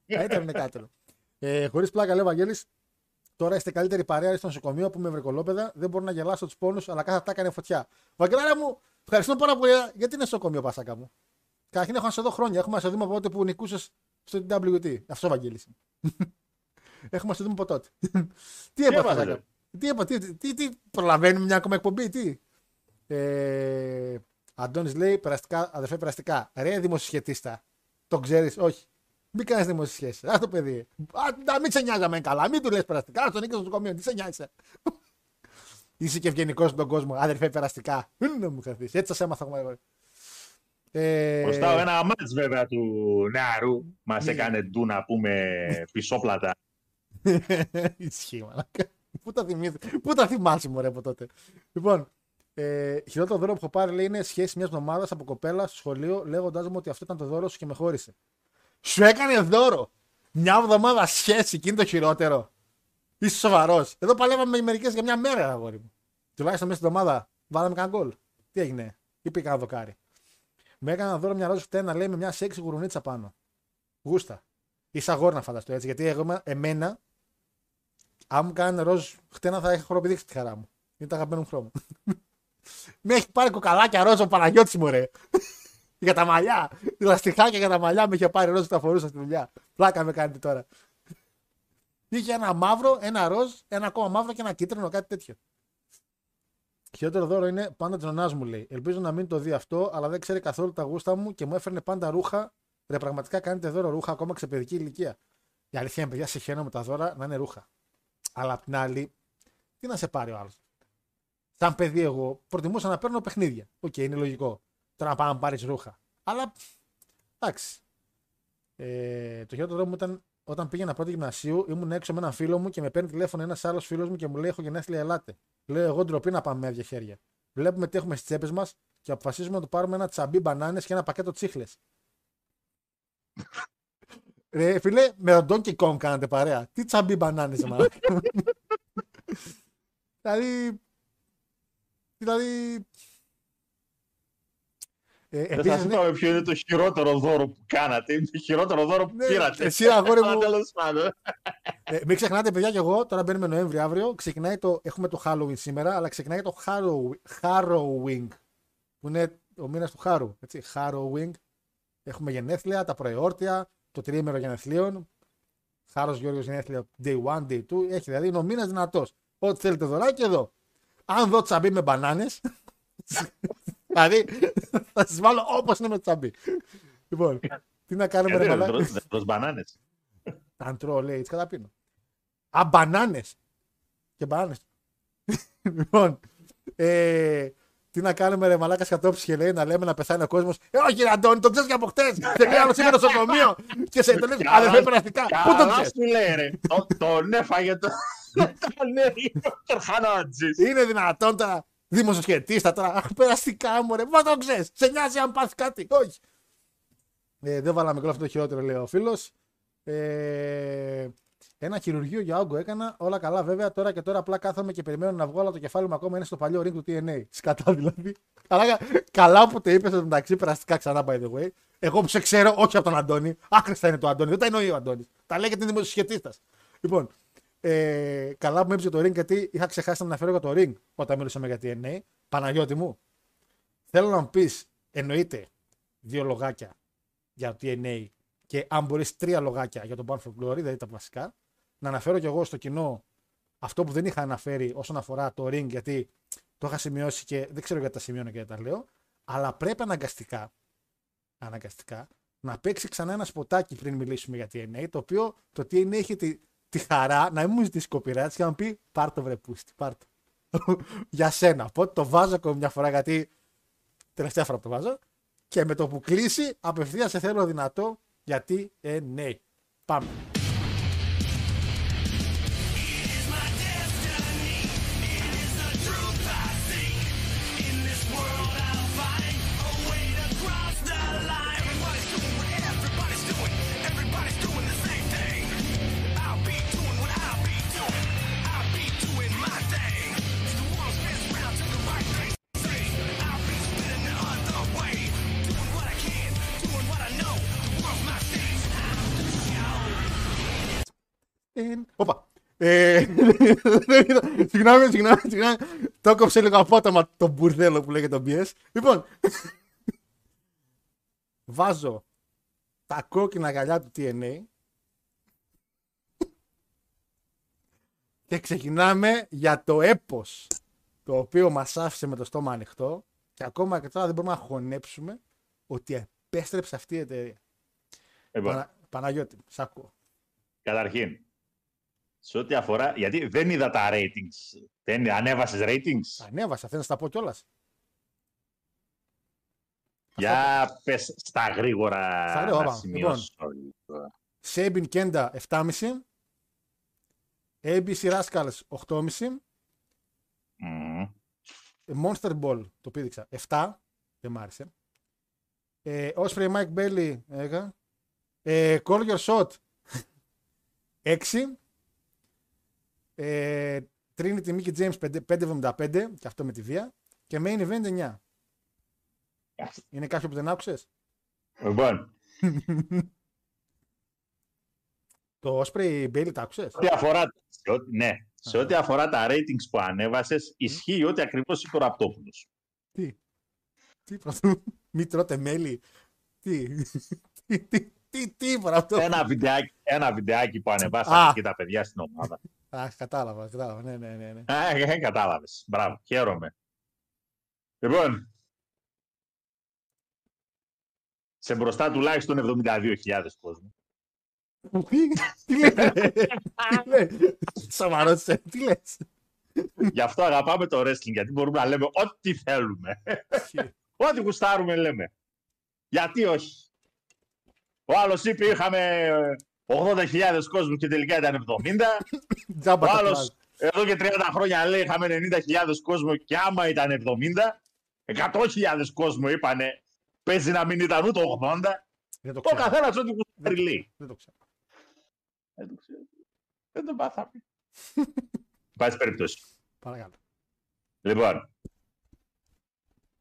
Έτερο είναι κάτερο. Ε, Χωρίς πλάκα, λέει ο Βαγγέλης, Τώρα είστε καλύτερη παρέα στο νοσοκομείο που με βρεκολόπεδα. Δεν μπορώ να γελάσω τους πόνους, αλλά κάθε αυτά έκανε φωτιά. Βαγγελάρα μου, ευχαριστώ πάρα πολύ. Γιατί είναι νοσοκομείο, Πάσακα μου; Καταρχήν έχω να σε δω χρόνια. Έχουμε να σε δούμε από τότε που νικούσες στο WT. Αυτό Βαγγέλης. Έχουμε να σε δούμε από τότε. τι έπαθε, έπαθες, Πάσακα; ρε; Τι έπαθε, τι, τι, τι, προλαβαίνουμε μια ακόμα εκπομπή, τι; Ε, Αντώνης λέει, περαστικά, αδερφέ περαστικά. Ρε δημοσιοσχετίστα. Το ξέρεις, όχι. Μην κάνεις δημοσιοσχέσεις. Α το παιδί. Α, να μην σε νοιάζει αμέ καλά. Μην του λες περαστικά. Α τον νίκη στο νοσοκομείο. Τι σε νοιάζει. Είσαι και ευγενικός στον κόσμο. Αδερφέ περαστικά. Μην να μου χαθεί. Έτσι σας έμαθα εγώ. Ε, Προστάω ένα μάτς βέβαια του νεαρού. Μας Ναι. έκανε ντου να πούμε πισόπλατα. Ισχύει, μαλάκα. Πού τα, θυμήθη, πού τα θυμάσαι, μωρέ, από τότε; Λοιπόν, ε, χειρότερο δώρο που έχω πάρει λέει είναι σχέση μιας εβδομάδας από κοπέλα στο σχολείο, λέγοντάς μου ότι αυτό ήταν το δώρο σου και με χώρισε. Σου έκανε δώρο! Μια εβδομάδα σχέση και είναι το χειρότερο. Είσαι σοβαρός. Εδώ παλεύαμε μερικές για μια μέρα, αγόρι μου. Τουλάχιστον μέσα στην εβδομάδα βάλαμε κανένα γκολ. Τι έγινε, ή πήγα να δοκάρι. Με έκανα δώρο μια ροζ φτένα, λέει με μια σεξι γουρουνίτσα πάνω. Γούστα. Είσαι αγόρι να φανταστώ έτσι, γιατί εγώ, είμαι- εμένα αν μου κάνει ροζ χτένα θα έχω χοροπηδήξει τη χαρά μου. Είναι το αγαπημένο μου χρώμα. Με έχει πάρει κοκαλάκια ροζ ο Παναγιώτης μου ρε. για τα μαλλιά. Λαστιχάκια για τα μαλλιά με είχε πάρει ροζ που τα φορούσα στη δουλειά. Πλάκα με κάνετε τώρα. Είχε ένα μαύρο, ένα ροζ, ένα ακόμα μαύρο και ένα κίτρινο, κάτι τέτοιο. Χειρότερο δώρο είναι πάντα της νονάς μου λέει. Ελπίζω να μην το δει αυτό, αλλά δεν ξέρει καθόλου τα γούστα μου και μου έφερνε πάντα ρούχα. Ρε, πραγματικά κάνετε δώρο ρούχα ακόμα και σε παιδική ηλικία. Η αλήθεια είναι, παιδιά, σε με τα δώρα να είναι ρούχα. Αλλά απ' την άλλη, τι να σε πάρει ο άλλος. Σαν παιδί, εγώ προτιμούσα να παίρνω παιχνίδια. Οκ, είναι λογικό. Τώρα να πάω να πάρεις ρούχα. Αλλά εντάξει. Ε, το χειρότερο μου ήταν όταν πήγαινα πρώτη γυμνασίου, ήμουν έξω με έναν φίλο μου και με παίρνει τηλέφωνο ένας άλλος φίλος μου και μου λέει: Έχω γενέθλια, ελάτε. Λέω: Εγώ ντροπή να πάμε με άδεια χέρια. Βλέπουμε τι έχουμε στις τσέπες μας και αποφασίζουμε να του πάρουμε ένα τσαμπί μπανάνες και ένα πακέτο τσίχλες. Ρε φίλε, με τον Donkey Kong κάνατε παρέα. Τι τσαμπί μπανάνες, μαλάκα. δηλαδή... Δηλαδή... Ε, Δεν επίσης, σας είπαμε ποιο είναι το χειρότερο δώρο που κάνατε. Είναι το χειρότερο δώρο που Ναι, πήρατε. εσύ, αγόρι Αλλά μου. τέλος πάντων. ε, μην ξεχνάτε, παιδιά, και εγώ τώρα μπαίνουμε Νοέμβρη αύριο. Ξεκινάει το. Έχουμε το Halloween σήμερα, αλλά ξεκινάει το Harrow- Harrowing. Που είναι ο μήνας του Χάρου. Έτσι, Harrowing. Έχουμε γενέθλια, τα προεόρτια, το τριήμερο γενεθλίων. Χάρος Γιώργος γενέθλια day 1, day 2. Έχει δηλαδή είναι ο μήνας δυνατός. Ό,τι θέλετε δωράκι εδώ. Αν δω τσαμπί με μπανάνες. δηλαδή θα σας βάλω όπως είναι με τσαμπί. λοιπόν, τι να κάνουμε, ρε Γιατί δεν μαλάκα; τρως- δεν τρως μπανάνες; Αν τρώω, λέει, έτσι καταπίνω. Α, μπανάνες. Και μπανάνες. λοιπόν, ε, τι να κάνουμε, ρε Μαλάκα κατόψη και λέει να λέμε να πεθάνει ο κόσμος. Ε, όχι, ρε Αντώνη, τον ξέρεις και από χτες. Σε λέει άλλο σήμερα στο νοσοκομείο. και σε το λέει Καλά- αδερφέ περαστικά. Πού τον Καλά ξέρεις; σου λέει ρε. Το- Τον έφαγε το... Τον έφαγε ο Τερχανότζης. Είναι δυνατόν τώρα. Δημοσιοσχετίστα τώρα. Αχ, περαστικά μου, ρε. Μα το ξέρεις. Σε νοιάζει αν πάθεις κάτι. Όχι. Ε, δεν βάλαμε κιόλας αυτό το χειρότερο, λέει ο φίλος. Ε, ένα χειρουργείο για όγκο έκανα. Όλα καλά, βέβαια. Τώρα και τώρα απλά κάθομαι και περιμένω να βγω, αλλά το κεφάλι μου ακόμα είναι στο παλιό ring του TNA. Σκατά δηλαδή. καλά, καλά που το είπες μεταξύ περαστικά ξανά, by the way. Εγώ που σε ξέρω, όχι από τον Αντώνη. Άχρηστα είναι το Αντώνη. Δεν τα εννοεί ο Αντώνης. Τα λέει γιατί είναι δημοσιοσχετίστας. Λοιπόν, ε, καλά που με έπεισε το ring γιατί είχα ξεχάσει να αναφέρω για το ring όταν μιλούσαμε για TNA. Παναγιώτη μου, θέλω να μου πεις, εννοείται δύο λογάκια για το TNA και αν μπορείς τρία λογάκια για το Bound for Glory, δηλαδή τα βασικά. Να αναφέρω κι εγώ στο κοινό αυτό που δεν είχα αναφέρει όσον αφορά το ring, γιατί το είχα σημειώσει και δεν ξέρω γιατί τα σημειώνω και δεν τα λέω. Αλλά πρέπει αναγκαστικά, αναγκαστικά να παίξει ξανά ένα σποτάκι πριν μιλήσουμε για TNA, το οποίο το TNA έχει τη, τη χαρά να μην μου ζητήσει copyright και να μου πει πάρ' το βρε πούστη, πάρ' το. για σένα. Οπότε το βάζω ακόμη μια φορά γιατί τελευταία φορά που το βάζω. και με το που κλείσει απευθείας σε θέλω δυνατό γιατί ε, ναι. Πάμε. Όπα. Ε, δεν είδα. Συγγνώμη, συγγνώμη, συγγνώμη. Το έκοψε λίγο απότομα το μπουρδέλο που λέγεται το BS. Λοιπόν, βάζω τα κόκκινα γαλιά του TNA και ξεκινάμε για το έπος το οποίο μας άφησε με το στόμα ανοιχτό και ακόμα και τώρα δεν μπορούμε να χωνέψουμε ότι επέστρεψε αυτή η εταιρεία. Λοιπόν, Πανα- Παναγιώτη, σ' ακούω. καταρχήν, σε ό,τι αφορά. Γιατί δεν είδα τα ratings. Δεν ανέβασες ratings; Ανέβασα, θέλω να στα πω κιόλας. Για πες στα γρήγορα Στα γρήγορα, να πάμε. σημειώσω. Σέιμπιν Κέντα 7,5. ABC Rascals 8,5. Μμμ. Monster Ball το πήδηξα 7. Δεν μ' άρεσε. Ε, Osprey Mike Bailey έγα. Ε, Call Your Shot 6. Ε, Trinity Mickey James 5 5,75 και αυτό με τη βία. Και Main Event 9. Είναι κάποιο που δεν άκουσες; Λοιπόν, Το Osprey Bailey τα άκουσες; ό,τι αφορά, σε ό,τι- ναι, σε ό,τι αφορά τα ratings που ανέβασες, ισχύει ό,τι ακριβώς είπε ο Ραπτόπουλος. Τι; Τι πρωτού. Μη τρώτε μέλι. Τι; Τι, τι, τι, τι είπα αυτό; Ένα βιντεάκι, ένα βιντεάκι που Α. ανεβάσανε και τα παιδιά στην ομάδα. Α, κατάλαβα, κατάλαβα. Ναι, ναι, ναι. ναι. Α, ε, κατάλαβες. Μπράβο, χαίρομαι. Λοιπόν, σε μπροστά τουλάχιστον 72.000 κόσμο. Τι, τι λέει. Τι λέει. Σοβαρός είσαι. Τι λες. Γι' αυτό αγαπάμε το wrestling, γιατί μπορούμε να λέμε ό,τι θέλουμε. ό,τι γουστάρουμε λέμε. Γιατί όχι. Ο άλλος είπε είχαμε 80.000 κόσμους και τελικά ήταν 70. Τζάμπα Ο τα άλλος πλάζ. εδώ και 30 χρόνια λέει είχαμε 90.000 κόσμο και άμα ήταν 70, 100.000 κόσμο είπανε παίζει να μην ήταν ούτε 80. Δεν το Το ξέρω. καθένας ό,τι γουστάρει λέει. Δεν το ξέρω. Δεν το ξέρω. Δεν το πάθαμε. Πάση περιπτώσει. Παρακαλώ. Λοιπόν,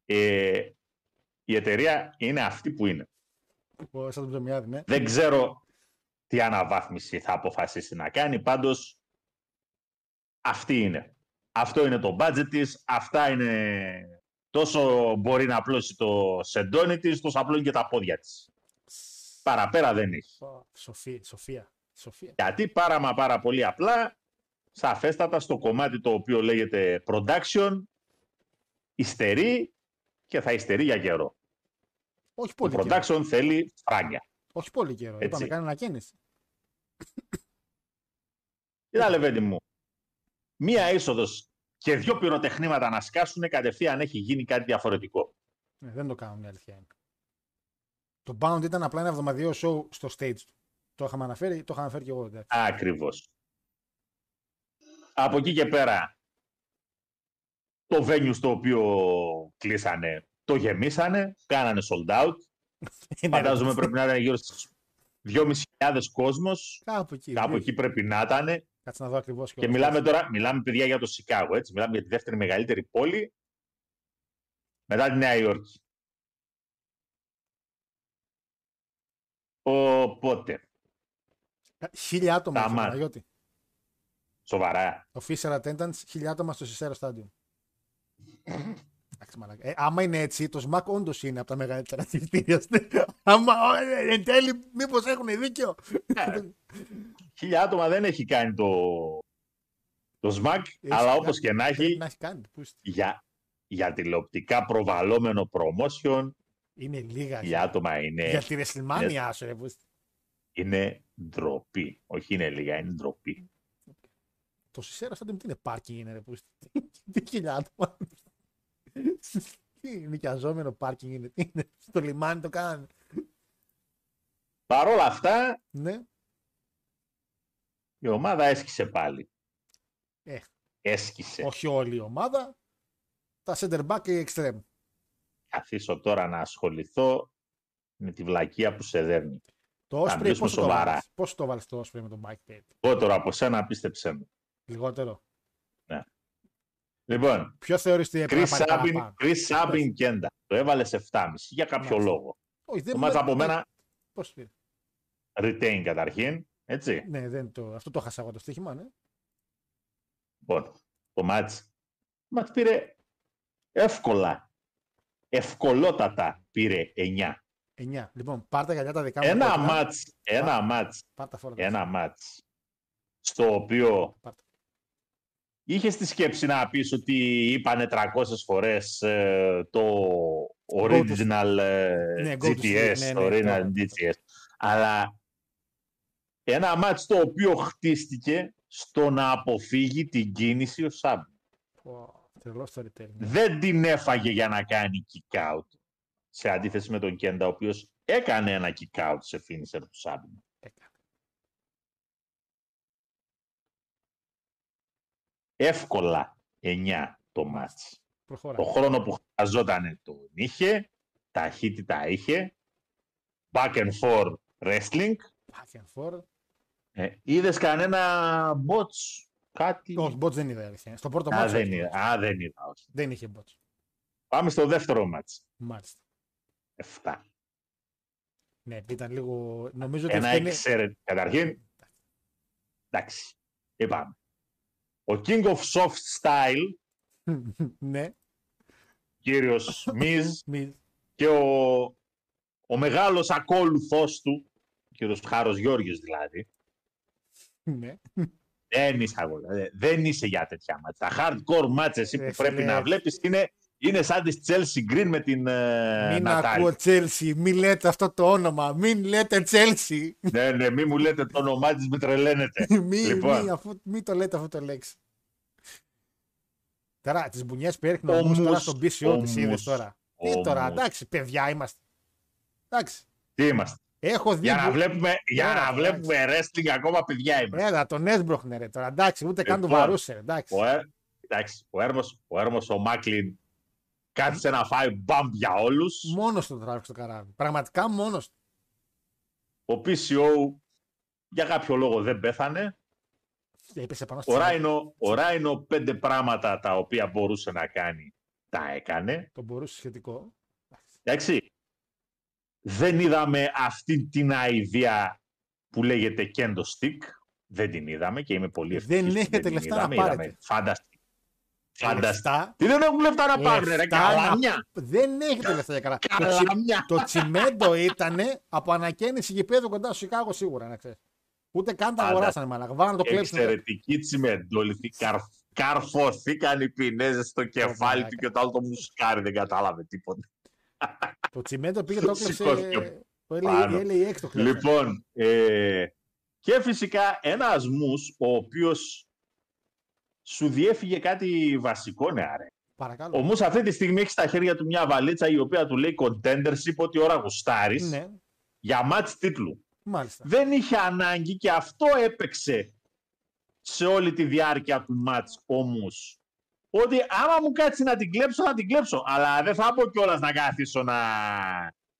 ε, η εταιρεία είναι αυτή που είναι. Ο- Σαν τον ψωμιάδη, ναι. Δεν ξέρω τι αναβάθμιση θα αποφασίσει να κάνει, πάντως αυτή είναι. Αυτό είναι το budget της, αυτά είναι τόσο μπορεί να απλώσει το σεντόνι της, τόσο απλώνει και τα πόδια της. Παραπέρα δεν έχει. Ω, Σοφία, Σοφία. Σοφία. Γιατί πάρα μα πάρα πολύ απλά, σαφέστατα στο κομμάτι το οποίο λέγεται production, υστερεί και θα υστερεί για καιρό. Όχι Το πολύ καιρό. production θέλει φράγκια. Όχι πολύ καιρό. Έτσι. Είπαμε κάνει ανακαίνιση. Κοίτα Λεβέντη μου, μία είσοδος και δύο πυροτεχνήματα να σκάσουν κατευθείαν έχει γίνει κάτι διαφορετικό. Ναι, δεν το κάνουν η αλήθεια είναι. Το Bound ήταν απλά ένα εβδομαδιαίο show στο stage του. Το είχαμε αναφέρει, το είχα αναφέρει και εγώ. εντάξει. Ακριβώς. Από εκεί και πέρα, το venue στο οποίο κλείσανε, το γεμίσανε, κάνανε sold out. Είναι, Φαντάζομαι ρε, πρέπει να ήταν γύρω στις 2.500 κόσμος. Κάπου εκεί. Κάπου δύο. εκεί πρέπει να ήταν. Κάτσε να δω ακριβώς. Και μιλάμε τώρα, μιλάμε παιδιά για το Σικάγο, έτσι. Μιλάμε για τη δεύτερη μεγαλύτερη πόλη μετά τη Νέα Υόρκη. Οπότε, Χίλια άτομα. Τα είχε, μάτια. Παναγιώτη. σοβαρά. Official attendance, χίλια άτομα στο Σισέρο Stadium. Εντάξει, μαλάκα. Ε, άμα είναι έτσι, το SMAC όντως είναι από τα μεγαλύτερα δηλητήρια. άμα ε, εν τέλει, μήπως έχουν δίκιο; Χίλια άτομα δεν έχει κάνει το, το ΣΜΑΚ, Έχει αλλά κάνει. όπως και να Πρέπει έχει, να έχει κάνει. Πού είστε. για, για τηλεοπτικά προβαλλόμενο promotion, Είναι λίγα. χίλια άτομα είναι, Για τη WrestleMania, σου ρε. πού είστε. είναι ντροπή. Όχι είναι λίγα, είναι ντροπή. Το Σισέρο Stadium τι είναι, πάρκι είναι, ρε. Πού είστε. Τι χίλια άτομα. Τι νοικιαζόμενο πάρκινγκ είναι, τι είναι. Στο λιμάνι το κάνανε. Παρ' όλα αυτά, Ναι. η ομάδα έσκησε πάλι. Ε. Έσκησε. Όχι όλη η ομάδα. Τα center back και οι extreme. Καθίσω τώρα να ασχοληθώ με τη βλακεία που σε δέρνει. Το Osprey μιλήσουμε πώς το σοβαρά. βάλεις. Πώς το βάλεις το Osprey με τον Mike Tate. Λιγότερο από σένα, πίστεψέ μου. Λιγότερο. Λοιπόν, Ποιο θεωρείς ότι έπρεπε Chris να πάρει Sabin, παραπάνω. Chris Sabin Κέντα. Το έβαλε σε 7,5 για κάποιο Μάλιστα. λόγο. Όχι, δεν Το μου μάτς λέει- από μένα Πώς πήρε; retain καταρχήν. Έτσι. Ναι, δεν το... αυτό το χάσα εγώ το στοίχημα, ναι. Λοιπόν, το μάτς. Το μάτς πήρε εύκολα. Ευκολότατα πήρε 9. 9. Λοιπόν, πάρ' τα γυαλιά τα δικά μου. Ένα κόκκινα. μάτς, ένα μάτς, Πάρ' τα φόρα. ένα μάτς στο οποίο Πάρ' τα. Είχες στη σκέψη να πεις ότι είπανε 300 φορές ε, το original ε, Ναι, go to GTS, sleep, ναι, το ναι, original το- GTS. Αλλά ένα μάτς το οποίο χτίστηκε στο να αποφύγει την κίνηση ο Σάμπ. Πω, Τρελό storytelling. Δεν την έφαγε για να κάνει kick out. Σε αντίθεση με τον Κέντα, ο οποίος έκανε ένα kick out σε finisher του Σάμπιν. Εύκολα 9 το μάτς. Προχώρα. Το χρόνο που χρειαζόταν τον είχε, ταχύτητα είχε, back and forth wrestling. Back and forth. Ε, είδες κανένα bots, κάτι; Όχι, bots δεν είδα η αλήθεια. Στο πρώτο Α, μάτσο. δεν είδα, α, δεν είδα, όχι. Δεν είχε bots. Πάμε στο δεύτερο μάτς. Μάλιστα. 7. Ναι, ήταν λίγο. Νομίζω ότι Ένα αυτό είναι. εξαιρετικό. Καταρχήν, εντάξει, είπαμε. Ο King of Soft Style, ναι, κύριος Μιζ, μη. και ο, ο μεγάλος ακόλουθός του, ο κύριος Χάρος Γιώργης δηλαδή, ναι. δεν είσαι, αγώνα, δε- δεν είσαι για τέτοια μάτια. Τα hardcore matches εσύ Ε, που πρέπει φίλε. να βλέπεις είναι, είναι σαν της Chelsea Green με την ε, Μην Νατάλη. ακούω Chelsea, μην λέτε αυτό το όνομα. Μην λέτε Chelsea. ναι, ναι, μη μου λέτε το όνομά της, με τρελαίνετε. μη, Λοιπόν. μη, αφού, μη το λέτε αυτό το λέξη. Τώρα, τις μπουνιές που έριχνε Ο ο Μους τώρα Μους, στον ο PCO της είδες Μους, τώρα. ο Τι τώρα, Μους. εντάξει, παιδιά είμαστε. Εντάξει. Τι είμαστε. Έχω δει. Για να που- βλέπουμε, για Έλα, να βλέπουμε wrestling ακόμα παιδιά είμαστε. Έλα, τον έσμπροχνε ρε τώρα. Εντάξει, ούτε καν τον Λοιπόν, βαρούσε. ρε, Εντάξει. Ο, Έ- εντάξει, ο Έρμος, ο Έρμος, ο Μάκλιν κάθισε να φάει μπαμπ για όλους. Μόνος του τράβηξε το καράβι. Πραγματικά μόνος του. Ο PCO για κάποιο λόγο δεν πέθανε. Έπεσε πάνω στη Ο Ράινο, ο Ράινο πέντε πράγματα τα οποία μπορούσε να κάνει τα έκανε. Το μπορούσε σχετικό. Εντάξει. Δεν είδαμε αυτή την αηδία που λέγεται Kendo Stick. Δεν την είδαμε και είμαι πολύ ευτυχής Δεν που έχετε την λεφτά να είδαμε. πάρετε. Είδαμε Fantastic. Fantastic. Λεφτά. Τι δεν έχουν λεφτά να πάρουν, ρε Λεφτά να- καλαμιά. Δεν έχετε λεφτά για καλά. το, τσι- Καλαμιά. το τσιμέντο ήταν από ανακαίνιση γηπέδου κοντά στο Σικάγο σίγουρα, να ξέρεις. Ούτε καν τα Πάντα. αγοράσανε μαλάκα. Βάλανε το κλέψιμο. Εξαιρετική τσιμεντόληθη. Καρ, καρφωθήκαν οι πινέζες στο κεφάλι του και το άλλο το μουσκάρι. Δεν κατάλαβε τίποτα. Το τσιμέντο πήγε το Σηκώθηκε έκλεψε. Το πάνω. LAX το κλέψε. Λοιπόν, ε, και φυσικά ένα μους ο οποίος σου διέφυγε κάτι βασικό, ναι, άρε. Παρακαλώ. Ο Μους αυτή τη στιγμή έχεις στα χέρια του μια βαλίτσα η οποία του λέει contenders, είπε ότι ώρα γουστάρεις Ναι, για μάτς τίτλου. μάλιστα. δεν είχε ανάγκη και αυτό έπαιξε σε όλη τη διάρκεια του μάτς όμως. Ότι άμα μου κάτσει να την κλέψω, θα την κλέψω. Αλλά δεν θα πω κιόλας να καθίσω να,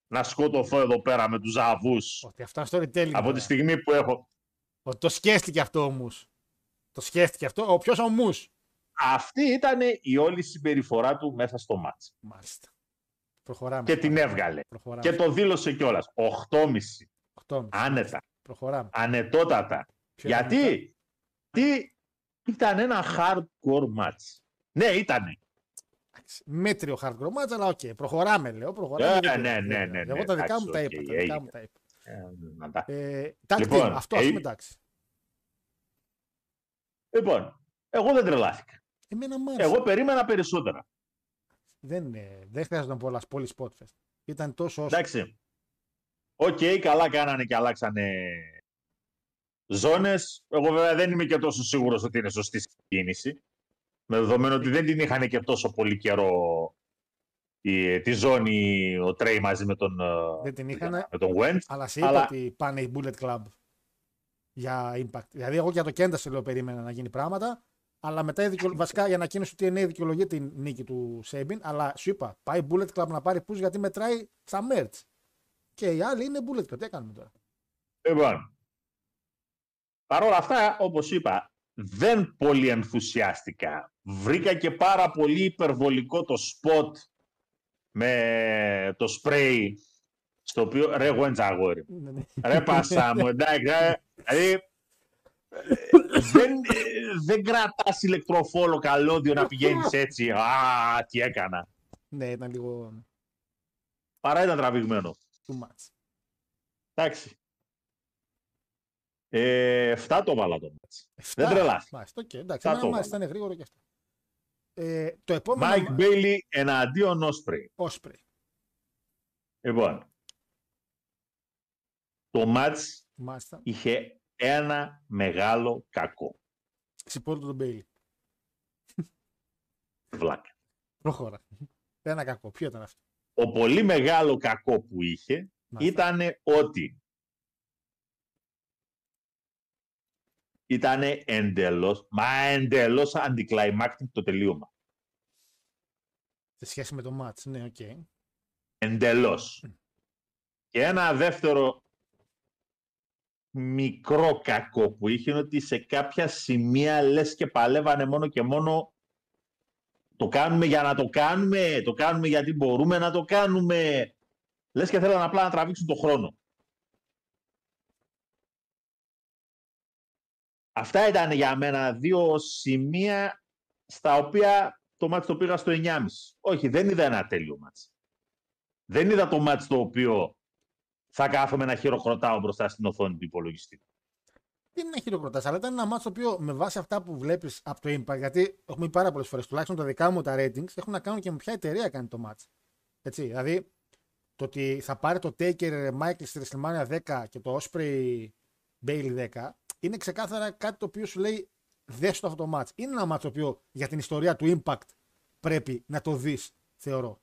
να σκοτωθώ εδώ πέρα με τους ζαβούς. Ότι αυτό είναι storytelling. Από τώρα. τη στιγμή που έχω... Ότι το σκέφτηκε αυτό όμως. Το σκέφτηκε αυτό. Ο ποιος ομού. Αυτή ήταν η όλη συμπεριφορά του μέσα στο μάτς. Μάλιστα. Προχωράμε. Και την έβγαλε. Προχωράμε. Και το δήλωσε κιόλας. 8,5. 8,5. Άνετα. Προχωράμε. Ανετότατα. Ποιος ήταν μετά; Γιατί, γιατί ήταν ένα hardcore match. Ναι, ήτανε. Εντάξει, Μέτριο hardcore match, αλλά οκ. Προχωράμε, λέω. Προχωράμε. Ε, γιατί- ναι, ναι, ναι, Εγώ ναι, τα δικά εντάξει, μου τα οκ, είπα. Τα δικά έγινε. μου τα είπα. Ε, να τα- Ε, tag Λοιπόν, team, αυτό ας ε, πούμε εντάξει. Λοιπόν, εγώ δεν τρελάθηκα. Εμένα μ' άρεσε. Εγώ περίμενα περισσότερα. Δεν, ε, δεν χρειάζονταν πολλά πολύ spotfest. Ήταν τόσο όσο. Εντάξει. Οκ, καλά κάνανε και αλλάξανε ζώνες. Εγώ βέβαια δεν είμαι και τόσο σίγουρος ότι είναι σωστή κίνηση. Με δεδομένο ότι δεν την είχαν και τόσο πολύ καιρό η, τη ζώνη ο Τρέι μαζί με τον, ε, Δεν την είχανε. με τον Wentz. Αλλά σε είπα Αλλά- ότι πάνε οι Bullet Club για impact. Δηλαδή, εγώ και για το Κέντα σε λέω περίμενα να γίνει πράγματα. Αλλά μετά η δικαιολο... βασικά η ανακοίνωση του TNA δικαιολογεί την νίκη του Σέμπιν. Αλλά σου είπα, πάει Bullet Club να πάρει push γιατί μετράει στα merch. Και οι άλλοι είναι Bullet Club. Τι κάνουμε τώρα; Λοιπόν, Παρ' όλα αυτά, όπως είπα, δεν πολύ ενθουσιάστηκα. Βρήκα και πάρα πολύ υπερβολικό το spot με το spray στο οποίο ρε Γουέντζ αγόρι μου. Ναι, ναι. Ρε πασά μου, εντάξει. Ε, Δηλαδή, ε, δεν, ε, δεν κρατάς ηλεκτροφόρο καλώδιο να πηγαίνεις έτσι. Α, τι έκανα. ναι, ήταν λίγο Παρά ήταν τραβηγμένο. too much. Εντάξει. Ε, 7 το βάλα το μάτς. Δεν Εφτά. τρελάθηκα. Μάλιστα, οκ, εντάξει. Εφτά Εμένα το μάλιστα έβαλα. ήταν γρήγορο και αυτό. Ε, το επόμενο. Μάικ Μπέιλι εναντίον Όσπρεϊ. Όσπρι. Λοιπόν, το μάτς Μάλιστα. είχε ένα μεγάλο κακό. Ξυπόλυτο τον Μπέιλι. Βλάκα. Προχώρα. Ένα κακό. Ποιο ήταν αυτό; Ο πολύ μεγάλο κακό που είχε Μάλιστα. ήταν ότι ήταν εντελώς, μα εντελώς anticlimactic το τελείωμα. Σε σχέση με το μάτς. Ναι, οκ. Εντελώς. Και ένα δεύτερο μικρό κακό που είχε είναι ότι σε κάποια σημεία λες και παλεύανε μόνο και μόνο το κάνουμε για να το κάνουμε, το κάνουμε γιατί μπορούμε να το κάνουμε. Λες και θέλανε απλά να τραβήξουν το χρόνο. Αυτά ήταν για μένα δύο σημεία στα οποία το μάτς το πήγα στο 9,5. Όχι, δεν είδα ένα τέλειο μάτς. Δεν είδα το μάτς το οποίο θα κάθομαι να χειροκροτάω μπροστά στην οθόνη του υπολογιστή. Δεν είναι χειροκροτάς, αλλά ήταν ένα μάτσο το οποίο με βάση αυτά που βλέπεις από το Impact, γιατί έχουμε πει πάρα πολλές φορές, τουλάχιστον τα δικά μου τα ratings έχουν να κάνουν και με ποια εταιρεία κάνει το match. Έτσι, δηλαδή το ότι θα πάρει το Taker Michael στη WrestleMania 10 και το Osprey Bailey 10 είναι ξεκάθαρα κάτι το οποίο σου λέει δες το αυτό το match. Είναι ένα match το οποίο για την ιστορία του Impact πρέπει να το δεις, θεωρώ.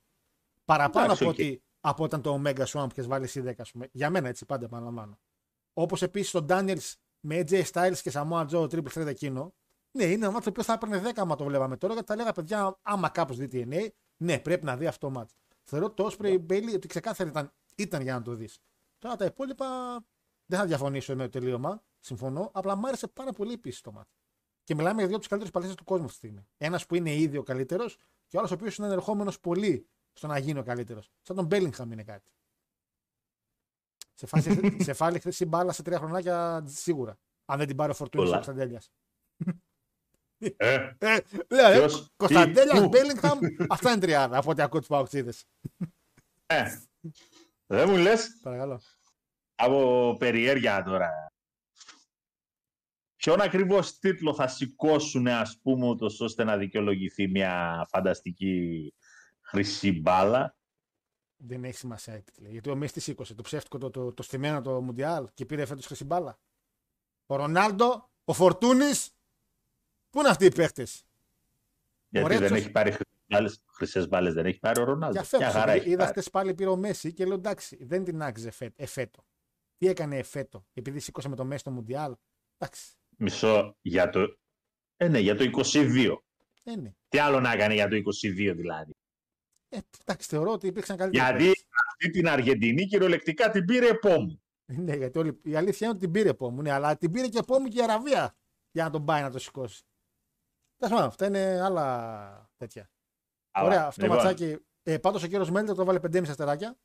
Παραπάνω Εντάξει, από, οκ. ότι, από όταν το Omega Swann που έχεις βάλει εσύ 10, ας πούμε. Για μένα έτσι πάντα επαναλαμβάνω. Όπως επίσης το Daniels με AJ Styles και Samoa Joe Triple Threat εκείνο. Ναι, είναι ένα ματς το οποίο θα έπαιρνε 10 άμα το βλέπαμε τώρα. Γιατί θα λέγα παιδιά, άμα κάπως δει TNA, ναι, πρέπει να δει αυτό το ματς. Θεωρώ το Osprey Bailey ότι ξεκάθαρα ήταν, ήταν για να το δεις. Τώρα τα υπόλοιπα δεν θα διαφωνήσω με το τελείωμα. Συμφωνώ. Απλά μου άρεσε πάρα πολύ επίσης το μάτσο. Και μιλάμε για δύο από του καλύτερου παλέτες του κόσμου αυτή τη στιγμή. Ένας που είναι ήδη ο καλύτερος και ο άλλος ο οποίος είναι ερχόμενο πολύ στο να γίνει ο καλύτερος. Σαν τον Bellingham είναι κάτι. Σε φάση, σε φάλη χρυσή μπάλα σε τρία χρονάκια σίγουρα. Αν δεν την πάρει ο Φορτούνη ο Πολλά. Κωνσταντέλια. Ε, Ε, λέω, ε, Ποιος, Κωνσταντέλια, τι, πού; Μπέλιγχαμ, αυτά είναι τριάδα από ό,τι ακούω τους παουξίδε. ε. Δεν μου λες; Παρακαλώ. από περιέργεια τώρα. Ποιον ακριβώς τίτλο θα σηκώσουν ας πούμε ούτως ώστε να δικαιολογηθεί μια φανταστική χρυσή μπάλα. Δεν έχει σημασία η τίτλη. Γιατί ο Μίστη σήκωσε το ψεύτικο, το, το, το στημένο το Μουντιάλ και πήρε φέτος χρυσή μπάλα. Ο Ρονάλντο, ο Φορτούνης. Πού είναι αυτοί οι παίχτε. Γιατί Ρέτσος. δεν έχει πάρει χρυσές μπάλες, χρυσές μπάλες δεν έχει πάρει ο Ρονάλντο. Για Μια φέτο. χαρά έχει Είδα πάρει. χτε πάλι πήρε ο Μέση και λέω εντάξει, δεν την άξιζε φε- εφέτο. Τι έκανε εφέτο, επειδή σήκωσε με το Μέση το Μουντιάλ. Εντάξει, Μισό για το... Ε, ναι, για το 22. δεν είναι. Τι άλλο να έκανε για το 22 δηλαδή. Ε, εντάξει, θεωρώ ότι υπήρξαν καλύτεροι. Γιατί παίκτες. αυτή την Αργεντινή κυριολεκτικά την πήρε επόμου. Ναι, γιατί όλη, η αλήθεια είναι ότι την πήρε επόμου. Ναι, αλλά την πήρε και επόμου και η Αραβία για να τον πάει να το σηκώσει. Τέλος πάντων, αυτά είναι άλλα τέτοια. Αλλά, Ωραία, αυτό λοιπόν, το ματσάκι. Ε, Πάντως ο κύριος Μέλτερ το βάλε 5,5 αστεράκια.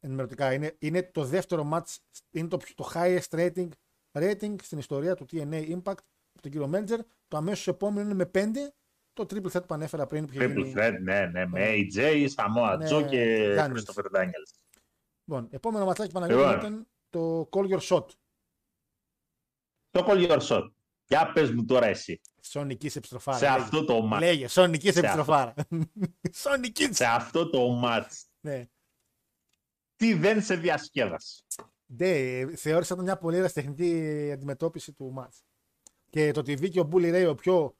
Ενημερωτικά. Είναι, είναι το δεύτερο match, είναι το, πιο- το highest rating, rating στην ιστορία του TNA Impact από τον κύριο Μέλτζερ. Το αμέσως επόμενο είναι με 5. Το triple threat που ανέφερα πριν. Που είχε Triple γίνει... threat, ναι, ναι, με AJ, Samoa Ναι, Joe και Daniels. Christopher Daniels. Λοιπόν, επόμενο ματσάκι Παναγιώτη Λοιπόν. ήταν το Call Your Shot. Το call your shot. Για πες μου τώρα εσύ, Σονική επιστροφάρα. σε λέγε. αυτό το match, Λέγε, Σονική Σε επιστροφάρα. Σονική. σε αυτό το match, Ναι. τι δεν σε διασκέδασε. Ναι, θεώρησα το μια πολύ ερασιτεχνική αντιμετώπιση του μάτς. Και το ότι βγήκε ο Μπούλι Ρέι ο πιο.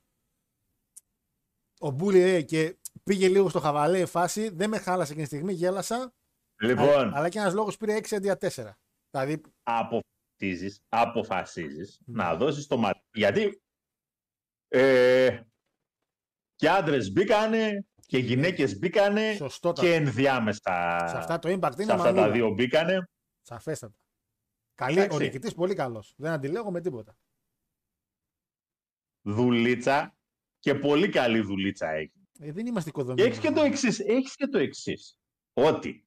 Ο Μπούλι Ρέι και πήγε λίγο στο χαβαλέ η φάση, δεν με χάλασε εκείνη τη στιγμή, γέλασα. Λοιπόν, Αλλά και ένας λόγος πήρε 6 αντί για 4. Δηλαδή, αποφασίζεις, αποφασίζεις να δώσεις το μάτι. Γιατί ε, και άντρες μπήκανε και γυναίκες μπήκανε Σωστότατα. και ενδιάμεσα σε αυτά το impact σε είναι αυτά τα μανούλα. δύο μπήκανε. Σαφέστατα. Καλή, Εντάξει. ο νικητής πολύ καλός. Δεν αντιλέγω με τίποτα. Δουλίτσα και πολύ καλή δουλίτσα έχει. Ε, δεν είμαστε Και οικοδομημένοι. έχεις και το εξής, έχεις και το εξής, ότι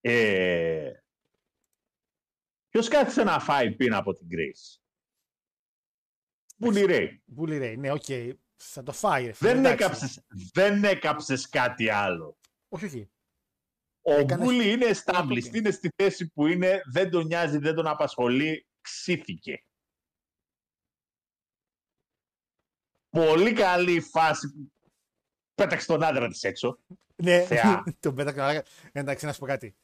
ε, ποιος κάθισε να φάει πίνα από την Grace. Bully Ray. Bully Ray, ναι, οκ. Θα το φάει. ρε φίλε, Δεν εντάξει. έκαψες, δεν έκαψες κάτι άλλο. Όχι, όχι. Ο Έκανες- Μπούλι είναι το established, πει. είναι στη θέση που είναι, δεν τον νοιάζει, δεν τον απασχολεί, ξύθηκε. Πολύ καλή η φάση που πέταξε τον άντρα της έξω. Ναι, Θεά. τον πέταξε. μαλάκα. Εντάξει, να σου πω κάτι.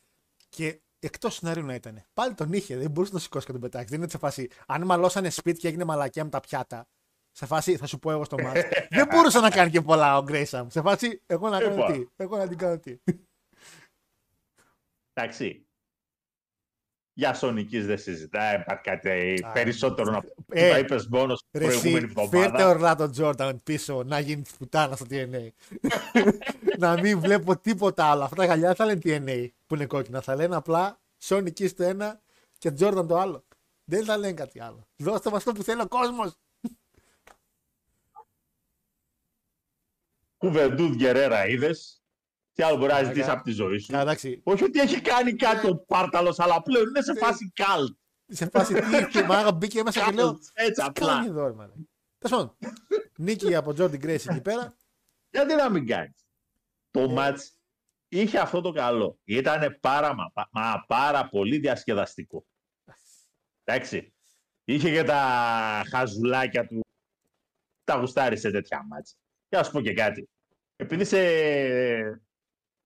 Και εκτός σενάριου να ήταν. Πάλι τον είχε, δεν μπορούσε να το σηκώσει και τον πετάξει. Δεν είναι σε φάση. Αν μαλώσανε σπίτι και έγινε μαλακιά με τα πιάτα. Σε φάση, θα σου πω εγώ στο μάτι. δεν μπορούσε να κάνει και πολλά ο Γκρέισαμ. Σε φάση, εγώ να κάνω Λοιπόν. τι. Εγώ να την κάνω τι. Εντάξει. Για Σονικής δεν συζητάει, υπάρχει κάτι Α, περισσότερο να που ε, τα είπες μόνος στην Ρε προηγούμενη εσύ, φέρτε εβδομάδα. Ορλάντο Τζόρνταν πίσω να γίνει τη πουτάνα στο TNA. να μην βλέπω τίποτα άλλο. Αυτά τα γαλιά θα λένε TNA που είναι κόκκινα. Θα λένε απλά Sonic Kiss το ένα και Τζόρνταν το άλλο. Δεν θα λένε κάτι άλλο. Δώστε μας αυτό που θέλει ο κόσμος. Κουβεντούδ Γκερέρα είδες; Τι άλλο μπορεί να Μαλάκα. ζητήσει από τη ζωή σου. Εντάξει, Όχι ότι έχει κάνει κάτι ο Πάρταλος, αλλά πλέον είναι σε Ναι. φάση καλτ. σε φάση τι και μάγα μπήκε μέσα και λέω. Καλτ, έτσι Τι κάνει απλά. εδώ, ρε μάνα. Τέλος πάντων. Νίκη από Τζόρντι Γκρέι εκεί πέρα. Γιατί να μην κάνεις. Το Ε. μάτς είχε αυτό το καλό. Ήταν πάρα, μα, πα- μα πάρα πολύ διασκεδαστικό. Εντάξει. Είχε και τα χαζουλάκια του. Τα γουστάρει σε τέτοια μάτς. Και να σου πω και κάτι. Επειδή σε,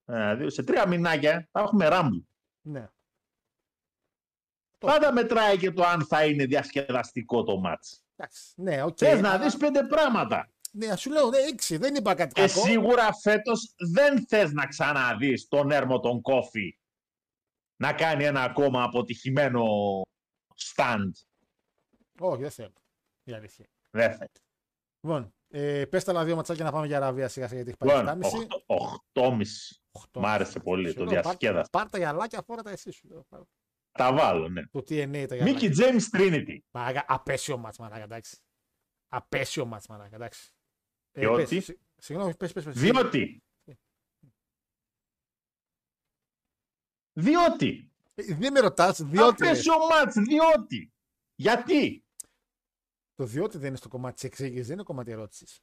ένα, δύο, σε τρία μηνάκια θα έχουμε ράμπλ. Ναι. Πάντα μετράει και το αν θα είναι διασκεδαστικό το μάτς. Εντάξει. Ναι, οκ. Θες να αλλά- δεις πέντε πράγματα. Ναι, σου λέω, ναι, έξι. Δεν είπα κάτι Και κακό. σίγουρα φέτος δεν θες να ξαναδείς τον έρμο τον Κόφι να κάνει ένα ακόμα αποτυχημένο stand. Όχι, δεν θέλω. Η αλήθεια. Δεν θες. Λοιπόν, ε, πες τα άλλα δύο ματσάκια να πάμε για Αραβία σιγά σιγά γιατί έχει πάει Λοιπόν, 7,5. 8,5. Οχτώ. Μ' άρεσε πολύ, Σου το λέω, πάρ- διασκέδασα. Πάρ' τα γυαλάκια, φόρα τα εσύ σου. λέω, πάρ' Τα βάλω, ναι. Το TNA τα Μίκη γυαλάκια. James Trinity. Μαλάκα, απέσιο μάτς, μαλάκα, εντάξει. Απέσιο μάτς, μαλάκα, εντάξει. Ε, Διότι; πες, σι- Συγγνώμη, πες, πες, πες. Διότι. Διότι. Ε, Δεν με ρωτάς, διότι. ρε. Απέσιο μάτς, διότι. Γιατί; Το διότι δεν είναι στο κομμάτι της εξήγησης, δεν είναι κομμάτι ερώτησης.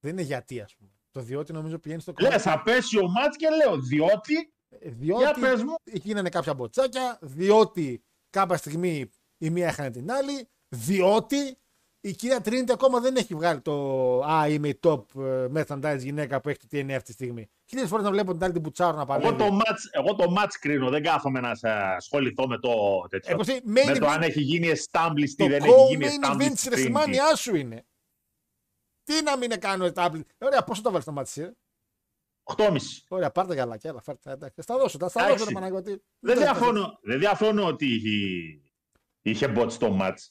Δεν είναι γιατί, ας πούμε. Το διότι νομίζω πηγαίνει στο κομμάτι. Λες απέσιο μάτς και λέω διότι. Ε, Για Διότι πες μου. γίνανε κάποια μποτσάκια, διότι κάποια στιγμή η μία έχανε την άλλη, διότι η κυρία Τρίνιτι ακόμα δεν έχει βγάλει το Α, είμαι η top ε, merchandise γυναίκα που έχει το TNA αυτή τη στιγμή. Χίλιες φορές να βλέπω την άλλη την Μπουτσάρο να παλεύει. Εγώ το, μάτς, εγώ το μάτς κρίνω, δεν κάθομαι να σε ασχοληθώ με το τέτοιο. Ε, πως είναι, με main το event- αν έχει γίνει established το ή δεν έχει γίνει co-main event established. της στην Trinity. WrestleMania σου είναι. Τι να μην κάνω established. Ε, Ωραία, πόσο το βάλεις το μάτι εσύ, ε; 8,5. Ωραία, πάρτε γαλάκια, έλα, φέρτε. εντάξει. Στα δώσω, τα στα Εντάξει. δώσω, ρε Παναγιώτη. Δεν διαφωνώ, δεν διαφωνώ ότι είχε, είχε bot στο μάτς.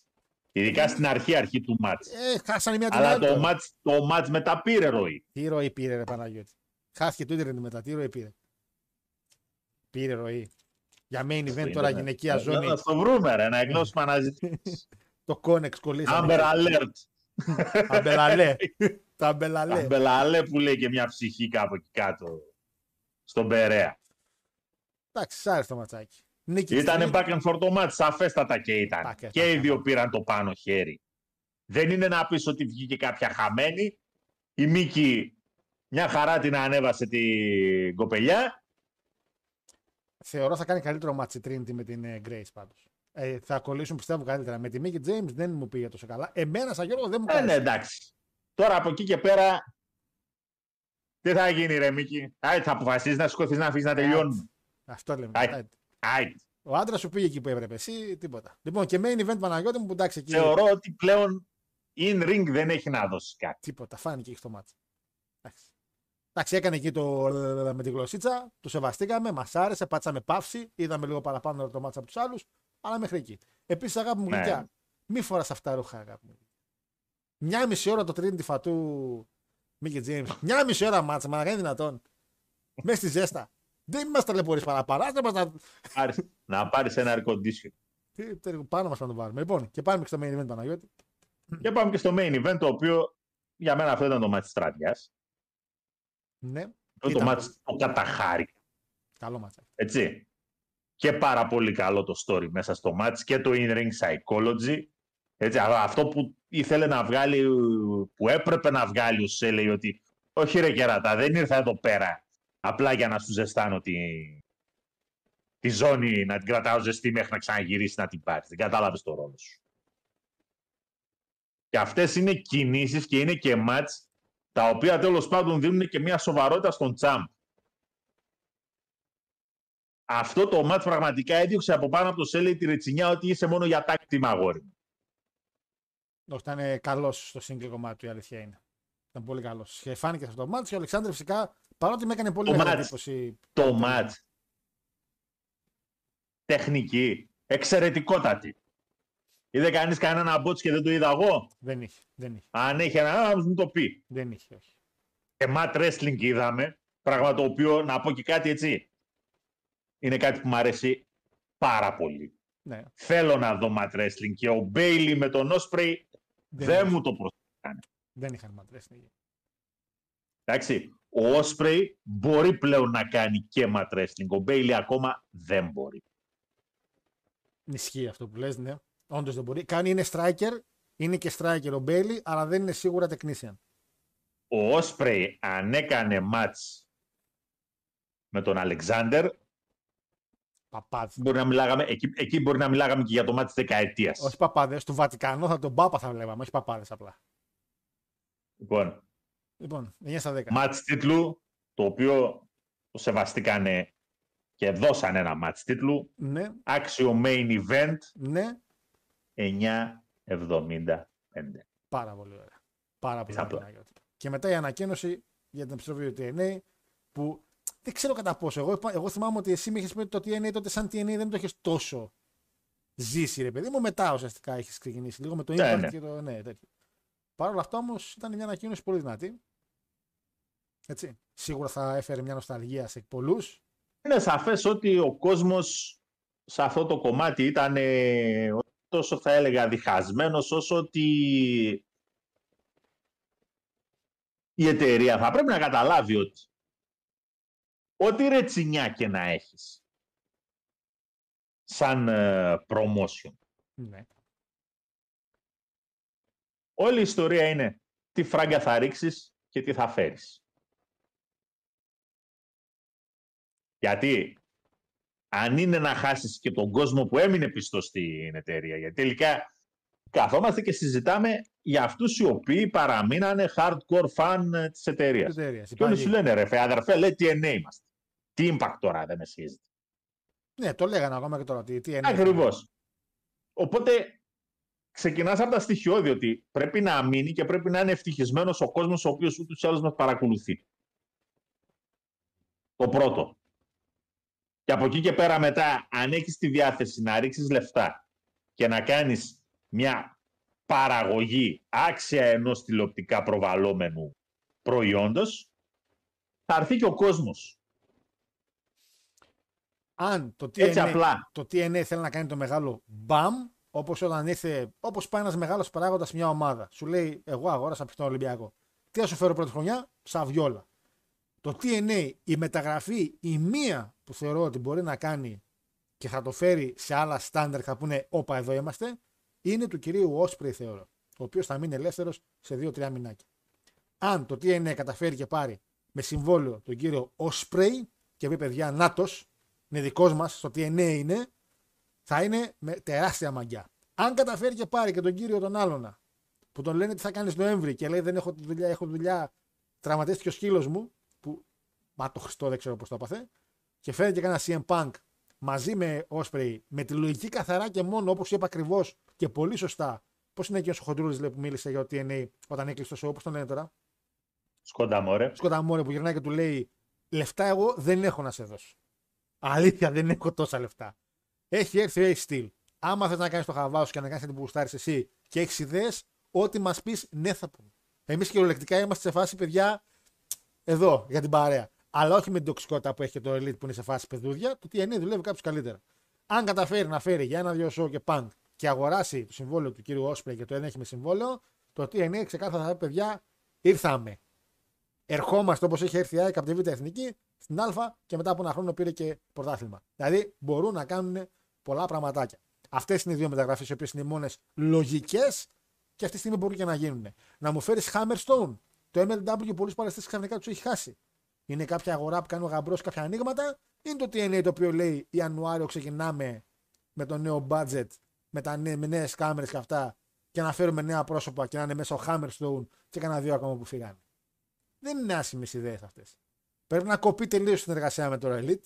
Ειδικά στην αρχή αρχή του μάτς. Ε, χάσανε μια την Αλλά άλλη. το τώρα. μάτς, το μάτς μετά πήρε ροή. Τι ροή πήρε, ρε Παναγιώτη. Χάθηκε το ίντερνετ μετά. Τι ροή πήρε. Πήρε ροή. Για main event τώρα γυναικεία ζώνη. Να το βρούμε ρε, να εκδώσουμε αναζητήσεις. Το Κόνεξ κολλήσαμε. Amber Alert. Αμπελαλέ. Τα αμπελαλέ. Αμπελαλέ που λέει και μια ψυχή κάπου εκεί κάτω. Στον Περέα. Εντάξει, σ' άρεσε το ματσάκι. Νίκη. Ήταν της back and forth το match, σαφέστατα και ήταν. Back and Και οι forth. δύο πήραν το πάνω χέρι. Δεν είναι να πεις ότι βγήκε κάποια χαμένη. Η Μίκη μια χαρά την ανέβασε την κοπελιά. Θεωρώ θα κάνει καλύτερο ματς η Trinity με την ε, Grace πάντως. Ε, θα κολλήσουν πιστεύω καλύτερα. Με τη Μίκη James δεν μου πήγε τόσο καλά. Εμένα, σαν Γιώργο, δεν μου Ε, ναι, κάνει. εντάξει. Τώρα από εκεί και πέρα, τι θα γίνει ρε Μίκη. Άι, θα αποφασίσεις να σηκωθείς να αφήσεις να τελειώνουμε. Αυτό λέμε. Άι. Άι. Άι. Ο άντρας σου πήγε εκεί που έπρεπε. Εσύ τίποτα. Λοιπόν, και main event Παναγιώτη μου που εντάξει εκεί. Θεωρώ ότι πλέον in ring δεν έχει να δώσει κάτι. Τίποτα. Φάνηκε εκεί στο μάτσο. Εντάξει. Εντάξει, έκανε εκεί το με τη γλωσσίτσα, το σεβαστήκαμε, μας άρεσε, πάτσαμε παύση, είδαμε λίγο παραπάνω το μάτσα από τους άλλους, αλλά μέχρι εκεί. Επίσης, αγάπη μου Ναι. γλυκιά, μη φοράς αυτά τα ρούχα, αγάπη μου. Μια μισή ώρα το Trinity φατού Μίκη Τζέιμ. Μια μισή ώρα μάτσα, μα να κάνει δυνατόν. Μέσα στη ζέστα. Δεν μας ταλαιπωρείς παραπάνω. Άστε μας να... Πάρεις- να πάρεις ένα air condition. Τι, τι, πάνω μας να το βάλουμε. Λοιπόν, και πάμε και στο main event Παναγιώτη. Και πάμε και στο main event, το οποίο για μένα αυτό ήταν το μάτι τη τραδιά. Ναι, Αυτό το Ήταν. μάτι το καταχάρη. καλό μάτσα. Έτσι. Και πάρα πολύ καλό το story μέσα στο match και το in-ring psychology. Έτσι, α- αυτό που ήθελε να βγάλει, που έπρεπε να βγάλει ο Σέ λέει ότι όχι ρε κερατά, δεν ήρθα εδώ πέρα απλά για να σου ζεστάνω τη, τη ζώνη, να την κρατάω ζεστή μέχρι να ξαναγυρίσεις να την πάρεις. Δεν κατάλαβες το ρόλο σου. Και αυτές είναι κινήσεις και είναι και μάτς τα οποία τέλος πάντων δίνουν και μια σοβαρότητα στον τσάμπ. Αυτό το μάτς πραγματικά έδιωξε από πάνω από το Σέλεϊ τη ρετσινιά ότι είσαι μόνο για tag team αγόρι. μου. Όχι, ήταν καλός στο single κομμάτι του, η αλήθεια είναι. Ήταν πολύ καλός. Και φάνηκε σε αυτό το μάτι. Και ο Αλεξάνδρ φυσικά, παρότι με έκανε πολύ Το μεγάλη μάτς. εντύπωση. Το μάτς. Τεχνική. Εξαιρετικότατη. Είδε κανείς κανένα μπότς και δεν το είδα εγώ; Δεν είχε. Δεν είχε. Αν έχει ένα, να μου το πει. Δεν είχε, όχι. Και mat wrestling είδαμε. Πράγμα το οποίο, να πω και κάτι έτσι, είναι κάτι που μου αρέσει πάρα πολύ. Ναι. Θέλω να δω mat wrestling και ο Bailey με τον Osprey Δεν, δεν είχε. μου το προσφέρει. δεν είχαν μαντρέσει. Εντάξει, ο Osprey μπορεί πλέον να κάνει και mat wrestling. Ο Bailey ακόμα δεν μπορεί. Ισχύει αυτό που λες, ναι. Όντως δεν μπορεί. Κάνει είναι striker, είναι και striker ο Μπέιλι, αλλά δεν είναι σίγουρα technician. Ο Osprey αν έκανε match με τον Alexander, Παπάδες. μπορεί να μιλάγαμε, εκεί, εκεί μπορεί να μιλάγαμε και για το match της δεκαετίας. Όχι παπάδες. Του Βατικανό θα τον Πάπα θα βλέπαμε, όχι παπάδες απλά. Λοιπόν, Λοιπόν, 9 στα 10. match τίτλου, το οποίο το σεβαστήκανε και δώσαν ένα match τίτλου. Ναι, Άξιο main event, ναι, 9.75. πάρα πολύ ωραία. Πάρα πολύ Απλά. ωραία. Και μετά η ανακοίνωση για την επιστροφή του TNA που δεν ξέρω κατά πόσο. Εγώ, εγώ θυμάμαι ότι εσύ με είχες πει ότι το TNA τότε σαν TNA δεν το έχεις τόσο ζήσει, ρε παιδί μου. Μετά ουσιαστικά έχεις ξεκινήσει λίγο με το Ναι, Impact ναι. και το. Ναι, τέτοιο. Παρ' όλα αυτά όμως ήταν μια ανακοίνωση πολύ δυνατή. Έτσι. Σίγουρα θα έφερε μια νοσταλγία σε πολλούς. Είναι σαφές ότι ο κόσμος σε αυτό το κομμάτι ήταν ε, τόσο θα έλεγα διχασμένος όσο ότι η εταιρεία θα πρέπει να καταλάβει ότι ό,τι ρετσινιά και να έχεις σαν ε, promotion Ναι. όλη η ιστορία είναι τι φράγκα θα ρίξεις και τι θα φέρεις. Γιατί αν είναι να χάσεις και τον κόσμο που έμεινε πιστό στην εταιρεία, γιατί τελικά καθόμαστε και συζητάμε για αυτούς οι οποίοι παραμείνανε hardcore fan ε, της εταιρείας. Εταιρείας, Και όλοι υπάρχει. σου λένε ρε φε, αδερφέ, λέει τι TNA είμαστε. Τι impact τώρα δεν με σχέζεται. Ναι, το λέγανε ακόμα και τώρα. Τι, τι εννοεί. Ακριβώς. Οπότε ξεκινάς από τα στοιχειώδη ότι πρέπει να μείνει και πρέπει να είναι ευτυχισμένος ο κόσμος ο οποίος ούτως ή άλλως μας παρακολουθεί. Το πρώτο. Και από εκεί και πέρα μετά, αν έχεις τη διάθεση να ρίξεις λεφτά και να κάνεις μια παραγωγή άξια ενός τηλεοπτικά προβαλλόμενου προϊόντος, θα έρθει και ο κόσμος. Αν το TNA, Έτσι απλά. το TNA θέλει να κάνει το μεγάλο μπαμ, όπως όταν ήρθε, όπως πάει ένας μεγάλος παράγοντας μια ομάδα. Σου λέει, Εγώ αγόρασα πιθανό Ολυμπιακό. Τι θα σου φέρω πρώτη χρονιά, Σαβιόλα. Το TNA, η μεταγραφή, η μία που θεωρώ ότι μπορεί να κάνει και θα το φέρει σε άλλα στάνταρ θα πούνε, Όπα, εδώ είμαστε, είναι του κυρίου Όσπρey, θεωρώ. Ο οποίος θα μείνει ελεύθερος σε 2-3 μηνάκια. Αν το TNA καταφέρει και πάρει με συμβόλαιο τον κύριο Όσπρey και πει παιδιά, Νάτος, είναι δικός μας, στο TNA είναι, θα είναι με τεράστια μαγιά. Αν καταφέρει και πάρει και τον κύριο τον άλλονα, που τον λένε τι θα κάνεις Νοέμβρη και λέει δεν έχω δουλειά, έχω δουλειά, τραυματίστηκε ο σκύλος μου, που μα το Χριστό δεν ξέρω πώς το έπαθε, και φέρει και κανένα CM Punk μαζί με Osprey, με τη λογική καθαρά και μόνο όπως είπα ακριβώς και πολύ σωστά. Πώς είναι εκεί ο Χοντρούλη που μίλησε για το TNA όταν έκλεισε το show, πώς τον λένε τώρα; Σκόντα μωρέ. Σκοταμόρε που γυρνάει και του λέει Λεφτά εγώ δεν έχω να σε δώσω. Αλήθεια, δεν έχω τόσα λεφτά. Έχει έρθει ο Ace Steel. Άμα θες να κάνεις το χαβάς σου και να κάνεις κάτι που γουστάρει εσύ και έχεις ιδέες, ό,τι μας πεις, ναι θα πούμε. Εμείς κυριολεκτικά είμαστε σε φάση, παιδιά, εδώ για την παρέα. Αλλά όχι με την τοξικότητα που έχει και το Elite που είναι σε φάση παιδούδια, το TNA δουλεύει κάποιος καλύτερα. Αν καταφέρει να φέρει για ένα-δυο show και punk και αγοράσει το συμβόλαιο του κύριου Όσπρey και το ένα έχει με συμβόλαιο, το TNA ξεκάθαρα θα πει, παιδιά, ήρθαμε. Ερχόμαστε όπως έχει έρθει η ΑΕΚ από τη Β' Εθνική στην Α και μετά από ένα χρόνο πήρε και πρωτάθλημα. Δηλαδή μπορούν να κάνουν πολλά πραγματάκια. Αυτές είναι οι δύο μεταγραφές οι οποίες είναι οι μόνες λογικές και αυτή τη στιγμή μπορούν και να γίνουν. Να μου φέρεις Hammerstone. Το MLW πολλούς παλαιστέ ξαφνικά τους έχει χάσει. Είναι κάποια αγορά που κάνει ο γαμπρός κάποια ανοίγματα; Είναι το TNA το οποίο λέει Ιανουάριο ξεκινάμε με το νέο budget, με, τα νέ, με νέες κάμερες και αυτά και να φέρουμε νέα πρόσωπα και να είναι μέσα ο Hammerstone και κανένα δύο ακόμα που φύγανε. Δεν είναι άσχημες ιδέες αυτές. Πρέπει να κοπεί τελείως η συνεργασία με το Elite.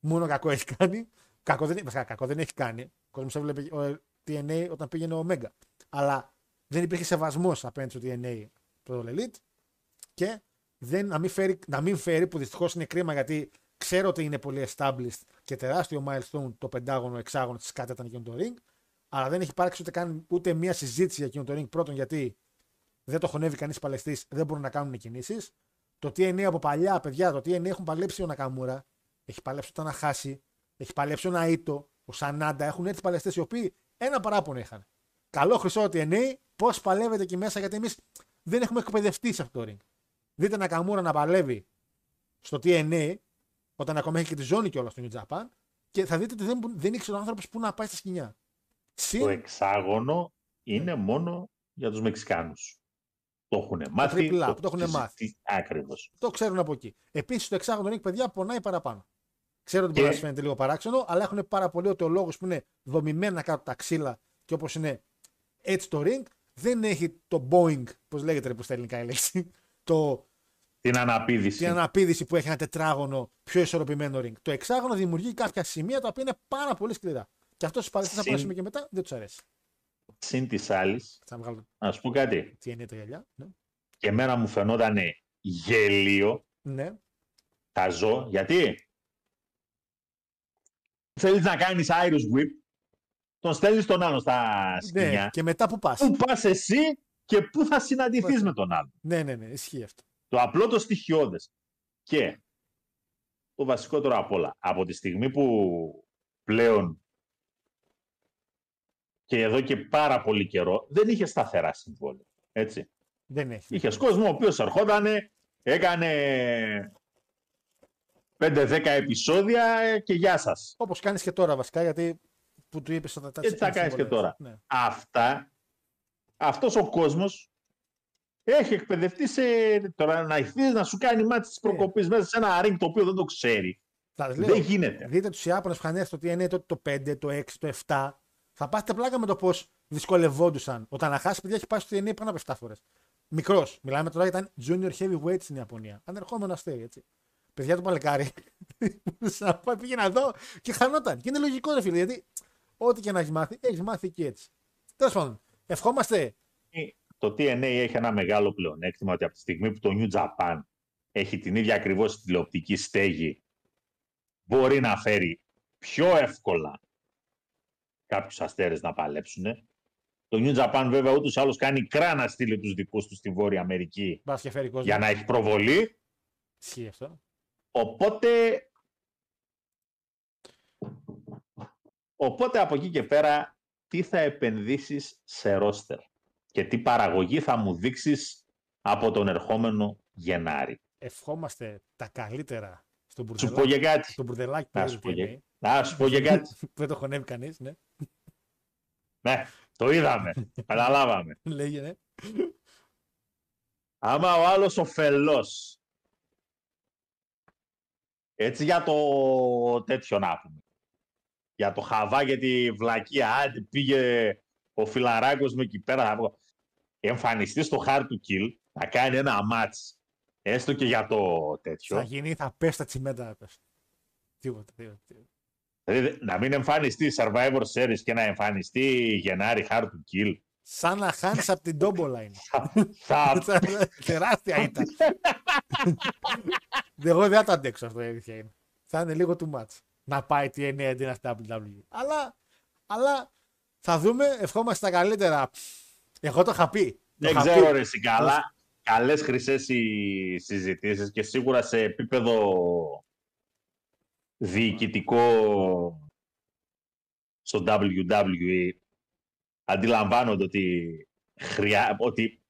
Μόνο κακό έχει κάνει. Κακό δεν, βασικά, κακό δεν έχει κάνει. Ο κόσμος έβλεπε ο TNA όταν πήγαινε ο Omega. Αλλά δεν υπήρχε σεβασμός απέναντι στο TNA το Elite. Και δεν, να, μην φέρει, να μην φέρει, που δυστυχώς είναι κρίμα γιατί ξέρω ότι είναι πολύ established και τεράστιο milestone το πεντάγωνο εξάγωνο της κάτω ήταν εκείνο το ring. Αλλά δεν έχει υπάρξει ούτε, καν, ούτε μία συζήτηση για εκείνο το ring. Πρώτον, γιατί δεν το χωνεύει κανείς παλαιστής, δεν μπορούν να κάνουν κινήσεις. Το TNA από παλιά, παιδιά, το TNA έχουν παλέψει ο Νακαμούρα, έχει παλέψει το Ναχάση, έχει παλέψει ο Ναΐτο, ο Σανάντα, έχουν έρθει παλαιστές οι οποίοι ένα παράπονο είχαν. Καλό χρυσό TNA, πώς παλεύετε εκεί μέσα, γιατί εμείς δεν έχουμε εκπαιδευτεί σε αυτό το ring. Δείτε Νακαμούρα να παλεύει στο TNA, όταν ακόμα έχει και τη ζώνη κιόλας στο New Japan, και θα δείτε ότι δεν, δεν ήξερε ο άνθρωπος που να πάει στα σκηνιά. Συν, Το εξάγωνο είναι μόνο για τους Μεξικάνους. Το έχουν μάθει. τριπλά, που το έχουν μάθει. Ακριβώς. το ξέρουν από εκεί. Επίσης το εξάγωνο ring, παιδιά, πονάει παραπάνω. Ξέρω ότι Και- μπορεί να σα φαίνεται λίγο παράξενο, αλλά έχουν πάρα πολύ ότι ο λόγο που είναι δομημένα κάτω τα ξύλα και όπως είναι έτσι το ring, δεν έχει το Boeing, πώς λέγεται ρε, που στα ελληνικά η λέξη, το, Την αναπήδηση. την αναπήδηση που έχει ένα τετράγωνο πιο ισορροπημένο ring. Το εξάγωνο δημιουργεί κάποια σημεία τα οποία είναι πάρα πολύ σκληρά. Και αυτό στου παλαιστέ θα Συν- περάσουμε και μετά δεν τους αρέσει. Συν της άλλης, Θα βγάλω να σου πω κάτι. τι είναι τα γυαλιά. Ναι. Και εμένα μου φαινόταν γελίο, ναι. καζό, γιατί; Θέλεις να κάνεις Irish Whip, τον στέλνεις τον άλλο στα σκηνιά. ναι. Και μετά που πας. Πού πας εσύ και πού θα συναντηθείς Ωραία. με τον άλλο. Ναι, ναι, ναι, ισχύει αυτό. Το απλό το στοιχειώδες. Και το βασικότερο απ' όλα, από τη στιγμή που πλέον και εδώ και πάρα πολύ καιρό δεν είχε σταθερά συμβόλαια. Έτσι. Δεν έχει. Είχες κόσμο ο οποίος ερχόταν, έκανε 5-10 επεισόδια και γεια σας. Όπως κάνεις και τώρα βασικά, γιατί που του είπες ότι Έτσι θα κάνεις και τώρα. Ναι. Αυτά, αυτός ο κόσμος έχει εκπαιδευτεί σε τώρα να ηθείς να σου κάνει μάτι της προκοπής μέσα σε ένα ring το οποίο δεν το ξέρει. Θα λέω, Δεν γίνεται. Δείτε τους Ιάπωνες που είχαν έρθει το TNA τότε το 5, το 6, το 7. Θα πάτε πλάκα με το πώς δυσκολευόντουσαν. Ο Ταναχάση, παιδιά, έχει πάει στο TNA πάνω από 7 φορές. Μικρός. Μιλάμε τώρα ήταν junior heavyweight στην Ιαπωνία. Ανερχόμενο αστέρι, έτσι. Παιδιά του παλικάρι. να πάει, πήγαινε εδώ και χανόταν. Και είναι λογικό, ρε φίλε, γιατί ό,τι και να έχεις μάθει, έχεις μάθει εκεί έτσι. Τέλος πάντων, ευχόμαστε. Το TNA έχει ένα μεγάλο πλεονέκτημα ότι από τη στιγμή που το New Japan έχει την ίδια ακριβώς τηλεοπτική στέγη μπορεί να φέρει πιο εύκολα κάποιους αστέρες να παλέψουν. Το New Japan βέβαια ούτως ή άλλως κάνει κρά να στείλει τους δικούς του στη Βόρεια Αμερική Μπα και φέρει κόσμο. για να έχει προβολή. Ισχύει αυτό. Οπότε, οπότε από εκεί και πέρα τι θα επενδύσεις σε ρόστερ και τι παραγωγή θα μου δείξεις από τον ερχόμενο Γενάρη. Ευχόμαστε τα καλύτερα στον Σου πω μπουρδελάκι, και κάτι. στον μπουρδελάκι που Να έχει σου το πω TNA. Και, να σου πω και κάτι. που δεν το χωνεύει κανείς, ναι. ναι, το είδαμε. Καταλάβαμε. Λέγε, ναι. Άμα ο άλλος ο φελός, έτσι για το τέτοιο να πούμε, για το χαβά και τη βλακία, άντε πήγε ο Φιλαράκος με εκεί πέρα, θα πω, εμφανιστεί στο hard to kill, να κάνει ένα μάτς, έστω και για το Θα τέτοιο, γίνει, θα πέσει τα τσιμέντα. θα πέσει. Τίποτα, τίποτα. τίποτα. Δηλαδή να μην εμφανιστεί Survivor Series και να εμφανιστεί Γενάρη hard to kill, Σαν να χάνεις από την τόμπολα είναι. Θα, Τεράστια ήταν. Εγώ δεν θα το αντέξω αυτό η αλήθεια είναι. Θα είναι λίγο too much. Να πάει TNA αντί να στη WWE. Αλλά, αλλά θα δούμε. Ευχόμαστε τα καλύτερα. Εγώ το είχα πει. Το δεν είχα ξέρω πει. ρε εσύ καλά. Καλές χρυσές οι συζητήσεις και σίγουρα σε επίπεδο διοικητικό στο WWE αντιλαμβάνονται ότι, χρειά, ότι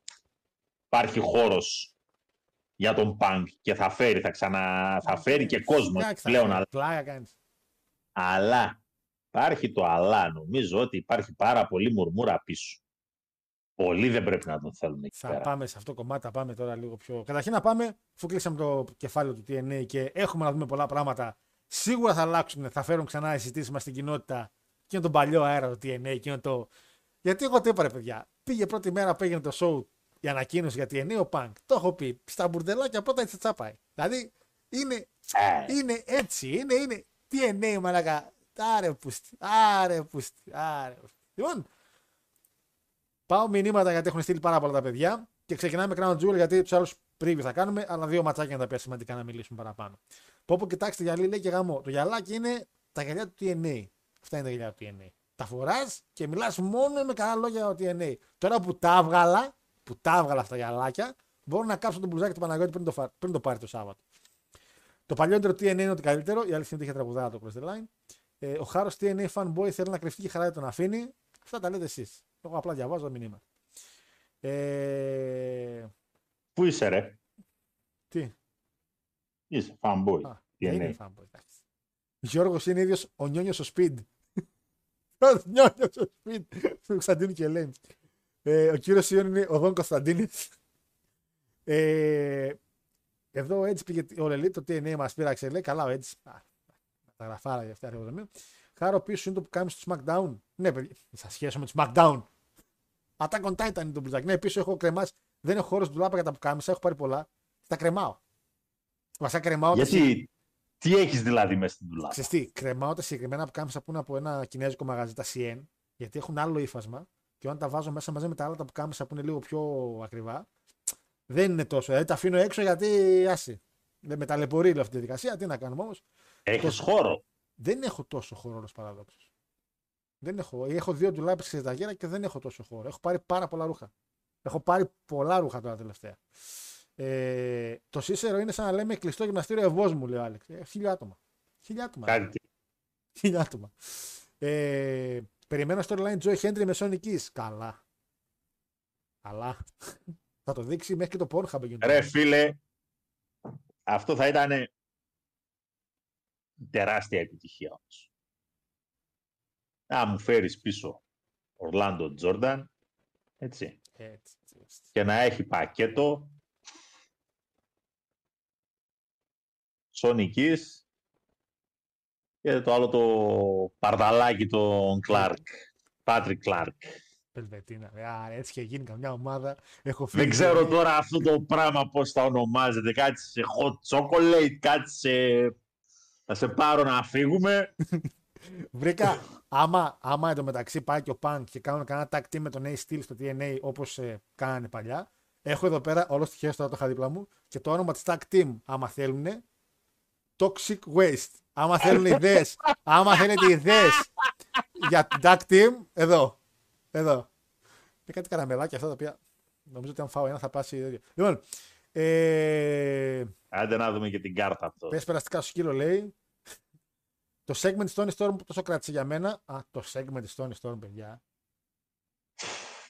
υπάρχει χώρος για τον Punk και θα φέρει, θα, ξανα, θα φέρει και κόσμο Εντάξει, θα πλέον. φέρει. Αλλά, Πλάκα κάνεις. αλλά υπάρχει το αλλά. Νομίζω ότι υπάρχει πάρα πολύ μουρμούρα πίσω. Πολλοί δεν πρέπει να τον θέλουν εκεί Θα πέρα. πάμε σε αυτό το κομμάτι, θα πάμε τώρα λίγο πιο. Καταρχήν να πάμε, αφού κλείσαμε το κεφάλαιο του TNA και έχουμε να δούμε πολλά πράγματα. Σίγουρα θα αλλάξουν, θα φέρουν ξανά οι συζητήσεις μας στην κοινότητα και είναι τον παλιό αέρα του TNA και είναι το. Γιατί εγώ το είπα ρε παιδιά. Πήγε πρώτη μέρα που έγινε το show η ανακοίνωση για TNA ο Punk. Το έχω πει. Στα μπουρδελάκια πρώτα έτσι τσάπάει. Δηλαδή είναι, Ε, είναι έτσι. Είναι, είναι. TNA μαλακά. Άρε πούστη. Άρε πούστη. Άρε πούστη. Λοιπόν, πάω μηνύματα γιατί έχουν στείλει πάρα πολλά τα παιδιά και ξεκινάμε Crown Jewel γιατί τους άλλους πρίβι θα κάνουμε, αλλά δύο ματσάκια είναι τα οποία σημαντικά να μιλήσουμε παραπάνω. Πω πω κοιτάξτε γυαλί λέει και γαμό. Το γυαλάκι είναι τα γυαλιά του TNA. Αυτά είναι τα γυαλιά του TNA. Τα φοράς και μιλάς μόνο με καλά λόγια για το TNA. Τώρα που τα έβγαλα, που τα έβγαλα αυτά τα γυαλάκια, μπορώ να κάψω τον μπουζάκι του Παναγιώτη πριν το, φα- πριν το πάρει το Σάββατο. Το παλιότερο TNA είναι ότι καλύτερο. Η αλήθεια είναι ότι είχε τραγουδάρα το Cross the Line. Ε, ο Χάρος TNA fanboy θέλει να κρυφτεί και η χαρά του τον αφήνει. Αυτά τα λέτε εσείς. Εγώ απλά διαβάζω μηνύματα. Ε, Πού είσαι ρε, τι; Είσαι fanboy. Α, Τι δεν είναι. είναι fanboy. εντάξει. Γιώργος είναι ίδιος ο Νιόνιος ο Speed. Ο Νιόνιος ο Speed του Κωνσταντίνου και Ελένη. Ε, ο κύριος Ιών είναι ο Δόν Κωνσταντίνης. Ε, εδώ έτσι πήγε ο Λελίτ, το TNA μας πήραξε. Λέει καλά ο έτσι. Τα γραφάρα για αυτά. ρε, Χάρο πίσω είναι το που κάνεις στο SmackDown. Ναι, παιδιά, θα σχέσω με το SmackDown. Attack on Titan είναι το μπλουζάκι. Ναι, πίσω έχω κρεμάσει. Δεν έχω χώρο ντουλάπα για τα πουκάμισα, έχω πάρει πολλά. Τα κρεμάω. Βασικά κρεμάω. τα Γιατί, τι έχεις δηλαδή μέσα στην δουλάπα. Ξέρεις τι, κρεμάω τα συγκεκριμένα που κάμισα που είναι από ένα κινέζικο μαγαζί, τα CN, γιατί έχουν άλλο ύφασμα και όταν τα βάζω μέσα μαζί με τα άλλα τα που κάμισα που είναι λίγο πιο ακριβά, δεν είναι τόσο. Δηλαδή τα αφήνω έξω γιατί άσε. Δεν με ταλαιπωρεί όλη αυτή τη διαδικασία. Τι να κάνουμε όμως. Έχεις χώρο. Δεν έχω τόσο χώρο όλος παράδοξο. Δεν έχω. Έχω δύο ντουλάπες σε ταγέρα και δεν έχω τόσο χώρο. Έχω πάρει πάρα πολλά ρούχα. Έχω πάρει πολλά ρούχα τώρα τελευταία. Ε, το Σίσερο είναι σαν να λέμε κλειστό γυμναστήριο Ευώ μου, λέει ο Άλεξ. Ε, χίλια άτομα. Χίλια άτομα. Κάτι Χίλια άτομα. Ε, περιμένω storyline Joy Hendry με Sonic Keys. Καλά. Καλά. θα το δείξει μέχρι και το Pornhub. γίνεται. Ρε φίλε, αυτό θα ήταν τεράστια επιτυχία όμως. Να μου φέρεις πίσω Ορλάντο Τζόρνταν, έτσι, Έτσι, έτσι, έτσι. και να έχει πακέτο Σονικής και το άλλο το παρδαλάκι τον Κλάρκ, Πάτρικ Κλάρκ. Πελβετίνα. ρε. Α, έτσι και γίνει καμιά ομάδα. Έχω φύγει. Δεν ξέρω τώρα αυτό το πράγμα πώς θα ονομάζεται. Κάτι σε hot chocolate, κάτι σε... Θα σε πάρω να φύγουμε. Βρήκα, άμα, άμα εντωμεταξύ πάει και ο Punk και κάνουν κανένα tag team με τον A Steel στο TNA όπως ε, κάνανε παλιά. Έχω εδώ πέρα, όλο τυχαίο τώρα το είχα δίπλα μου και το όνομα της tag team, άμα θέλουν, Toxic Waste. Άμα θέλουν ιδέες, άμα θέλετε ιδέες για tag team, εδώ. Εδώ. Είναι κάτι καραμελάκια αυτά τα οποία νομίζω ότι αν φάω ένα θα πάσει. Λοιπόν, ε, Άντε να δούμε και την κάρτα αυτό. Πες περαστικά στο σκύλο λέει. Το segment της Tony Storm που τόσο κράτησε για μένα. Α, το segment της Tony Storm, παιδιά.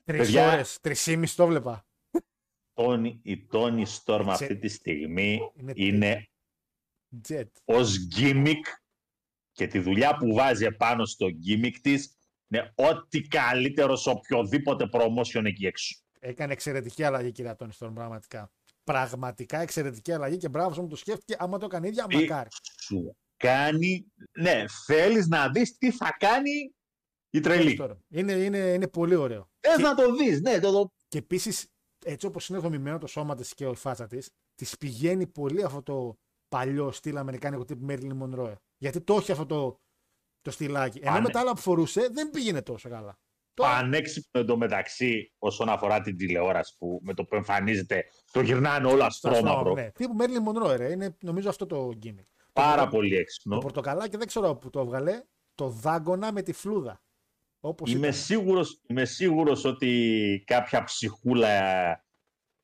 Τρεις Παιδιά. ώρες, τρεις το βλέπα. Τόνι, η Τόνι Storm Σε- αυτή τη στιγμή Είναι είναι Jet. Ως gimmick και τη δουλειά που βάζει επάνω στο gimmick της είναι ό,τι καλύτερο σε οποιοδήποτε promotion εκεί έξω. Έκανε εξαιρετική αλλαγή, κυρία Tony Storm, πραγματικά. Πραγματικά εξαιρετική αλλαγή και μπράβο σου μου το σκέφτηκε. Άμα το έκανε η ίδια, Τι μακάρι. σου κάνει, ναι, θέλεις να δεις τι θα κάνει η τρελή. Tony Storm. Είναι, είναι, είναι πολύ ωραίο. Θες Και- να το δεις, ναι, το, το Και επίσης, έτσι όπως είναι δομημένο το σώμα της και η φάτσα της, της πηγαίνει πολύ αυτό το παλιό στυλ αμερικάνικο τύπου Marilyn Monroe. Γιατί το έχει αυτό το, το στυλάκι. Ενώ Α, με ναι. τα άλλα που φορούσε δεν πήγαινε τόσο καλά. πανέξυπνο εντωμεταξύ όσον αφορά την τηλεόραση που με το που εμφανίζεται το γυρνάνε όλα αστρόμαυρο. Ναι. Τύπου Μέρλιν Μονρό, ρε. Είναι νομίζω αυτό το gimmick. Πάρα Το- πολύ Το έξυπνο. πορτοκαλάκι δεν ξέρω που το έβγαλε. Το δάγκωνα με τη φλούδα. Όπως Είμαι ήταν. σίγουρος, είμαι σίγουρος ότι κάποια ψυχούλα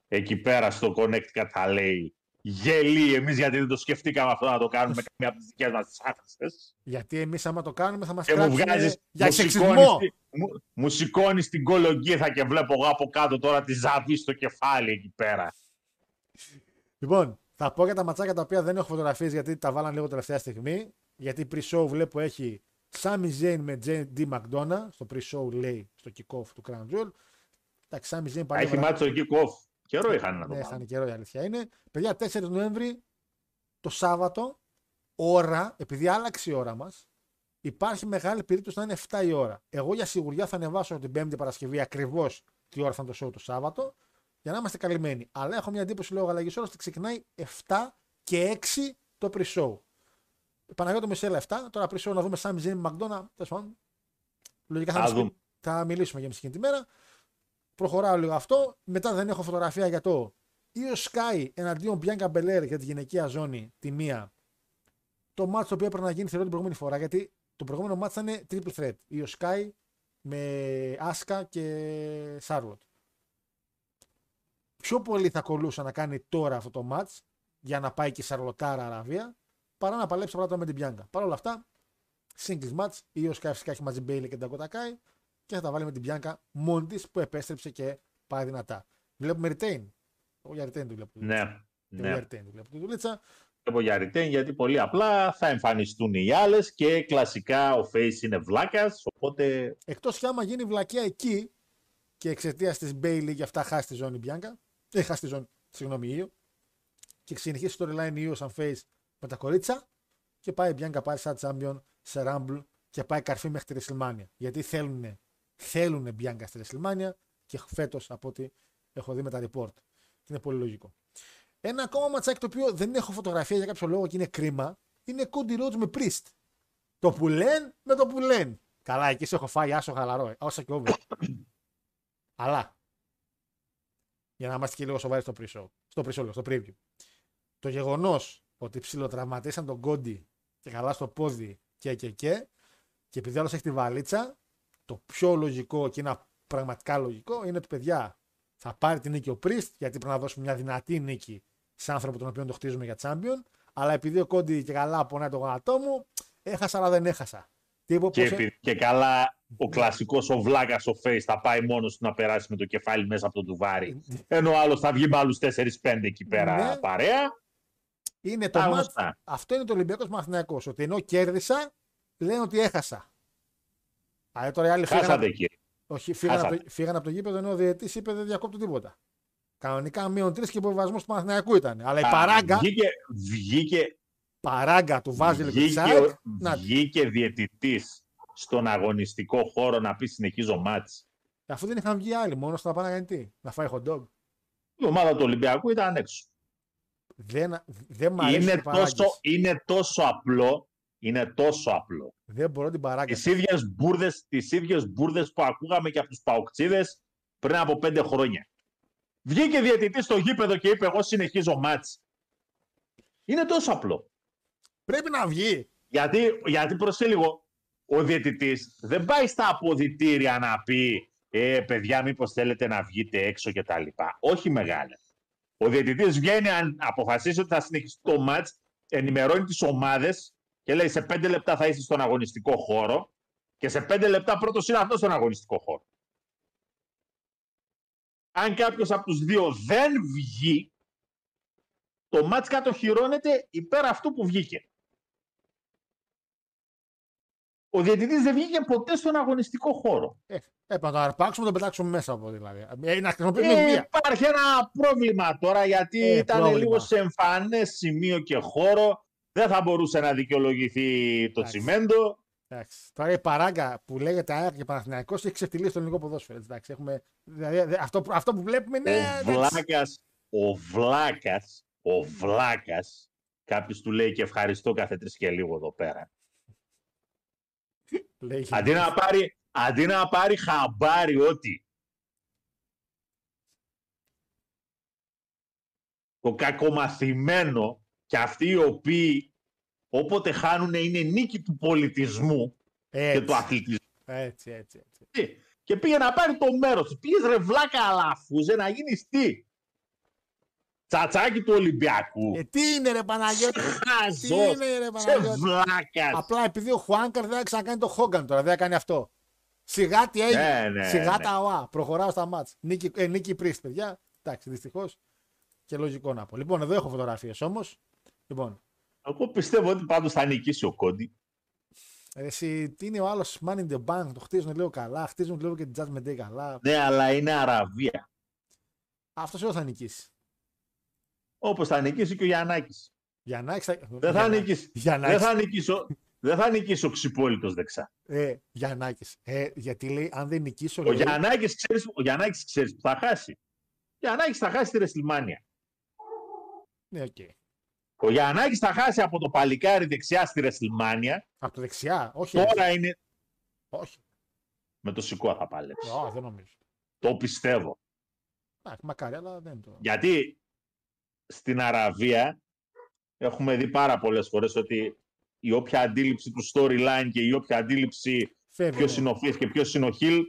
εκεί πέρα στο Connecticut θα λέει γελί, εμείς γιατί δεν το σκεφτήκαμε αυτό να το κάνουμε με καμία από τις δικές μας τις άφησες. Γιατί εμείς άμα το κάνουμε θα μας Και μου κράξουν βγάζεις, για μου σεξισμό. σηκώνεις, τη- μου, μου σηκώνεις την κολογγίθα και βλέπω εγώ από κάτω τώρα τη ζαβή στο κεφάλι εκεί πέρα. Λοιπόν, θα πω για τα ματσάκια τα οποία δεν έχω φωτογραφίες γιατί τα βάλαν λίγο τελευταία στιγμή. Γιατί pre-show βλέπω έχει Sami Zayn με JD McDonough. Στο pre-show λέει στο kick-off του Crown Jewel. Εντάξει, Sami Zayn Α, πάλι. Έχει μάθει το kick-off. Καιρό είχαν να το Ναι, κάνουν. είχαν καιρό η αλήθεια είναι. Παιδιά, 4 Νοέμβρη το Σάββατο, ώρα, επειδή άλλαξε η ώρα μας, υπάρχει μεγάλη περίπτωση να είναι 7 η ώρα. Εγώ για σιγουριά θα ανεβάσω την 5η Παρασκευή ακριβώς τι ώρα θα είναι το show το Σάββατο, για να είμαστε καλυμμένοι. Αλλά έχω μια εντύπωση λόγω αλλαγή ώρας ότι ξεκινάει 7 και 6 το pre-show. Παναγιώτο Μισέλα 7, τώρα pre-show να δούμε Σάμι Ζήνη Μακδόνα. τέλος πάντων. Λογικά θα, Θα μιλήσουμε- δούμε. θα μιλήσουμε για εκείνη τη μέρα. Προχωράω λίγο αυτό. Μετά δεν έχω φωτογραφία για το Io Sky εναντίον Bianca Belair για τη γυναικεία ζώνη τη μία. Το match το οποίο έπρεπε να γίνει θεωρώ την προηγούμενη φορά γιατί το προηγούμενο match ήταν triple threat. Io Sky με Asuka και Charlotte. Πιο πολύ θα κολούσα να κάνει τώρα αυτό το match για να πάει και η Σαρλοτάρα Αραβία παρά να παλέψει πρώτα με την Bianca. Παρ' όλα αυτά, singles match. Η Io Sky φυσικά έχει μαζί Bailey και Dakota Kai και θα τα βάλει με την Bianca μόνη τη που επέστρεψε και πάει δυνατά. Βλέπουμε retain. Εγώ για retain του βλέπω. Ναι, Και ναι. για retain του βλέπω τη δουλίτσα. Βλέπω για retain γιατί πολύ απλά θα εμφανιστούν οι άλλες και κλασικά ο Face είναι βλάκας. Οπότε Εκτός κι άμα γίνει βλακεία εκεί και εξαιτίας της Bailey για αυτά χάσει τη ζώνη Bianca. Ε, χάσει τη ζώνη, συγγνώμη, Io. Και συνεχίσει το storyline Io σαν face με τα κορίτσα και πάει η Bianca πάρει σαν champion σε Rumble και πάει καρφί μέχρι τη WrestleMania. Γιατί θέλουν, θέλουν Bianca στη WrestleMania και φέτος από ό,τι έχω δει με τα report. Και είναι πολύ λογικό. Ένα ακόμα ματσάκι το οποίο δεν έχω φωτογραφία για κάποιο λόγο και είναι κρίμα είναι Cody Rhodes με Priest. Το που λένε με το που λένε. Καλά, εκεί σε έχω φάει άσο χαλαρό. ε, Όσα και over. Αλλά. Για να είμαστε και λίγο σοβαροί στο pre-show. Στο pre-show, λέω, στο preview. Το γεγονός ότι ψιλοτραυματίσαν τον Κόντι και καλά στο πόδι και και και και επειδή άλλος έχει τη βαλίτσα, το πιο λογικό και είναι πραγματικά λογικό είναι ότι παιδιά θα πάρει την νίκη ο Priest γιατί πρέπει να δώσουμε μια δυνατή νίκη σε άνθρωπο τον οποίο το χτίζουμε για champion. Αλλά επειδή ο Κόντι και καλά πονάει το γονατό μου, έχασα αλλά δεν έχασα. Τι είπε, και, πώς- επει- και καλά ο κλασικός ο βλάκας ο Face θα πάει μόνος του να περάσει με το κεφάλι μέσα από το τουβάρι. Ενώ ο άλλος θα βγει με άλλους 4-5 εκεί πέρα Ναι. παρέα. Είναι το Τα μάτς, γνωστά. αυτό είναι το Ολυμπιακός Μαθηναϊκός. Ότι ενώ κέρδισα, λένε ότι έχασα. Αλλά τώρα οι άλλοι φύγαν, Χάσατε από- κύριε. όχι, φύγαν, από Χάσατε. το, φύγαν από το γήπεδο ενώ ο διαιτή είπε δεν διακόπτω τίποτα. Κανονικά μείον τρεις και υποβιβασμός του Μαθηναϊκού ήταν. Αλλά η Α, παράγκα, Βγήκε, βγήκε, παράγκα του βάζει λίγο βγήκε, τσάκ. ο- Να, βγήκε διαιτητής στον αγωνιστικό χώρο να πει συνεχίζω μάτς. αφού δεν είχαν βγει άλλοι, μόνος στο να πάνε να κάνει τι, να φάει hot dog. Η ομάδα του Ολυμπιακού ήταν έξω. Δεν, δεν μ' αρέσει Είναι η παράγκες. τόσο, είναι τόσο απλό, είναι τόσο απλό. Δεν μπορώ την παράγκα. Τις ίδιες μπουρδες, τις ίδιες μπουρδες που ακούγαμε και από τους παουξίδες πριν από πέντε χρόνια. Βγήκε διαιτητής στο γήπεδο και είπε εγώ συνεχίζω μάτς. Είναι τόσο απλό. Πρέπει να βγει. Γιατί, γιατί προσέ λίγο, ο διαιτητής δεν πάει στα αποδητήρια να πει «Ε, παιδιά, μήπως θέλετε να βγείτε έξω» και τα λοιπά. Όχι μεγάλε. Ο διαιτητής βγαίνει αν αποφασίσει ότι θα συνεχίσει το μάτς, ενημερώνει τις ομάδες και λέει σε πέντε λεπτά θα είσαι στον αγωνιστικό χώρο και σε πέντε λεπτά πρώτος είναι αυτός στον αγωνιστικό χώρο. Αν κάποιος από τους δύο δεν βγει, το μάτς κατοχυρώνεται υπέρ αυτού που βγήκε. Ο διαιτητής δεν βγήκε ποτέ στον αγωνιστικό χώρο. Ε, έπρεπε να το αρπάξουμε, να το πετάξουμε μέσα από δηλαδή. Ε, να χρησιμοποιήσουμε Ε, βία. υπάρχει ένα πρόβλημα τώρα γιατί Ε, ήταν πρόβλημα. λίγο σε εμφανές σημείο και χώρο. Δεν θα μπορούσε να δικαιολογηθεί το Εντάξει. τσιμέντο. Εντάξει. Τώρα η παράγκα που λέγεται ΑΕΚ και Παναθηναϊκός έχει ξεφτυλίσει το ελληνικό ποδόσφαιρο. έτσι, Εντάξει, έχουμε, δηλαδή, δε- αυτό, που- αυτό που βλέπουμε είναι. ο εντάξει. βλάκας, ο βλάκας, ο βλάκας, κάποιος του λέει και ευχαριστώ κάθε τρεις και λίγο εδώ πέρα. Λέει, Αντί να πάρει, αντί να πάρει χαμπάρι ότι το κακομαθημένο και αυτοί οι οποίοι όποτε χάνουν είναι νίκη του πολιτισμού Έτσι. και του αθλητισμού. Έτσι, έτσι, έτσι. Τι, Και πήγε να πάρει το μέρος του. Πήγες ρε βλάκα αλαφούζε να γίνεις τι; Τσατσάκι του Ολυμπιακού. Ε, τι είναι ρε Παναγιώτη; τι Χαζός. είναι ρε Σε Παναγιώτη; βλάκας. Απλά επειδή ο Χουάνκαρ δεν θα ξανακάνει το Χόγκαν τώρα, δεν θα κάνει αυτό. Σιγά τι έγινε. Ναι, ναι, Σιγά ναι. τα ΟΑ. Προχωράω στα μάτς. Νίκη, ε, νίκη Πρίστ, παιδιά. Εντάξει, δυστυχώς. Και λογικό να πω. Λοιπόν, εδώ έχω φωτογραφίες όμως. Λοιπόν, Εγώ πιστεύω ότι πάντως θα νικήσει ο Κόντι. ρε, εσύ, τι είναι ο άλλος Man in the Bank, το χτίζουν λίγο καλά, χτίζουν λίγο και την Judgment Day καλά. Ναι, αλλά είναι Αραβία. Αυτός εδώ θα νικήσει. Όπως θα νικήσει και ο Γιαννάκης. Για να έχεις... Δεν θα νικήσει. Για να Δεν έχεις... θα νικήσει ο, δεν θα νικήσει ο Ξυπόλυτος δεξιά. Ε, Γιαννάκης. Ε, γιατί λέει, αν δεν νικήσω... Ο λέει, Γιαννάκης ξέρεις, ο Γιαννάκης ξέρεις που θα χάσει. Ο Γιαννάκης θα χάσει τη Ρεσλιμάνια. Ναι, οκ. Ο Γιαννάκης θα χάσει από το παλικάρι δεξιά στη Ρεσλιμάνια. Από το δεξιά, όχι. Τώρα είναι Όχι. με το σηκώ θα πάλεψει. Ω, δεν νομίζω. Το πιστεύω. Εντάξει, μακάρι, αλλά δεν το... Γιατί στην Αραβία έχουμε δει πάρα πολλές φορές ότι η όποια αντίληψη του storyline και η όποια αντίληψη Φεύγει. ποιος είναι ο face και ποιος είναι ο heel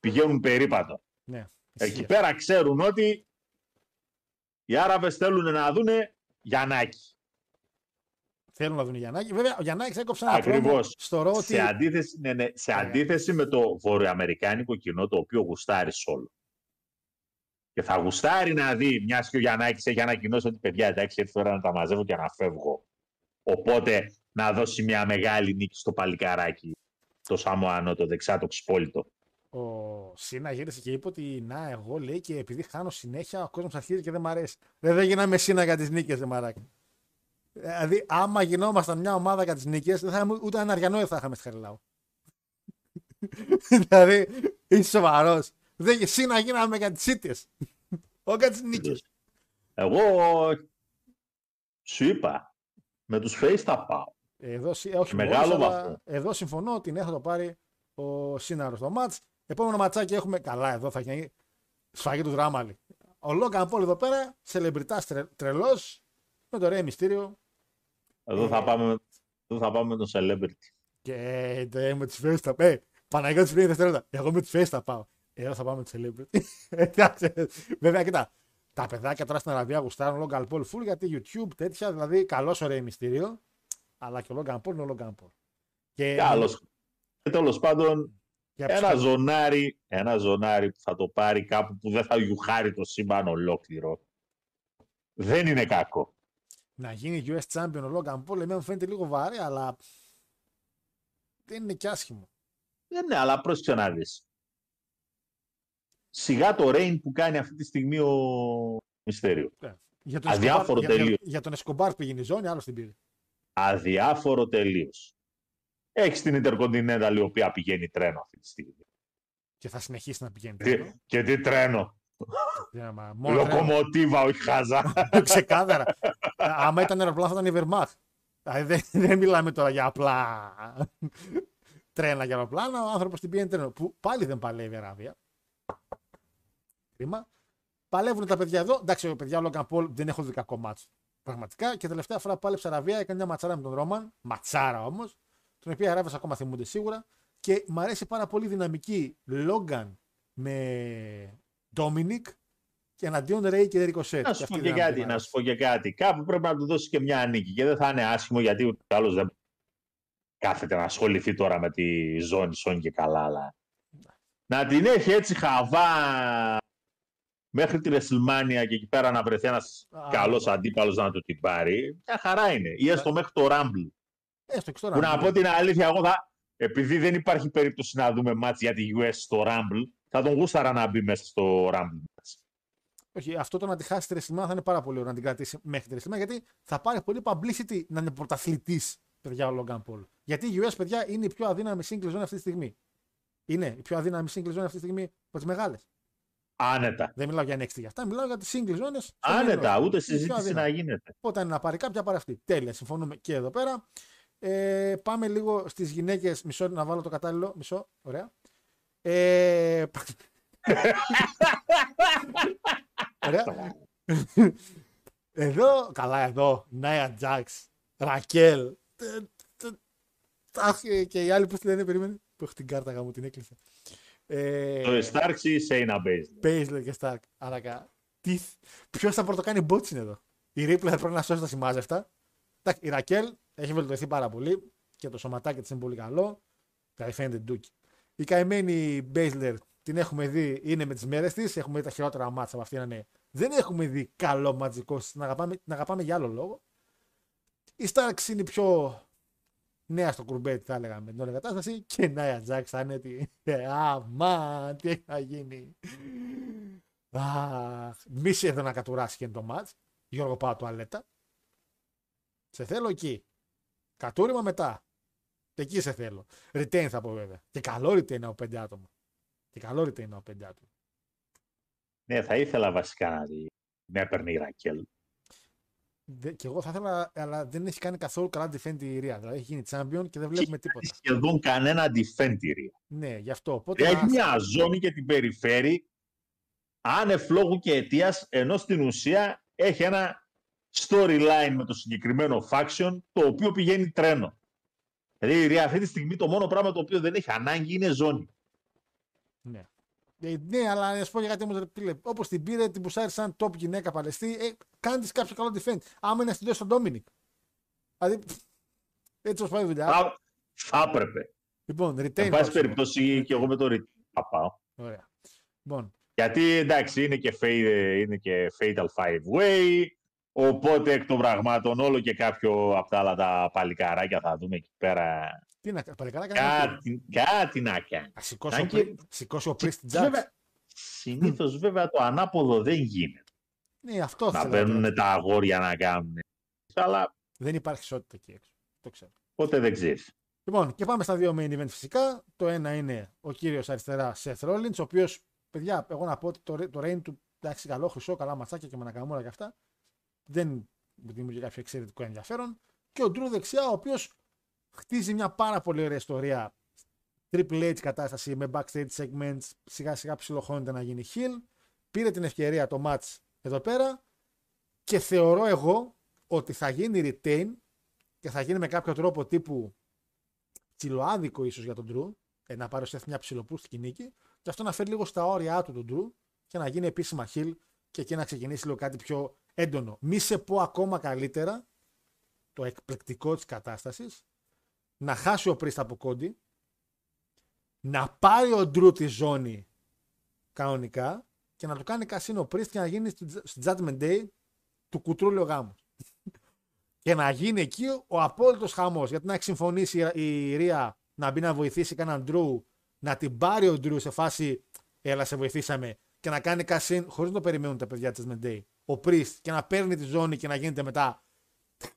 πηγαίνουν περίπατο. Ναι. Εκεί ισχύει. πέρα ξέρουν ότι οι Άραβες θέλουν να δούνε Γιαννάκη. Θέλουν να δουν Γιαννάκη. Βέβαια, ο Γιαννάκης έκοψε ένα Ακριβώς. πρόμο στο ρο ότι. Σε, αντίθεση, ναι, ναι, σε Ναι. αντίθεση με το βορειοαμερικάνικο κοινό το οποίο γουστάρει όλο. Και θα γουστάρει να δει, μιας και ο Γιαννάκης έχει ανακοινώσει ότι παιδιά εντάξει, έρθει η ώρα να τα μαζεύω και να φεύγω. Οπότε να δώσει μια μεγάλη νίκη στο παλικαράκι, το Σαμοάνο, το δεξιά, το ξυπόλυτο. Ο Σίνα γύρισε και είπε ότι να, εγώ λέει και επειδή χάνω συνέχεια, ο κόσμος αρχίζει και δεν μ' αρέσει. Δεν, δεν γίναμε Σίνα για τις νίκες, δε μαράκι. Δηλαδή, άμα γινόμασταν μια ομάδα για τις νίκες, δεν θα είχαμε ούτε ένα αριανό δεν θα είχαμε στη Χαριλάου. δηλαδή, είσαι σοβαρός. Δεν Σίνα γίναμε για τις ήττε. Όχι για τις νίκες. Εγώ σου είπα, με τους face θα πάω. Εδώ, συ- ε, όχι Μεγάλο μόλις, αλλά βαθμό. εδώ συμφωνώ ότι ναι, θα το πάρει ο Σίναρος στο μάτς. Επόμενο ματσάκι έχουμε. Καλά, εδώ θα γίνει σφαγή του δράμαλι. Ο Λόγκαν Πολ εδώ πέρα, σελεμπριτά τρελός, με το Ρέι Μυστήριο Εδώ θα πάμε, εδώ θα πάμε με τον celebrity. και ε, με τις face θα πάει. Παναγιώτης πριν δευτερόλεπτα. Εγώ με τις face θα πάω. Εδώ θα πάμε με τη celebrity. Εντάξει. Βέβαια, κοιτά. Τα παιδάκια τώρα στην Αραβία γουστάρουν Λόγκαν Πολ full γιατί YouTube τέτοια. Δηλαδή, καλός ο Ρέι Μυστήριο. Αλλά και ο Λόγκαν Πολ είναι ο Λόγκαν Πολ. Και, Καλώς. Και τέλος πάντων, για ένα ψυχο- ζωνάρι, ένα ζωνάρι που θα το πάρει κάπου που δεν θα γιουχάρει το σύμπαν ολόκληρο. Δεν είναι κακό. Να γίνει US Champion ο Logan Paul, εμένα μου φαίνεται λίγο βαρύ, αλλά δεν είναι και άσχημο. Δεν είναι, αλλά πρόσεξε να δεις. Σιγά το rain που κάνει αυτή τη στιγμή ο Μυστέριο. Για τον Αδιάφορο Escobar- για, για, τελείως. για τον Εσκομπάρ που πήγαινε η ζώνη, άλλο την πήρε. Αδιάφορο τελείως. Έχεις την Intercontinental η οποία πηγαίνει τρένο αυτή τη στιγμή. Και θα συνεχίσει να πηγαίνει. Τι- τρένο. και τι τρένο. Για μα- Μόνο τρένο. Λοκομοτίβα, όχι χάζα. Ξεκάθαρα. Άμα ήταν αεροπλάνο θα ήταν η Βερμάχ. Δηλαδή, δεν, δεν μιλάμε τώρα για απλά τρένα για αεροπλάνα. Ο άνθρωπος την πήγαινε τρένο. Που πάλι δεν παλεύει η Αραβία. Κρίμα. Παλεύουν τα παιδιά εδώ. Εντάξει, ο παιδιά ο Logan Paul δεν έχω δει κακό μάτσο. Πραγματικά και τελευταία φορά που πάλεψε Αραβία έκανε μια ματσάρα με τον Ρόμαν. Ματσάρα όμως. Τον οποίο οι Αράβες ακόμα θυμούνται σίγουρα. Και μου αρέσει πάρα πολύ η δυναμική Logan με Dominic και εναντίον Ρέι και Ρικοσέτ. Να σου πω και κάτι, να σου πω και κάτι. Κάπου πρέπει να του δώσει και μια νίκη και δεν θα είναι άσχημο γιατί ούτε άλλο δεν κάθεται να ασχοληθεί τώρα με τη ζώνη Σόνι και καλά. Αλλά... Να την έχει έτσι χαβά μέχρι τη Ρεσιλμάνια και εκεί πέρα να βρεθεί ένας Α, καλός ναι. αντίπαλος να του την πάρει. Μια χαρά είναι. Ή έστω μέχρι το Rumble. Έστω και στο Που να Rumble. πω την αλήθεια, εγώ θα. Επειδή δεν υπάρχει περίπτωση να δούμε μάτς για τη US στο Rumble, θα τον γούσταρα να μπει μέσα στο Rumble. Όχι, αυτό το να τη χάσει τη Ρεσιλμάνια θα είναι πάρα πολύ ωραίο να την κρατήσει μέχρι τη Ρεσιλμάνια γιατί θα πάρει πολύ publicity να είναι πρωταθλητής, παιδιά, ο Logan Paul. Γιατί η US, παιδιά, είναι η πιο αδύναμη single zone αυτή τη στιγμή. Είναι η πιο αδύναμη single zone αυτή τη στιγμή από τις μεγάλες. Άνετα. Δεν μιλάω για NXT για αυτά, μιλάω για τις single zones. Άνετα, ούτε πιο συζήτηση αδύναμη. να γίνεται. Όταν είναι να πάρει κάποια, πάρει αυτή. Τέλεια, συμφωνούμε και εδώ πέρα. Ε, πάμε λίγο στις γυναίκες. Μισό να βάλω το κατάλληλο. Μισό, ωραία. Ε... Ωραία. Εδώ, καλά εδώ, Νάια Τζάξ, Ρακέλ. τε- τε- Αχ, και οι άλλοι που τη λένε, περίμενε. Που έχω την κάρτα γάμου, την έκλεισα. Ε, Το Starks ή Shayna Baszler; Πέισλερ και Σταρκ. Άρα, τι. Ποιος θα πρωτοκάνει μπότσιν εδώ; Η Ρίπλεϊ θα πρέπει να σώσει τα ασυμάζευτα. Εντάξει, η Ρακέλ έχει βελτιωθεί πάρα πολύ και το σωματάκι της είναι πολύ καλό. Δηλαδή φαίνεται ντούκι. Η καημένη Μπέισλερ την έχουμε δει, είναι με τις μέρες της. Έχουμε δει τα χειρότερα μάτσα από αυτή να είναι. Δεν έχουμε δει καλό ματσάκι. Την αγαπάμε, την αγαπάμε για άλλο λόγο. Η Stark είναι η πιο νέα στο κουρμπέτι, θα έλεγα με την όλη κατάσταση. Και η Νάια Τζάξ θα είναι ότι. Αμά, τι θα γίνει. Αχ, μη σε εδώ να κατουράσει και το μάτς. Γιώργο πάω τουαλέτα. Σε θέλω εκεί. Κατούριμα μετά. Εκεί σε θέλω. Retain θα πω βέβαια. Και καλό retain από πέντε άτομα. Και καλό retain από πέντε άτομα. Ναι, θα ήθελα βασικά να δει. Με έπαιρνε η Ρακέλ. Δε, και εγώ θα ήθελα, αλλά δεν έχει κάνει καθόλου καλά defend η Ρία. Δηλαδή έχει γίνει champion και δεν βλέπουμε τίποτα. Σχεδόν κανένα defender. Ναι, γι' αυτό. Οπότε Έχει να- μια ζώνη και την περιφέρει άνευ λόγου και αιτίας, ενώ στην ουσία έχει ένα storyline με το συγκεκριμένο faction το οποίο πηγαίνει τρένο. Δηλαδή η Ρία αυτή τη στιγμή το μόνο πράγμα το οποίο δεν έχει ανάγκη είναι ζώνη. Ναι. Ε, ναι, αλλά να σου πω για κάτι όμως, όπως την πήρε, την πουσάρει σαν top γυναίκα παλαιστή, ε, κάνει της κάποιο καλό defend. Άμα είναι να την δώσει στον Ντόμινικ. Δηλαδή, έτσι όπως πάει η δουλειά. Θα, θα έπρεπε. Λοιπόν, retain. Εν πάση first. περιπτώσει και εγώ με το Retain θα πάω. Ωραία. Λοιπόν, Γιατί εντάξει είναι και, fade, είναι και Fatal Five Way, οπότε εκ των πραγμάτων όλο και κάποιο από τα άλλα τα παλικαράκια θα δούμε εκεί πέρα τι να κάνει, παλικάρα κάνει. κάτι, κάτι να κάνει. Α σηκώσει Αν ο, και- πρι... σηκώσει ο Priest Jax. Βέβαια, συνήθως βέβαια το ανάποδο δεν γίνεται. Ναι, αυτό να θέλω. παίρνουν τα αγόρια να κάνουν. Αλλά Δεν υπάρχει ισότητα εκεί έξω. Το ξέρω. ποτέ δεν ξέρεις. Λοιπόν, και πάμε στα δύο main event φυσικά. Το ένα είναι ο κύριος αριστερά Seth Rollins, ο οποίος, παιδιά, εγώ να πω ότι το, το reign του εντάξει, καλό, χρυσό, καλά ματσάκια και με ανακαμούρα και αυτά. Δεν μου δημιουργεί κάποιο εξαιρετικό ενδιαφέρον. Και ο Drew δεξιά, ο οποίος χτίζει μια πάρα πολύ ωραία ιστορία. Triple H κατάσταση με backstage segments, σιγά σιγά ψιλοχώνεται να γίνει heel. Πήρε την ευκαιρία το match εδώ πέρα και θεωρώ εγώ ότι θα γίνει retain και θα γίνει με κάποιο τρόπο τύπου ψιλοάδικο ίσως για τον Drew, ε, να πάρει ο Seth μια ψιλοπούστικη νίκη, και αυτό να φέρει λίγο στα όρια του τον Drew και να γίνει επίσημα heel και εκεί να ξεκινήσει λίγο κάτι πιο έντονο. Μη σε πω ακόμα καλύτερα το εκπληκτικό της κατάστασης, να χάσει ο Priest από κόντι, να πάρει ο Drew τη ζώνη κανονικά και να του κάνει κασίνο ο Priest και να γίνει στη στη Judgment Day του κουτρούλιο γάμους και να γίνει εκεί ο απόλυτος χαμός. Γιατί να έχει συμφωνήσει η η Ρία να μπει να βοηθήσει κανέναν Ντρού, να την πάρει ο Ντρού σε φάση Έλα, σε βοηθήσαμε και να κάνει κασίν χωρίς να το περιμένουν τα παιδιά τη Day. Ο Priest και να παίρνει τη ζώνη και να γίνεται μετά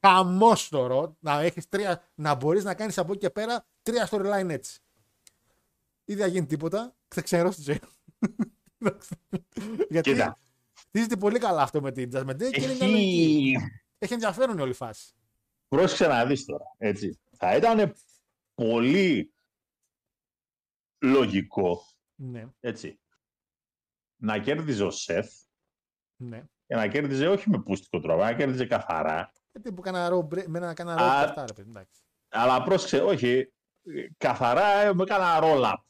χαμόστορο. Να, έχεις τρία, να μπορείς να κάνεις από εκεί και πέρα τρία storyline έτσι. Ή δεν θα γίνει τίποτα, θα ξενερώσει τη ζωή. Γιατί Κοίτα. χτίζεται πολύ καλά αυτό με την Judgment Day και είναι μια λογική. Έχει... Έχει ενδιαφέρον η όλη φάση. Πρόσεξε να δεις τώρα, έτσι. Θα ήταν πολύ λογικό, Ναι, έτσι, να κέρδιζε ο Σεφ ναι. και να κέρδιζε όχι με πούστικο τρόπο, να κέρδιζε καθαρά. Γιατί που κάνα ρο, μπρε- με ένα κάνα ρο Α, και αυτά, ρε παιδί. εντάξει. Αλλά πρόσεξε, όχι, καθαρά με κάνα roll-up.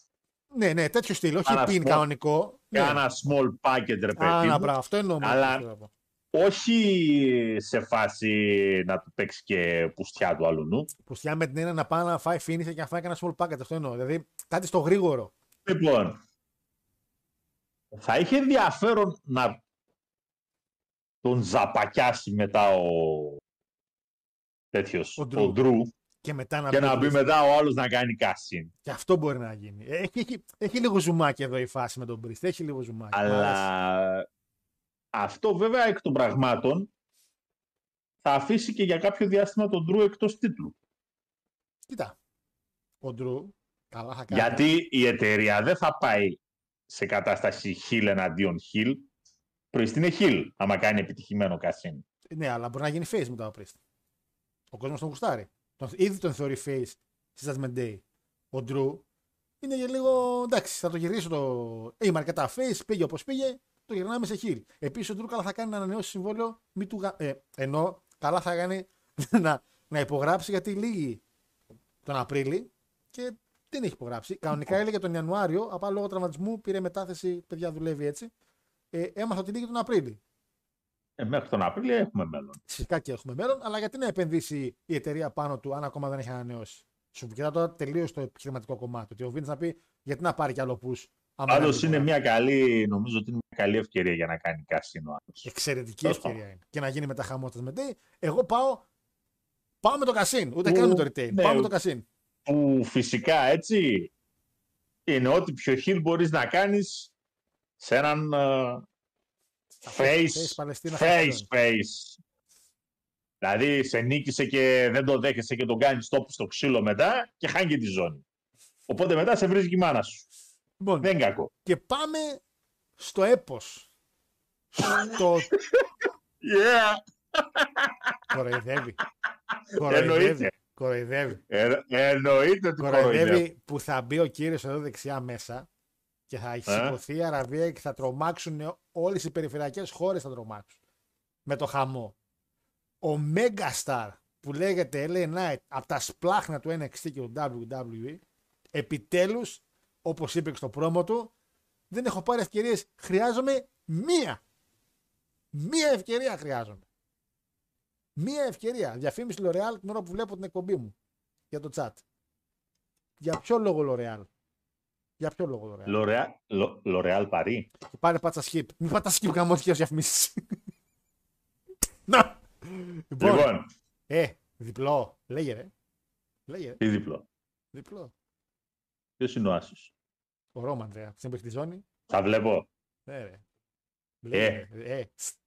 Ναι, ναι, τέτοιο στυλ. Όχι Κάνα πιν small- κανονικό. Ναι. Κάνα small package, ρε Α, παιδί να, μου. μπράβο, αυτό εννοώ. Αλλά- αυτό θέλω να πω. όχι σε φάση να του παίξει και πουστιά του αλουνού. Πουστιά με την έννοια να πάει να φάει φίνισε και να φάει ένα small packet. Αυτό εννοώ. Δηλαδή κάτι στο γρήγορο. Λοιπόν, θα είχε ενδιαφέρον να τον ζαπακιάσει μετά ο τέτοιος, Ο ο Ντρου. Ντρου, Και μετά να και να ο μπει Priest. μετά ο άλλος να κάνει κάσιν. Και αυτό μπορεί να γίνει. Ε, Έχει, έχει, έχει λίγο ζουμάκι εδώ η φάση με τον Priest. Έχει λίγο ζουμάκι. Μ' αρέσει. Αλλά αυτό βέβαια εκ των πραγμάτων θα αφήσει και για κάποιο διάστημα τον Ντρου εκτός τίτλου. Κοίτα. Ο Ντρου. Καλά θα κάνει. Γιατί η εταιρεία δεν θα πάει σε κατάσταση χιλ εναντίον χιλ. Priest είναι χιλ, άμα κάνει επιτυχημένο κασίν. Ναι, αλλά μπορεί να γίνει face μετά ο Priest. Ο κόσμος τον γουστάρει. Τον, ήδη τον θεωρεί face στη Judgment Day. Ο Drew είναι για λίγο. Εντάξει, θα το γυρίσω το. Είμαι αρκετά face, πήγε όπως πήγε, το γυρνάμε σε χείλ. Επίσης ο Ντρούκαλα θα κάνει να ανανεώσει συμβόλαιο. Μη του... γα- Ε, ενώ καλά θα κάνει να, να υπογράψει γιατί λύγει τον Απρίλη και δεν έχει υπογράψει. Κανονικά έλεγε τον Ιανουάριο, απλά λόγω τραυματισμού πήρε μετάθεση. Παιδιά δουλεύει έτσι. Ε, έμαθα ότι λύγει τον Απρίλη. Ε, μέχρι τον Απρίλιο έχουμε μέλλον. Φυσικά και έχουμε μέλλον, αλλά γιατί να επενδύσει η εταιρεία πάνω του αν ακόμα δεν έχει ανανεώσει; Σου κοιτά τώρα τελείως το επιχειρηματικό κομμάτι. Ότι ο Βίντ να πει γιατί να πάρει κι άλλο πού. Πάντω είναι μια καλή, νομίζω ότι είναι μια καλή ευκαιρία για να κάνει κασίνο. άλλος. Εξαιρετική Τέλος ευκαιρία είναι. Και να γίνει μετά χαμότας με τι. Εγώ πάω. Πάω με το κασίν. Ούτε Ου, καν με το retail. ναι. Πάω με το κασίν. Που φυσικά έτσι είναι ό,τι πιο χιλ μπορείς να κάνεις σε έναν ε, face, face Παλαιστίνα face, Χασόν. face. Δηλαδή σε νίκησε και δεν το δέχεσαι και τον κάνεις stop στο ξύλο μετά και χάνει και τη ζώνη. Οπότε μετά σε βρίζει και η μάνα σου. Λοιπόν, Δεν είναι κακό. και πάμε στο έπος. Στο Yeah. κοροϊδεύει. Κοροϊδεύει. Εννοείται. Κοροϊδεύει. Ε, εννοείται ότι κοροϊδεύει. Κοροϊδεύει που θα μπει ο κύριος εδώ δεξιά μέσα και θα έχει Ε. σηκωθεί η Αραβία και θα τρομάξουν όλες οι περιφερειακές χώρες θα τρομάξουν. Με το χαμό. Ο Megastar που λέγεται LA Knight από τα σπλάχνα του NXT και του WWE επιτέλους όπως είπε και στο πρόμο του δεν έχω πάρει ευκαιρίες χρειάζομαι μία μία ευκαιρία χρειάζομαι μία ευκαιρία διαφήμιση L'Oreal την ώρα που βλέπω την εκπομπή μου για το chat για ποιο λόγο L'Oreal για ποιο λόγο L'Oreal; L'Oreal- Lo- L'Oreal Paris. και πάρε πάτσα skip μην πατάς skip γαμώ τις διαφημίσεις να λοιπόν, Λοιπόν, ε διπλό λέγε ρε λέγε ρε τι διπλό; διπλό Ποιος είναι ο Άσος; ο Ρόμαν ρε στην της ζώνη Θα βλέπω. ναι ρε λέγε ρε ε, τς.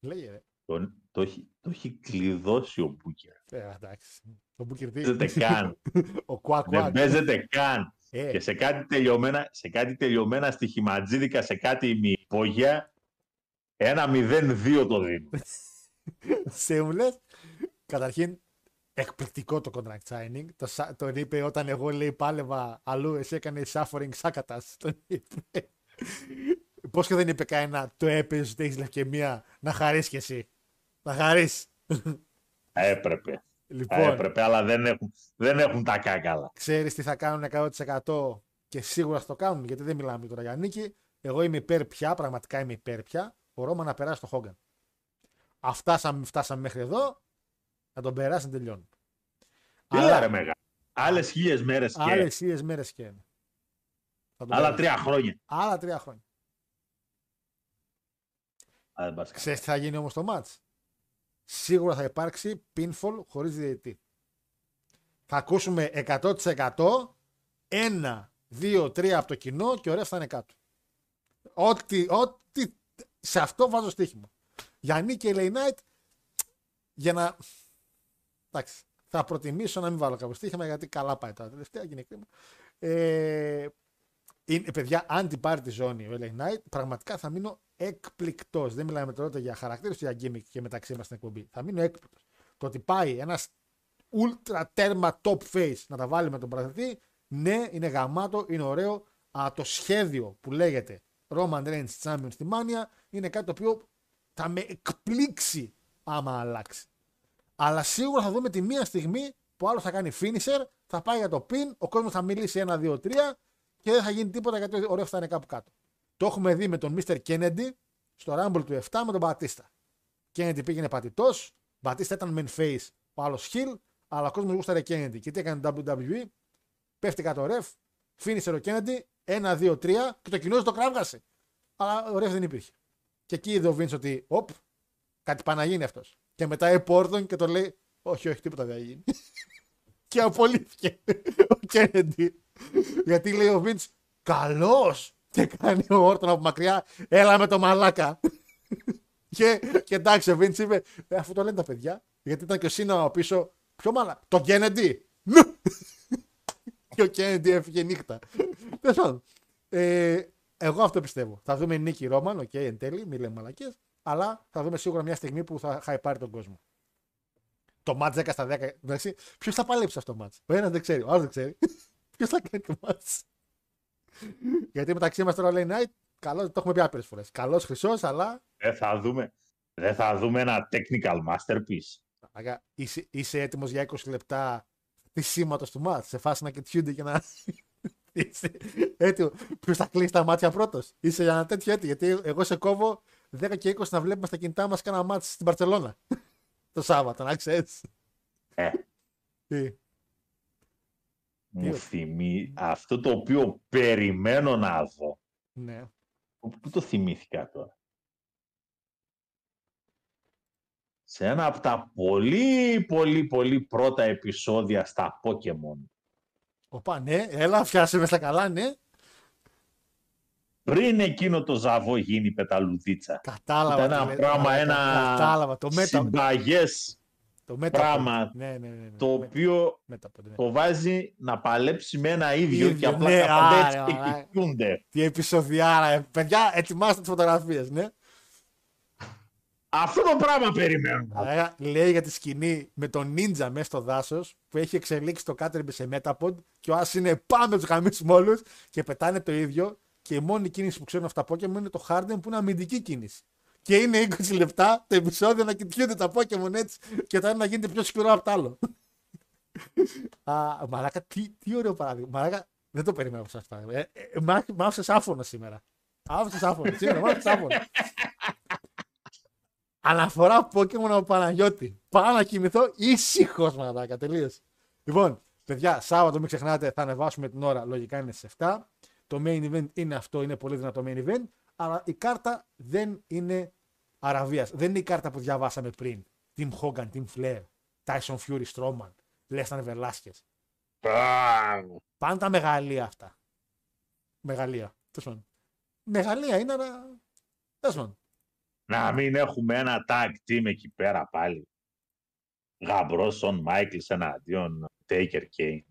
λέγε ρε Τον, το, έχει, το έχει κλειδώσει ο Μπούκερ. Ε, εντάξει. Ο Booker T. Δεν παίζεται καν. Ο Κουάκ Δεν Κουάκ. παίζεται καν. Ε, Και σε κάτι τελειωμένα, σε κάτι τελειωμένα στοιχηματζίδικα, σε κάτι ημιυπόγεια, ένα 0-2 το δίνουν. σε μου λες, καταρχήν, εκπληκτικό το contract signing. Το, σα- τον είπε όταν εγώ λέει πάλευα αλλού, εσύ έκανες suffering σάκατας. Τον είπε. Πώς και δεν είπε κανένα, το έπαιζε ότι έχεις λευκαιμία, να χαρείς κι εσύ. Να χαρείς. Έπρεπε. Λοιπόν, Έπρεπε, αλλά δεν έχουν, δεν έχουν τα κάκαλα. ξέρεις τι θα κάνουν 100% και σίγουρα θα το κάνουν, γιατί δεν μιλάμε τώρα για νίκη. Εγώ είμαι υπέρ πια, πραγματικά είμαι υπέρ πια, ο Ρώμα να περάσει το Χόγκαν. Αυτά σαν φτάσαμε μέχρι εδώ, να τον περάσει να τελειώνει. Έλα ρε μεγάλα. Άλλες χίλιες μέρες και Άλλες χίλιες μέρες και είναι. Θα τον άλλα περάσει. τρία χρόνια. Άλλα τρία χρόνια. Α, δεν πας καλά. Ξέρεις τι θα γίνει όμως το match. Σίγουρα θα υπάρξει pinfall χωρίς διαιτητή. Θα ακούσουμε 100% ένα, δύο, τρία από το κοινό και ο ρεφ θα είναι κάτω. Ό,τι, ό,τι, σε αυτό βάζω στοίχημα. Για νίκη LA Knight, για να... Εντάξει, θα προτιμήσω να μην βάλω κάποιο στοίχημα γιατί καλά πάει τώρα τελευταία και είναι κρίμα. Ε, είναι, παιδιά, αν την πάρει τη ζώνη ο LA Knight, πραγματικά θα μείνω εκπληκτό. Δεν μιλάμε τώρα ούτε για χαρακτήρες, για gimmick και μεταξύ μας στην εκπομπή. Θα μείνω έκπληκτος. Το ότι πάει ένας ultra τέρμα top face να τα βάλει με τον πρωταθλητή, ναι, είναι γαμάτο, είναι ωραίο. Αλλά το σχέδιο που λέγεται Roman Reigns Champion στη Μάνια είναι κάτι το οποίο θα με εκπλήξει άμα αλλάξει. Αλλά σίγουρα θα δούμε τη μία στιγμή που άλλο θα κάνει finisher, θα πάει για το pin, ο κόσμος θα μιλήσει 1, 2, 3 και δεν θα γίνει τίποτα γιατί ο Ρεφ θα είναι κάπου κάτω. Το έχουμε δει με τον Mr. Kennedy στο Rumble του 7 με τον Μπατίστα. Kennedy πήγαινε πατητός, Μπατίστα ήταν main face, ο άλλος heel, αλλά ο κόσμος γούσταρε Kennedy. Και τι έκανε το WWE, πέφτει κάτω ο Ρεφ, finisher ο Kennedy, 1, 2, 3 και το κοινό το κράβγασε. Αλλά ο Ρεφ δεν υπήρχε. Και εκεί είδε ο Vince ότι, οπ, κάτι πάει να γίνει αυτός. Και μετά η Πόρτον και το λέει, Όχι, όχι, τίποτα δεν θα γίνει. και απολύθηκε ο Κέννεντι. Γιατί λέει ο Βίντ, καλός! Και κάνει ο Όρτον από μακριά, έλα με το μαλάκα. και, και εντάξει, ο Βινς είπε, «Ε, αφού το λένε τα παιδιά, γιατί ήταν και ο Σίνα πίσω, πιο μαλάκα. Το Κέννεντι! και ο Κέννεντι έφυγε νύχτα. Τέλος πάντων. Ε, εγώ αυτό πιστεύω. Θα δούμε νίκη Ρόμαν, οκ, εν τέλει, μην λέμε μαλακίες. Αλλά θα δούμε σίγουρα μια στιγμή που θα χαϊπάρει τον κόσμο. Το μάτς 10 στα 10. Εντάξει, ποιος θα παλέψει αυτό το μάτς; Ο ένας δεν ξέρει, ο άλλος δεν ξέρει. ποιος θα κάνει το μάτς; Γιατί μεταξύ μας τώρα λέει Night, καλός, το έχουμε πει άπειρες φορές. Καλός χρυσός, αλλά. Δεν θα δούμε, δεν θα δούμε ένα technical masterpiece. Αγα, είσαι, είσαι έτοιμος για 20 λεπτά τη σήματος του μάτς; Σε φάση να κοιτιούνται και να. είσαι έτοιμος. Ποιος θα κλείσει τα μάτια πρώτος; Είσαι για ένα τέτοιο έτοιμο. Γιατί εγώ σε κόβω 10 και 20 να βλέπουμε στα κινητά μας κάνα μάτς στην Παρσελώνα. το Σάββατο, να ξέρεις. Ε, Τι; Μου Τι- θυμεί αυτό το οποίο περιμένω να δω. Ναι. Πού πού το θυμήθηκα τώρα; Σε ένα από τα πολύ πολύ πολύ πρώτα επεισόδια στα Pokemon. Οπα, ναι, έλα, φτιάσε μες στα καλά, ναι. Πριν εκείνο το ζαβό γίνει πεταλουδίτσα. Κατάλαβα. Ήταν τι ένα λες, πράγμα, μαλάκα, ένα Κατάλαβα. Το μετα... συμπαγές το μετα... πράγμα, Ναι, ναι, ναι. ναι. το Με- οποίο μεταπod, ναι. το βάζει να παλέψει με ένα ίδιο, Ίδιο, και απλά ναι, τα πάντα άρε, έτσι και μαλάκα. κοιτούνται. Τι επεισοδιάρα. ε. Παιδιά, ετοιμάστε τις φωτογραφίες, ναι. Αυτό το πράγμα περιμένω. Άρα, λέει για τη σκηνή με τον ninja μέσα στο δάσος που έχει εξελίξει το Caterpie σε Metapod και ο Άσ είναι πάμε τους γαμίσουμε όλου και πετάνε το ίδιο. Και η μόνη κίνηση που ξέρουν αυτά τα Pokémon είναι το Harden που είναι αμυντική κίνηση. Και είναι 20 λεπτά το επεισόδιο να κοιτιούνται τα Pokémon έτσι και το ένα να γίνεται πιο σκληρό από το άλλο. Α, μαλάκα, τι, τι ωραίο παράδειγμα. Μαλάκα, δεν το περιμένω από αυτά. Ε, ε, μ' ά- μ' άφησες άφωνο σήμερα. Άφησες άφωνο. Σήμερα, μ' άφησες άφωνο. Αναφορά Pokémon από Παναγιώτη. Πάω να κοιμηθώ ήσυχος μαλάκα. Τελείως. Λοιπόν, παιδιά, Σάββατο μην ξεχνάτε, θα ανεβάσουμε την ώρα. Λογικά είναι στις 7. Το main event είναι αυτό, είναι πολύ δυνατό main event. Αλλά η κάρτα δεν είναι Αραβίας. Δεν είναι η κάρτα που διαβάσαμε πριν. Team Hogan, Team Flair, Tyson Fury, Strowman, Lesnar Velasquez. Μπράβο. Πάνε τα μεγαλεία αυτά. Μεγαλεία. Τέλος πάντων. Μεγαλεία είναι, αλλά. Τέλος πάντων. Να μην έχουμε ένα tag team εκεί πέρα πάλι. Γαμπρός Σον Μάικλ εναντίον Taker Kane.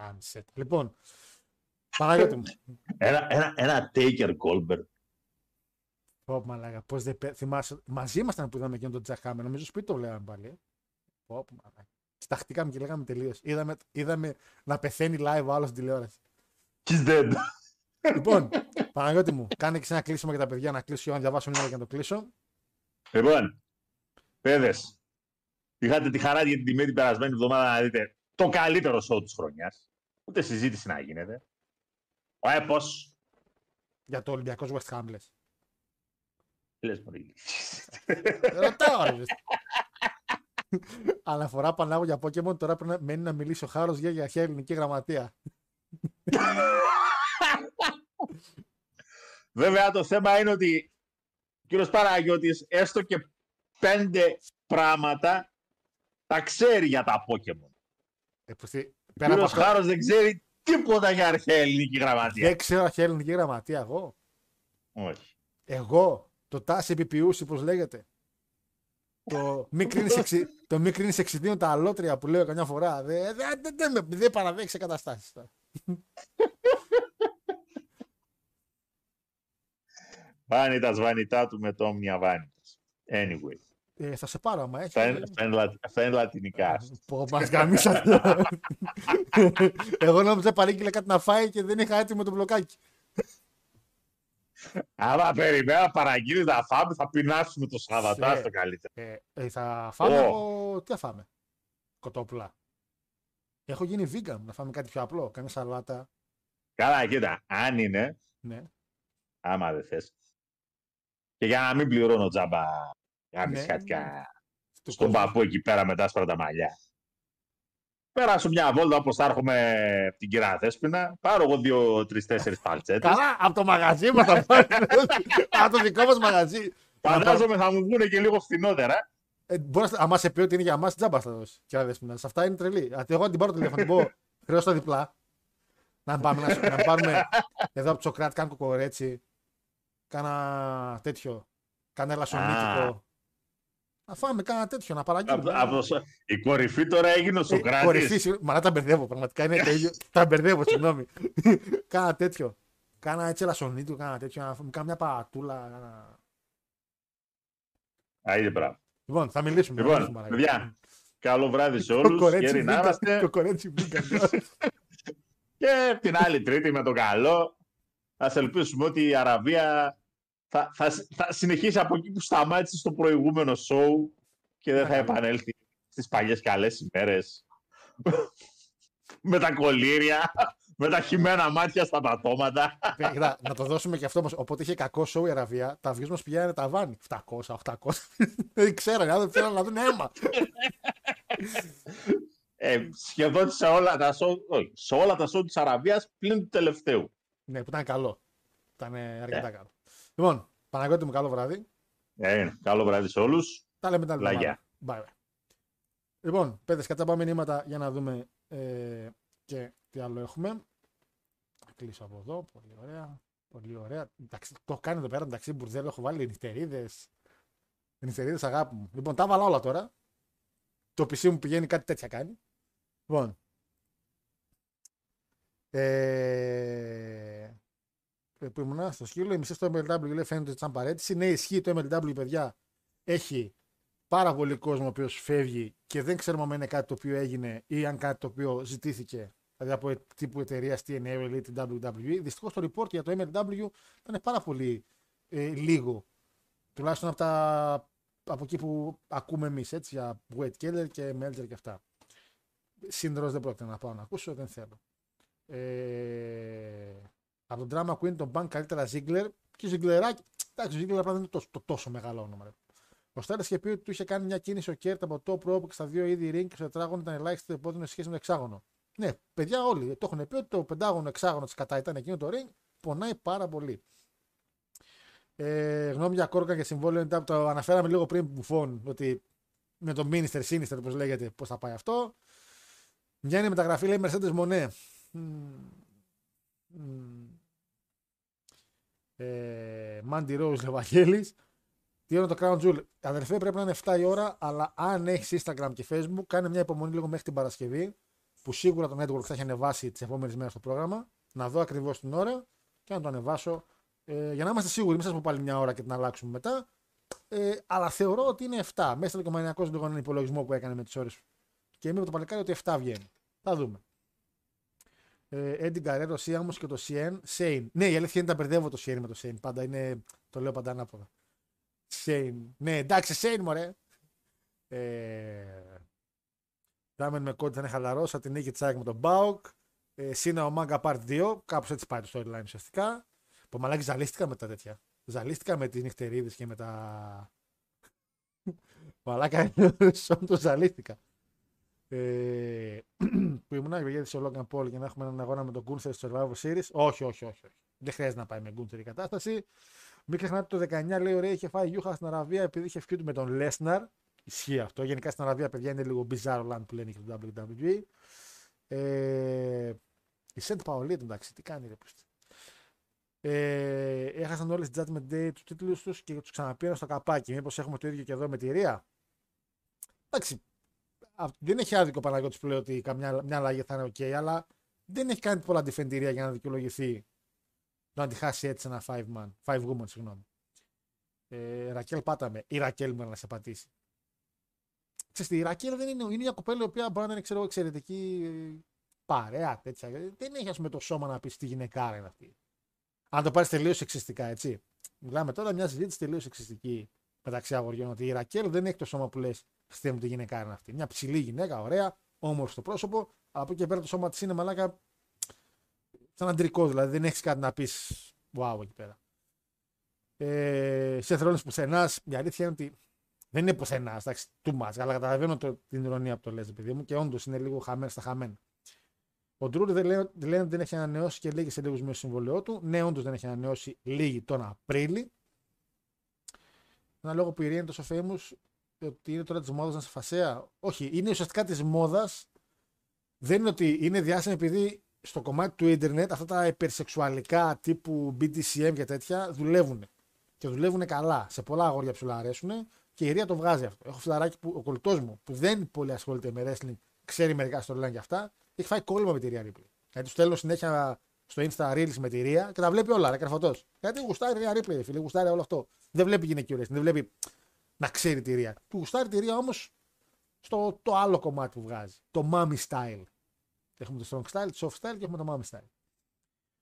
Α, μισέ τα. Λοιπόν, Παναγιώτη μου. Ένα, ένα, ένα Taker Goldberg. Πω, μαλάκα, πώς δεν πέ... θυμάσαι, μαζί ήμασταν που είδαμε εκείνο τον Jack Hammer, νομίζω σπίτι το βλέπαμε πάλι. ε. Πω, πω, μαλάκα. Σταχτήκαμε και λέγαμε τελείως. Είδαμε, είδαμε να πεθαίνει live ο άλλος στην τηλεόραση. He's dead. λοιπόν, Παναγιώτη μου, κάνε και ένα κλείσιμο για τα παιδιά να κλείσω να διαβάσω μια για να το κλείσω. Λοιπόν, παιδες, είχατε τη χαρά για την τιμή την περασμένη εβδομάδα να δείτε το καλύτερο show της χρονιάς. Ούτε συζήτηση να γίνεται. Ο έπος. Για το Ολυμπιακός West Ham, λες. Λες μωρή. Ρωτάω, ρε. Αναφορά Πανάγου για Pokemon, τώρα πρέπει να μένει να μιλήσει ο Χάρος για, για αρχαία ελληνική γραμματεία. Βέβαια το θέμα είναι ότι ο κύριος Παναγιώτης έστω και πέντε πράγματα τα ξέρει για τα Pokemon. Ε, που στη- Ο πέρα από κύριος αυτό, Χάρος δεν ξέρει τίποτα για αρχαία ελληνική γραμματεία. δεν ξέρω αρχαία ελληνική γραμματεία εγώ. Όχι. Εγώ, το τάση επιποιούση, πώς λέγεται. Το μη κρίνεις εξι... το μη κρίνεις εξιδίων τα αλότρια που λέω καμιά φορά. Δεν δε, δε, δε, με- δεν παραδέχει σε καταστάσει. Βάνιτας βανιτά του με το όμνια βάνιτας. Anyway. Ε, θα σε πάρω άμα έχεις. Αυτά είναι, αυτά είναι, λα- αυτά είναι λατινικά. Πω, μας γαμίσατε. Εγώ νόμιζα παρήγγειλε κάτι να φάει και δεν είχα έτοιμο το μπλοκάκι. Άμα περιμένω να παραγγείλει να φάμε, θα πεινάσουμε το Σάββατο. Σε- Αυτό καλύτερα. Ε, ε, θα φάμε Ω. από... Τι θα φάμε; Κοτόπουλα. Έχω γίνει vegan, να φάμε κάτι πιο απλό. Κάνε σαλάτα. Καλά, κοίτα, αν είναι, Ναι. άμα δεν θες. Και για να μην πληρώνω τζάμπα Ναι. γάμισιατικά Στο στον κόσμο. παππού εκεί πέρα μετά άσπρα τα μαλλιά. Πέρασω μια βόλτα όπως θα έρχομαι από την κυρία Θέσποινα. Πάρω εγώ δύο, τρεις, τέσσερις παλτσέτες. Καλά, από το μαγαζί μας θα πάρει. από το δικό μας μαγαζί. Φαντάζομαι θα μου βγουν και λίγο φθηνότερα. Ε, μπορείς να άμα σε πει ότι είναι για μα, τζάμπα θα δώσεις. Και δεσπίνα. Σε αυτά είναι τρελή. Α, εγώ να την πάρω το τηλέφωνο, την πω χρεώστα διπλά. Να πάμε να, σου- να πάρουμε εδώ από το Σοκράτη, κάνα κοκορέτσι. Κάνα τέτοιο. Κάνα ελασσονίτικο. Να φάμε κάνα τέτοιο, να Από, παραγγείλουμε. από το Σο- η κορυφή τώρα έγινε ο Ε, Σοκράτης. Κορυφή, συγγνώμη. Μα να τα μπερδεύω. Πραγματικά είναι το ίδιο. τα μπερδεύω, συγγνώμη. κάνα τέτοιο. Κάνα έτσι ελασσονίτικο, κάνα τέτοιο. Να φάμε κάνα μια πατούλα. Κάνα... Α, είδε πράγμα. Λοιπόν, θα μιλήσουμε. θα Λοιπόν, μιλήσουμε, παρακαλώ. παιδιά, καλό βράδυ σε όλους. Κοκορέτσι Χαίροι να vegan, είμαστε. Κοκορέτσι vegan. Και την άλλη Τρίτη με το καλό, ας ελπίσουμε ότι η Αραβία θα, θα, θα συνεχίσει από εκεί που σταμάτησε στο προηγούμενο show και δεν θα επανέλθει στις παλιές καλές ημέρες. με τα κολλήρια, με τα χυμένα μάτια στα πατώματα. Ε, κοίτα, να το δώσουμε και αυτό όμω. Οπότε είχε κακό σοου η Αραβία. Τα views μας πηγαίνανε τα βάνη. 700, 800. Δεν ξέρανε, άνθρωποι θέλουν να δουν αίμα. Ε, σχεδόν σε όλα τα show, όχι, σε όλα τα show της Αραβίας πλην του τελευταίου. ναι, που ήταν καλό. Ήταν ε, αρκετά καλό. Λοιπόν, Παναγιώτη μου, καλό βράδυ. Ε, είναι. καλό βράδυ σε όλους. Τα λέμε την άλλη Λαγιά. εβδομάδα. Bye, bye. Λοιπόν, παιδες, κάτσα πάμε μηνύματα για να δούμε ε, και τι άλλο έχουμε. Θα κλείσω από εδώ. Πολύ ωραία. Πολύ ωραία. Εντάξει, το έχω κάνει εδώ πέρα εντάξει, μπουρδέλο. Έχω βάλει νυχτερίδες. Νυχτερίδες αγάπη μου. Λοιπόν, τα βάλα όλα τώρα. Το PC μου πηγαίνει κάτι τέτοια κάνει. Λοιπόν. Ε, ε, που ήμουνα στο σκύλο, οι μισές στο MLW λέει φαίνεται σαν παρέτηση. Ναι, ισχύει το MLW, παιδιά. Έχει πάρα πολύ κόσμο ο οποίος φεύγει και δεν ξέρουμε αν είναι κάτι το οποίο έγινε ή αν κάτι το οποίο ζητήθηκε. Δηλαδή από ε- τύπου εταιρείας TNA ή την WWE. Δυστυχώς το report για το MLW ήταν πάρα πολύ ε, λίγο. Τουλάχιστον από, τα, από εκεί που ακούμε εμείς, έτσι, για Wade Keller και Meltzer και αυτά. Sean Ross δεν πρόκειται να πάω να ακούσω, δεν θέλω. Ε, από τον Drama Queen τον Punk καλύτερα Ziggler και Zigglerάκι. Εντάξει, ο Ziggler απλά δεν είναι τόσο, το, τόσο μεγάλο όνομα. Ρε. Ο Στάρα είχε πει ότι του είχε κάνει μια κίνηση ο Κέρτ από το top rope και στα δύο είδη ring και στο τετράγωνο ήταν ελάχιστα επώδυνο σε σχέση με το εξάγωνο. Ναι, παιδιά όλοι το έχουν πει ότι το πεντάγωνο εξάγωνο σκατά ήταν εκείνο το ring, πονάει πάρα πολύ. Ε, γνώμη για κόρκα και συμβόλαιο είναι το αναφέραμε λίγο πριν μπουφών ότι με το Minister Sinister, όπως λέγεται, πώς θα πάει αυτό. Μια είναι μεταγραφή, λέει Mercedes Monet. Ε, Mandy Rose Λεβαγγέλης. Τι είναι το Crown Jewel. Αδερφέ, πρέπει να είναι 7 η ώρα, αλλά αν έχεις Instagram και Facebook, κάνε μια υπομονή λίγο μέχρι την Παρασκευή, που σίγουρα το network θα έχει ανεβάσει τις επόμενες μέρες το πρόγραμμα, να δω ακριβώς την ώρα και να το ανεβάσω. Ε, για να είμαστε σίγουροι, μην σας πω πάλι μια ώρα και την αλλάξουμε μετά. Ε, αλλά θεωρώ ότι είναι 7. Μέσα στο λογομανιακό λίγο έναν υπολογισμό που έκανε με τις ώρες. Και είμαι από το παλικάρι ότι 7 βγαίνει. Θα δούμε. Ε, Eddie Guerrero, Siamos και το Sien. Shane. Ναι, η αλήθεια είναι τα μπερδεύω το Shane με το Shane. Πάντα είναι. Το λέω πάντα ανάποδα. Shane. Ναι, εντάξει, Shane μωρέ. Ε, Δάμεν με κόντι θα είναι χαλαρός. Θα την νίκη τσάκ με τον Μπάουκ. Ε, Σίνα ο Μάγκα Part 2. Κάπως έτσι πάει το storyline ουσιαστικά. Που μαλάκι ζαλίστηκα με τα τέτοια. Ζαλίστηκα με τις νυχτερίδες και με τα. Μαλάκα, σον το ζαλίστηκα. Ε, που ήμουν για σε Logan Paul για να έχουμε έναν αγώνα με τον Gunther στο Survivor Series. Όχι, όχι, όχι. όχι. Δεν χρειάζεται να πάει με Gunther η κατάσταση. Μην ξεχνάτε το 19 λέει ωραία είχε φάει γιούχα στην Αραβία επειδή είχε φύγει με τον Λέσναρ. Ισχύει αυτό. Γενικά στην Αραβία, παιδιά, είναι λίγο bizarre land που λένε και το WWE. Ε, η Σεντ Παολίτ, εντάξει, τι κάνει ρε πούστη. Ε, έχασαν όλες τις Judgment Day τους τίτλους τους και τους ξαναπήραν στο καπάκι. Μήπως έχουμε το ίδιο και εδώ με τη Ρία; Εντάξει, α, δεν έχει άδικο ο Παναγιώτης που λέει ότι καμιά μια αλλαγή θα είναι ok, αλλά δεν έχει κάνει πολλά αντιφεντηρία για να δικαιολογηθεί το να τη χάσει έτσι ένα five man, five woman, συγγνώμη. Ε, Ρακέλ πάταμε. Η Ρακέλ μπορεί να σε πατήσει. Ξέρετε, η Ρακέλ δεν είναι, είναι μια κοπέλα η οποία μπορεί να είναι ξέρω, εξαιρετική ε, παρέα, τέτοια. Δεν έχει ας πούμε το σώμα να πει τι γυναικάρα είναι αυτή. Αν το πάρεις τελείως εξιστικά, έτσι. Μιλάμε τώρα μια συζήτηση τελείως εξιστική μεταξύ αγοριών ότι η Ρακέλ δεν έχει το σώμα που λες χθε μου τη γυναικά είναι αυτή. Μια ψηλή γυναίκα, ωραία, όμορφη στο πρόσωπο, αλλά από εκεί και πέρα το σώμα της είναι μαλάκα σαν αντρικό, δηλαδή δεν έχεις κάτι να πεις wow εκεί πέρα. Ε, σε θρόνες πουθενάς, η αλήθεια είναι ότι δεν είναι πουθενάς, εντάξει, too much, αλλά καταλαβαίνω το, την ηρωνία που το λες, παιδί μου, και όντως είναι λίγο χαμένο στα χαμένα. Ο Ντρούρ δεν λένε, δεν λένε ότι δεν έχει ανανεώσει και λίγη σε λίγου μήνε συμβολαιό του. Ναι, όντως δεν έχει ανανεώσει λίγη τον Απρίλη. Ένα λόγο που η Ειρήνη είναι τόσο famous, ότι είναι τώρα της μόδας να σε φασέα. Όχι, είναι ουσιαστικά της μόδας. Δεν είναι ότι είναι διάσημη επειδή στο κομμάτι του ίντερνετ αυτά τα υπερσεξουαλικά τύπου BDSM και τέτοια δουλεύουν. Και δουλεύουν καλά. Σε πολλά αγόρια που αρέσουν και η Ρία το βγάζει αυτό. Έχω φιλαράκι που ο κολλητός μου που δεν πολύ ασχολείται με wrestling, ξέρει μερικά στο λένε και αυτά, έχει φάει κόλλημα με τη Ρία Ρίπλη. Γιατί του στέλνω συνέχεια στο Insta Reels με τη Ρία και τα βλέπει όλα, ρε καρφωτός. Γιατί γουστάρει η Ρία Ρίπλη, φίλε, γουστάρει όλο αυτό. Δεν βλέπει γυναικείο wrestling, δεν βλέπει να ξέρει τη Ρία. Του γουστάρει τη Ρία όμως στο το άλλο κομμάτι που βγάζει. Το mommy style. Έχουμε το strong style, το soft style και έχουμε το mommy style.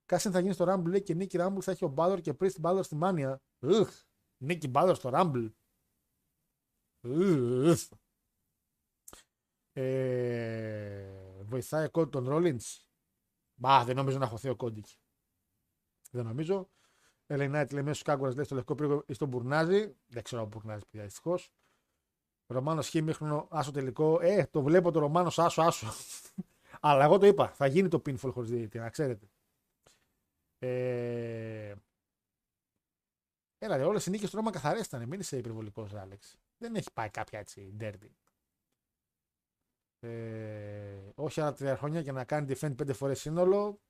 Κάσιν θα γίνει στο Rumble λέει και Νίκη Rumble θα έχει ο Balor και Priest Balor στη Mania. Ουχ, Νίκη Balor στο Rumble. Ουχ. Ε, βοηθάει ο Cody τον Rollins. Μπα, δεν νομίζω να χωθεί ο Cody. εκεί. Δεν νομίζω. Ελενάιτ λέει μέσα στου κάγκουρα λέει στο λευκό πύργο ή στον Μπουρνάζι. Δεν ξέρω αν Μπουρνάζι πια δυστυχώς. Ρωμάνο Χ μίχνο άσο τελικό. Ε, το βλέπω το Ρωμάνο άσο άσο. Αλλά εγώ το είπα. Θα γίνει το pinfall χωρίς διαιτητή, να ξέρετε. Ε... Έλα, ρε, όλες οι νίκες του Ρώμα καθαρές ήταν. Μην είσαι υπερβολικός, Άλεξ. Δεν έχει πάει κάποια έτσι ντέρμπι. Ε, όχι άλλα τρία χρόνια και να κάνει defend πέντε φορές σύνολο.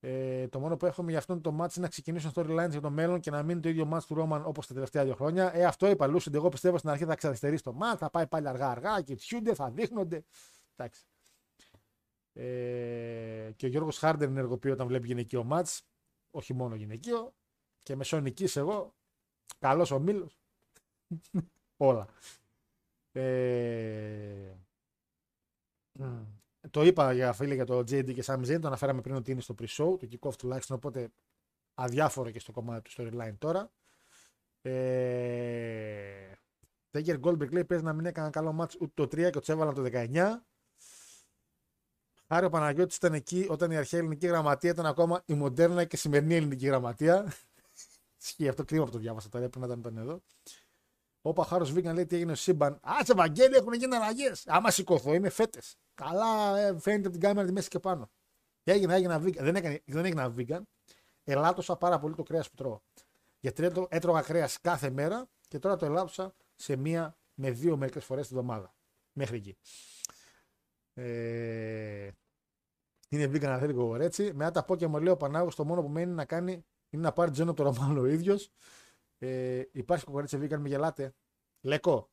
Ε, το μόνο που έχουμε για αυτόν το match είναι να ξεκινήσουν storylines για το μέλλον και να μείνει το ίδιο match του Ρόμαν όπως τα τελευταία δύο χρόνια. Ε, αυτό είπα, Λούσιντ. Εγώ πιστεύω στην αρχή θα ξαριστερήσει το match, θα πάει πάλι αργά-αργά και τσιούνται, θα δείχνονται. Εντάξει. Ε, και ο Γιώργος Χάρντερ ενεργοποιεί όταν βλέπει γυναικείο match. Όχι μόνο γυναικείο. Και μεσονική εγώ. Καλός ο Μήλο. Όλα. Ε, μ, το είπα για φίλε για το JD και Sam Zayn, το αναφέραμε πριν ότι είναι στο pre-show, το kick-off τουλάχιστον, οπότε αδιάφορο και στο κομμάτι του storyline τώρα. Ε, Τέγκερ Goldberg λέει παίζει να μην έκανε καλό match ούτε το 3 και το έβαλαν το 19. Χάρη ο Παναγιώτης ήταν εκεί όταν η αρχαία ελληνική γραμματεία ήταν ακόμα η μοντέρνα και σημερινή ελληνική γραμματεία. Ισχύει αυτό κρίμα που το διάβασα τώρα, πρέπει να ήταν, ήταν εδώ. Ο Παχάρος Βίγκαν λέει τι έγινε στο σύμπαν. Α, σε Ευαγγέλιο έχουν γίνει αλλαγές. Άμα σηκωθώ, είμαι φέτες. Καλά, ε, φαίνεται από την κάμερα τη μέση και πάνω. Και έγινα, έγινα vegan. Δεν, έκανε, δεν έγινα vegan. Ελάττωσα πάρα πολύ το κρέας που τρώω. Γιατί έτω- έτρωγα κρέας κάθε μέρα και τώρα το ελάττωσα σε μία με δύο μερικές φορές τη βδομάδα. Μέχρι εκεί. Ε, είναι vegan αν θέλει έτσι. Μετά τα πω και μου λέει ο Πανάγος το μόνο που μένει να κάνει είναι να πάρει τζένο το Ρωμάνο ο ίδιος. Ε, υπάρχει κοκορίτσα vegan, με γελάτε. Λεκό.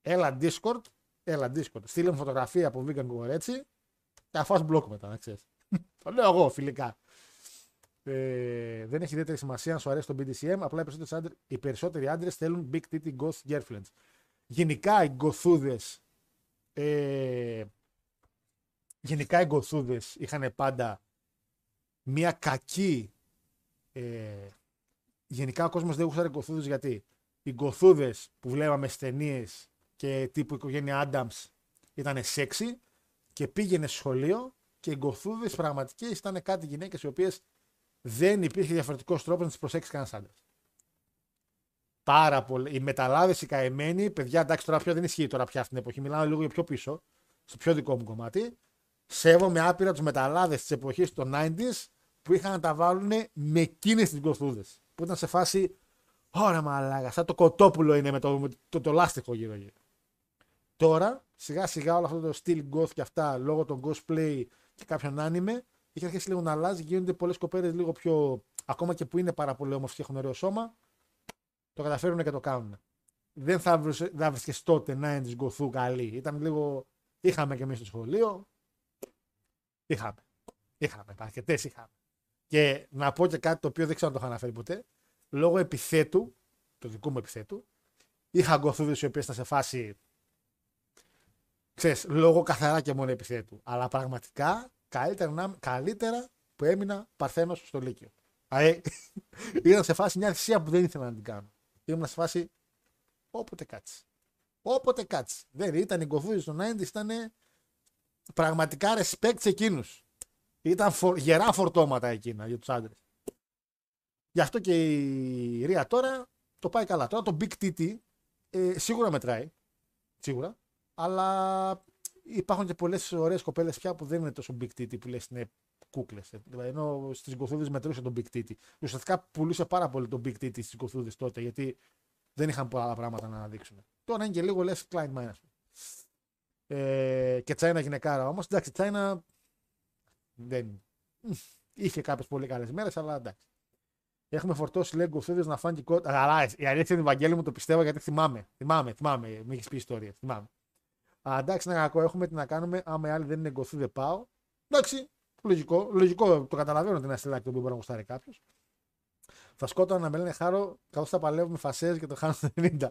Έλα Discord. Έλα Discord. Στείλε μου φωτογραφία από vegan κοκορέτσι και θα φας μπλοκ μετά, να ξέρεις. το λέω εγώ φιλικά. Ε, δεν έχει ιδιαίτερη σημασία αν σου αρέσει το BDSM. Απλά οι περισσότεροι άντρες, οι περισσότεροι άντρες θέλουν big titty goth girlfriends. Γενικά οι γκοθούδες ε, γενικά οι γκοθούδες είχαν πάντα μια κακή ε, γενικά ο κόσμος δεν γούσταρε γκοθούδες γιατί οι γκοθούδες που βλέπαμε στις ταινίες και τύπου οικογένεια Adams ήταν σεξι και πήγαινε στο σχολείο και οι γκοθούδες πραγματικές ήταν κάτι γυναίκες οι οποίες δεν υπήρχε διαφορετικός τρόπος να τις προσέξει κανένας άντρας. Πάρα πολύ. Οι μεταλλάδες, οι καημένοι, παιδιά, εντάξει, τώρα πια δεν ισχύει τώρα πια αυτή την εποχή. Μιλάω λίγο για πιο πίσω, στο πιο δικό μου κομμάτι. Σέβομαι άπειρα τους μεταλλάδες της εποχής των 90s που είχαν να τα βάλουν με εκείνες τις γκοθούδες. Που ήταν σε φάση. Ωραία, μαλάκα, σαν το κοτόπουλο είναι με το, με το, το, λάστιχο γύρω-γύρω. Τώρα, σιγά σιγά όλο αυτό το στυλ goth και αυτά, λόγω των cosplay και κάποιων άνιμε, έχει αρχίσει λίγο να αλλάζει. Γίνονται πολλές κοπέρε λίγο πιο. Ακόμα και που είναι πάρα πολύ όμορφες και έχουν ωραίο σώμα, το καταφέρουν και το κάνουν. Δεν θα βρίσκε τότε να είναι της γκοθού καλή. Ήταν λίγο. Είχαμε και εμείς στο σχολείο. Είχαμε. Είχαμε. Αρκετές είχαμε. Και να πω και κάτι το οποίο δεν ξέρω αν το είχα αναφέρει ποτέ. Λόγω επιθέτου, το δικού μου επιθέτου, είχα γκοθούδε οι οποίες ήταν σε φάση. Ξέρεις, λόγω καθαρά και μόνο επιθέτου. Αλλά πραγματικά καλύτερα, να- καλύτερα που έμεινα παρθένος στο Λύκειο. Δηλαδή, ήταν σε φάση μια θυσία που δεν ήθελα να την κάνω. Ήμουν σε φάση όποτε κάτσει. Όποτε κάτσει. Δεν ήταν οι κοφούδε των 90 ήταν πραγματικά respect σε εκείνους. Ήταν φο- γερά φορτώματα εκείνα για τους άντρες. Γι' αυτό και η Ρία τώρα το πάει καλά. Τώρα το Big Titty ε, σίγουρα μετράει. Σίγουρα. Αλλά υπάρχουν και πολλές ωραίες κοπέλες πια που δεν είναι τόσο Big Titty που λες είναι κούκλες. Δηλαδή, ενώ στις γκοθούδε μετρούσε τον Big Titty. Ουσιαστικά πουλούσε πάρα πολύ τον Big Titty στις γκοθούδε τότε γιατί δεν είχαν πολλά πράγματα να αναδείξουν. Τώρα είναι και λίγο less Klein Mine, ας πούμε. Ε, και Τσάινα γυναικάρα όμως. Εντάξει, Τσάινα δεν. Είχε κάποιες πολύ καλές μέρες, αλλά εντάξει. Έχουμε φορτώσει λέει γκοθούδε να φάνε και κότα. Αλλά η αλήθεια είναι, Βαγγέλη μου το πιστεύω γιατί θυμάμαι. Θυμάμαι, θυμάμαι. Μου έχεις πει ιστορία. Θυμάμαι. Α, εντάξει, είναι κακό. Έχουμε τι να κάνουμε. Άμα οι άλλοι δεν είναι γκοθού, δεν πάω. Εντάξει, λογικό. Λογικό το καταλαβαίνω ότι είναι ένα στυλάκι το οποίο μπορεί να γουστάρει κάποιος. Θα σκότωνα να με λένε χάρο καθώς θα παλεύω με φασέ και το χάνω το 90.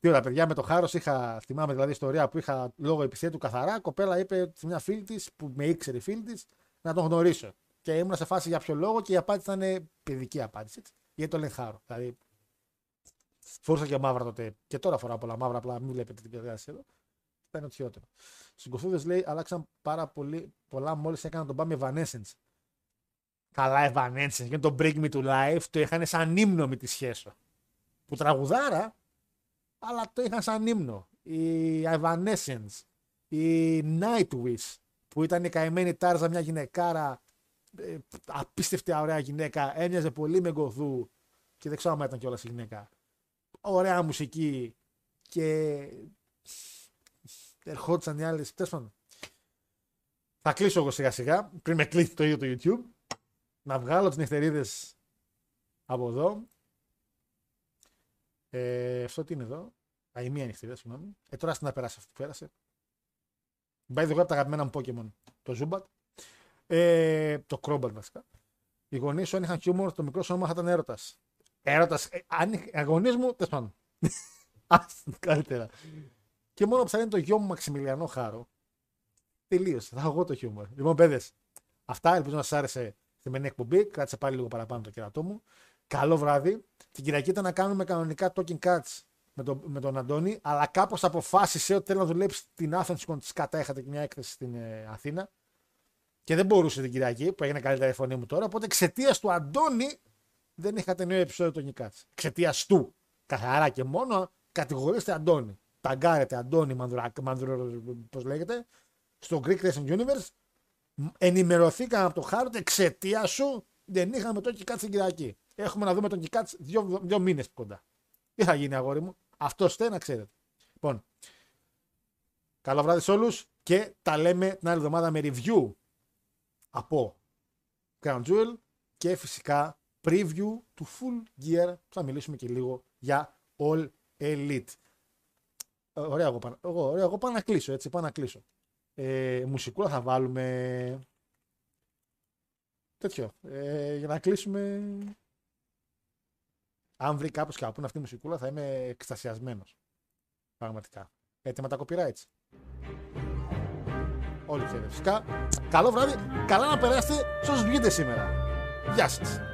Τι ωραία, παιδιά, με το χάρος είχα, θυμάμαι δηλαδή ιστορία που είχα λόγω επιθέτου καθαρά. Κοπέλα είπε σε μια φίλη της που με ήξερε η φίλη της να τον γνωρίσω. Και ήμουν σε φάση για ποιο λόγο και η απάντηση ήταν παιδική απάντηση. Έτσι, γιατί το λένε χάρο. Δηλαδή, φορούσα και μαύρα τότε. Και τώρα φοράω πολλά μαύρα, απλά μην βλέπετε την κατάσταση εδώ. Θα είναι οτιότερο. Στου κοφούδε λέει αλλάξαν πάρα πολύ, πολλά μόλις έκαναν τον Πάμε Evanescence. Καλά, Evanescence και το Break Me to Life το είχαν σαν ύμνο με τη σχέση. Που τραγουδάρα, αλλά το είχαν σαν ύμνο. Η Evanescence, η Nightwish, που ήταν η καημένη Τάρζα μια γυναικάρα, ε, απίστευτη ωραία γυναίκα, έμοιαζε πολύ με γκοδού και δεν ξέρω αν ήταν κιόλας η γυναίκα. Ωραία μουσική και ερχόντουσαν οι άλλες. Τέλος πάντων. Θα κλείσω εγώ σιγά σιγά, πριν με κλείσει το ίδιο το YouTube να βγάλω τις νυχτερίδες από εδώ. Ε, αυτό τι είναι εδώ; Α, η μία νυχτερίδα, συγγνώμη. Ε, τώρα στην να περάσει αυτή που πέρασε. By the way, από τα αγαπημένα μου Pokemon. Το Zubat. Ε, το Crobat βασικά. Οι γονείς σου αν είχαν χιούμορ, το μικρό σου όνομα θα ήταν έρωτας. Έρωτας. Ε, αν οι γονείς μου, τέλος πάντων. Καλύτερα. Και μόνο που θα είναι το γιο μου Μαξιμιλιανό Χάρο. Τελείωσε. Θα έχω εγώ το χιούμορ. Λοιπόν, παιδες, αυτά ελπίζω να σας άρεσε σημερινή εκπομπή. Κράτησε πάλι λίγο παραπάνω το κερατό μου. Καλό βράδυ. Την Κυριακή ήταν να κάνουμε κανονικά talking cuts με, τον, με τον Αντώνη, αλλά κάπως αποφάσισε ότι θέλει να δουλέψει την Athens Con. Της είχατε και μια έκθεση στην ε, Αθήνα. Και δεν μπορούσε την Κυριακή, που έγινε καλύτερα η φωνή μου τώρα. Οπότε εξαιτίας του Αντώνη δεν είχατε νέο επεισόδιο των Cuts. Εξαιτίας του. Καθαρά και μόνο κατηγορήστε Αντώνη. Ταγκάρετε Αντώνη Μανδουράκ, πώς λέγεται, στο Greek Wrestling Universe ενημερωθήκαμε από το χάρο ότι εξαιτίας σου δεν είχαμε το Κικάτ στην Κυριακή. Έχουμε να δούμε τον Κικάτ δύο, δύο μήνες κοντά. Τι θα γίνει, αγόρι μου; Αυτός στε να ξέρετε. Λοιπόν, καλό βράδυ σε όλους και τα λέμε την άλλη εβδομάδα με review από Crown Jewel και φυσικά preview του Full Gear που θα μιλήσουμε και λίγο για All Elite. Ε, ωραία, εγώ, εγώ, ωραία, εγώ πάω να κλείσω, έτσι, πάω να κλείσω ε, μουσικούλα θα βάλουμε τέτοιο ε, για να κλείσουμε αν βρει κάπως κάπου αυτή η μουσικούλα θα είμαι εκστασιασμένος. Πραγματικά. Έτοιμα τα copyrights. Όλοι ξέρετε φυσικά. Καλό βράδυ. Καλά να περάσετε σε όσους βγείτε σήμερα. Γεια σας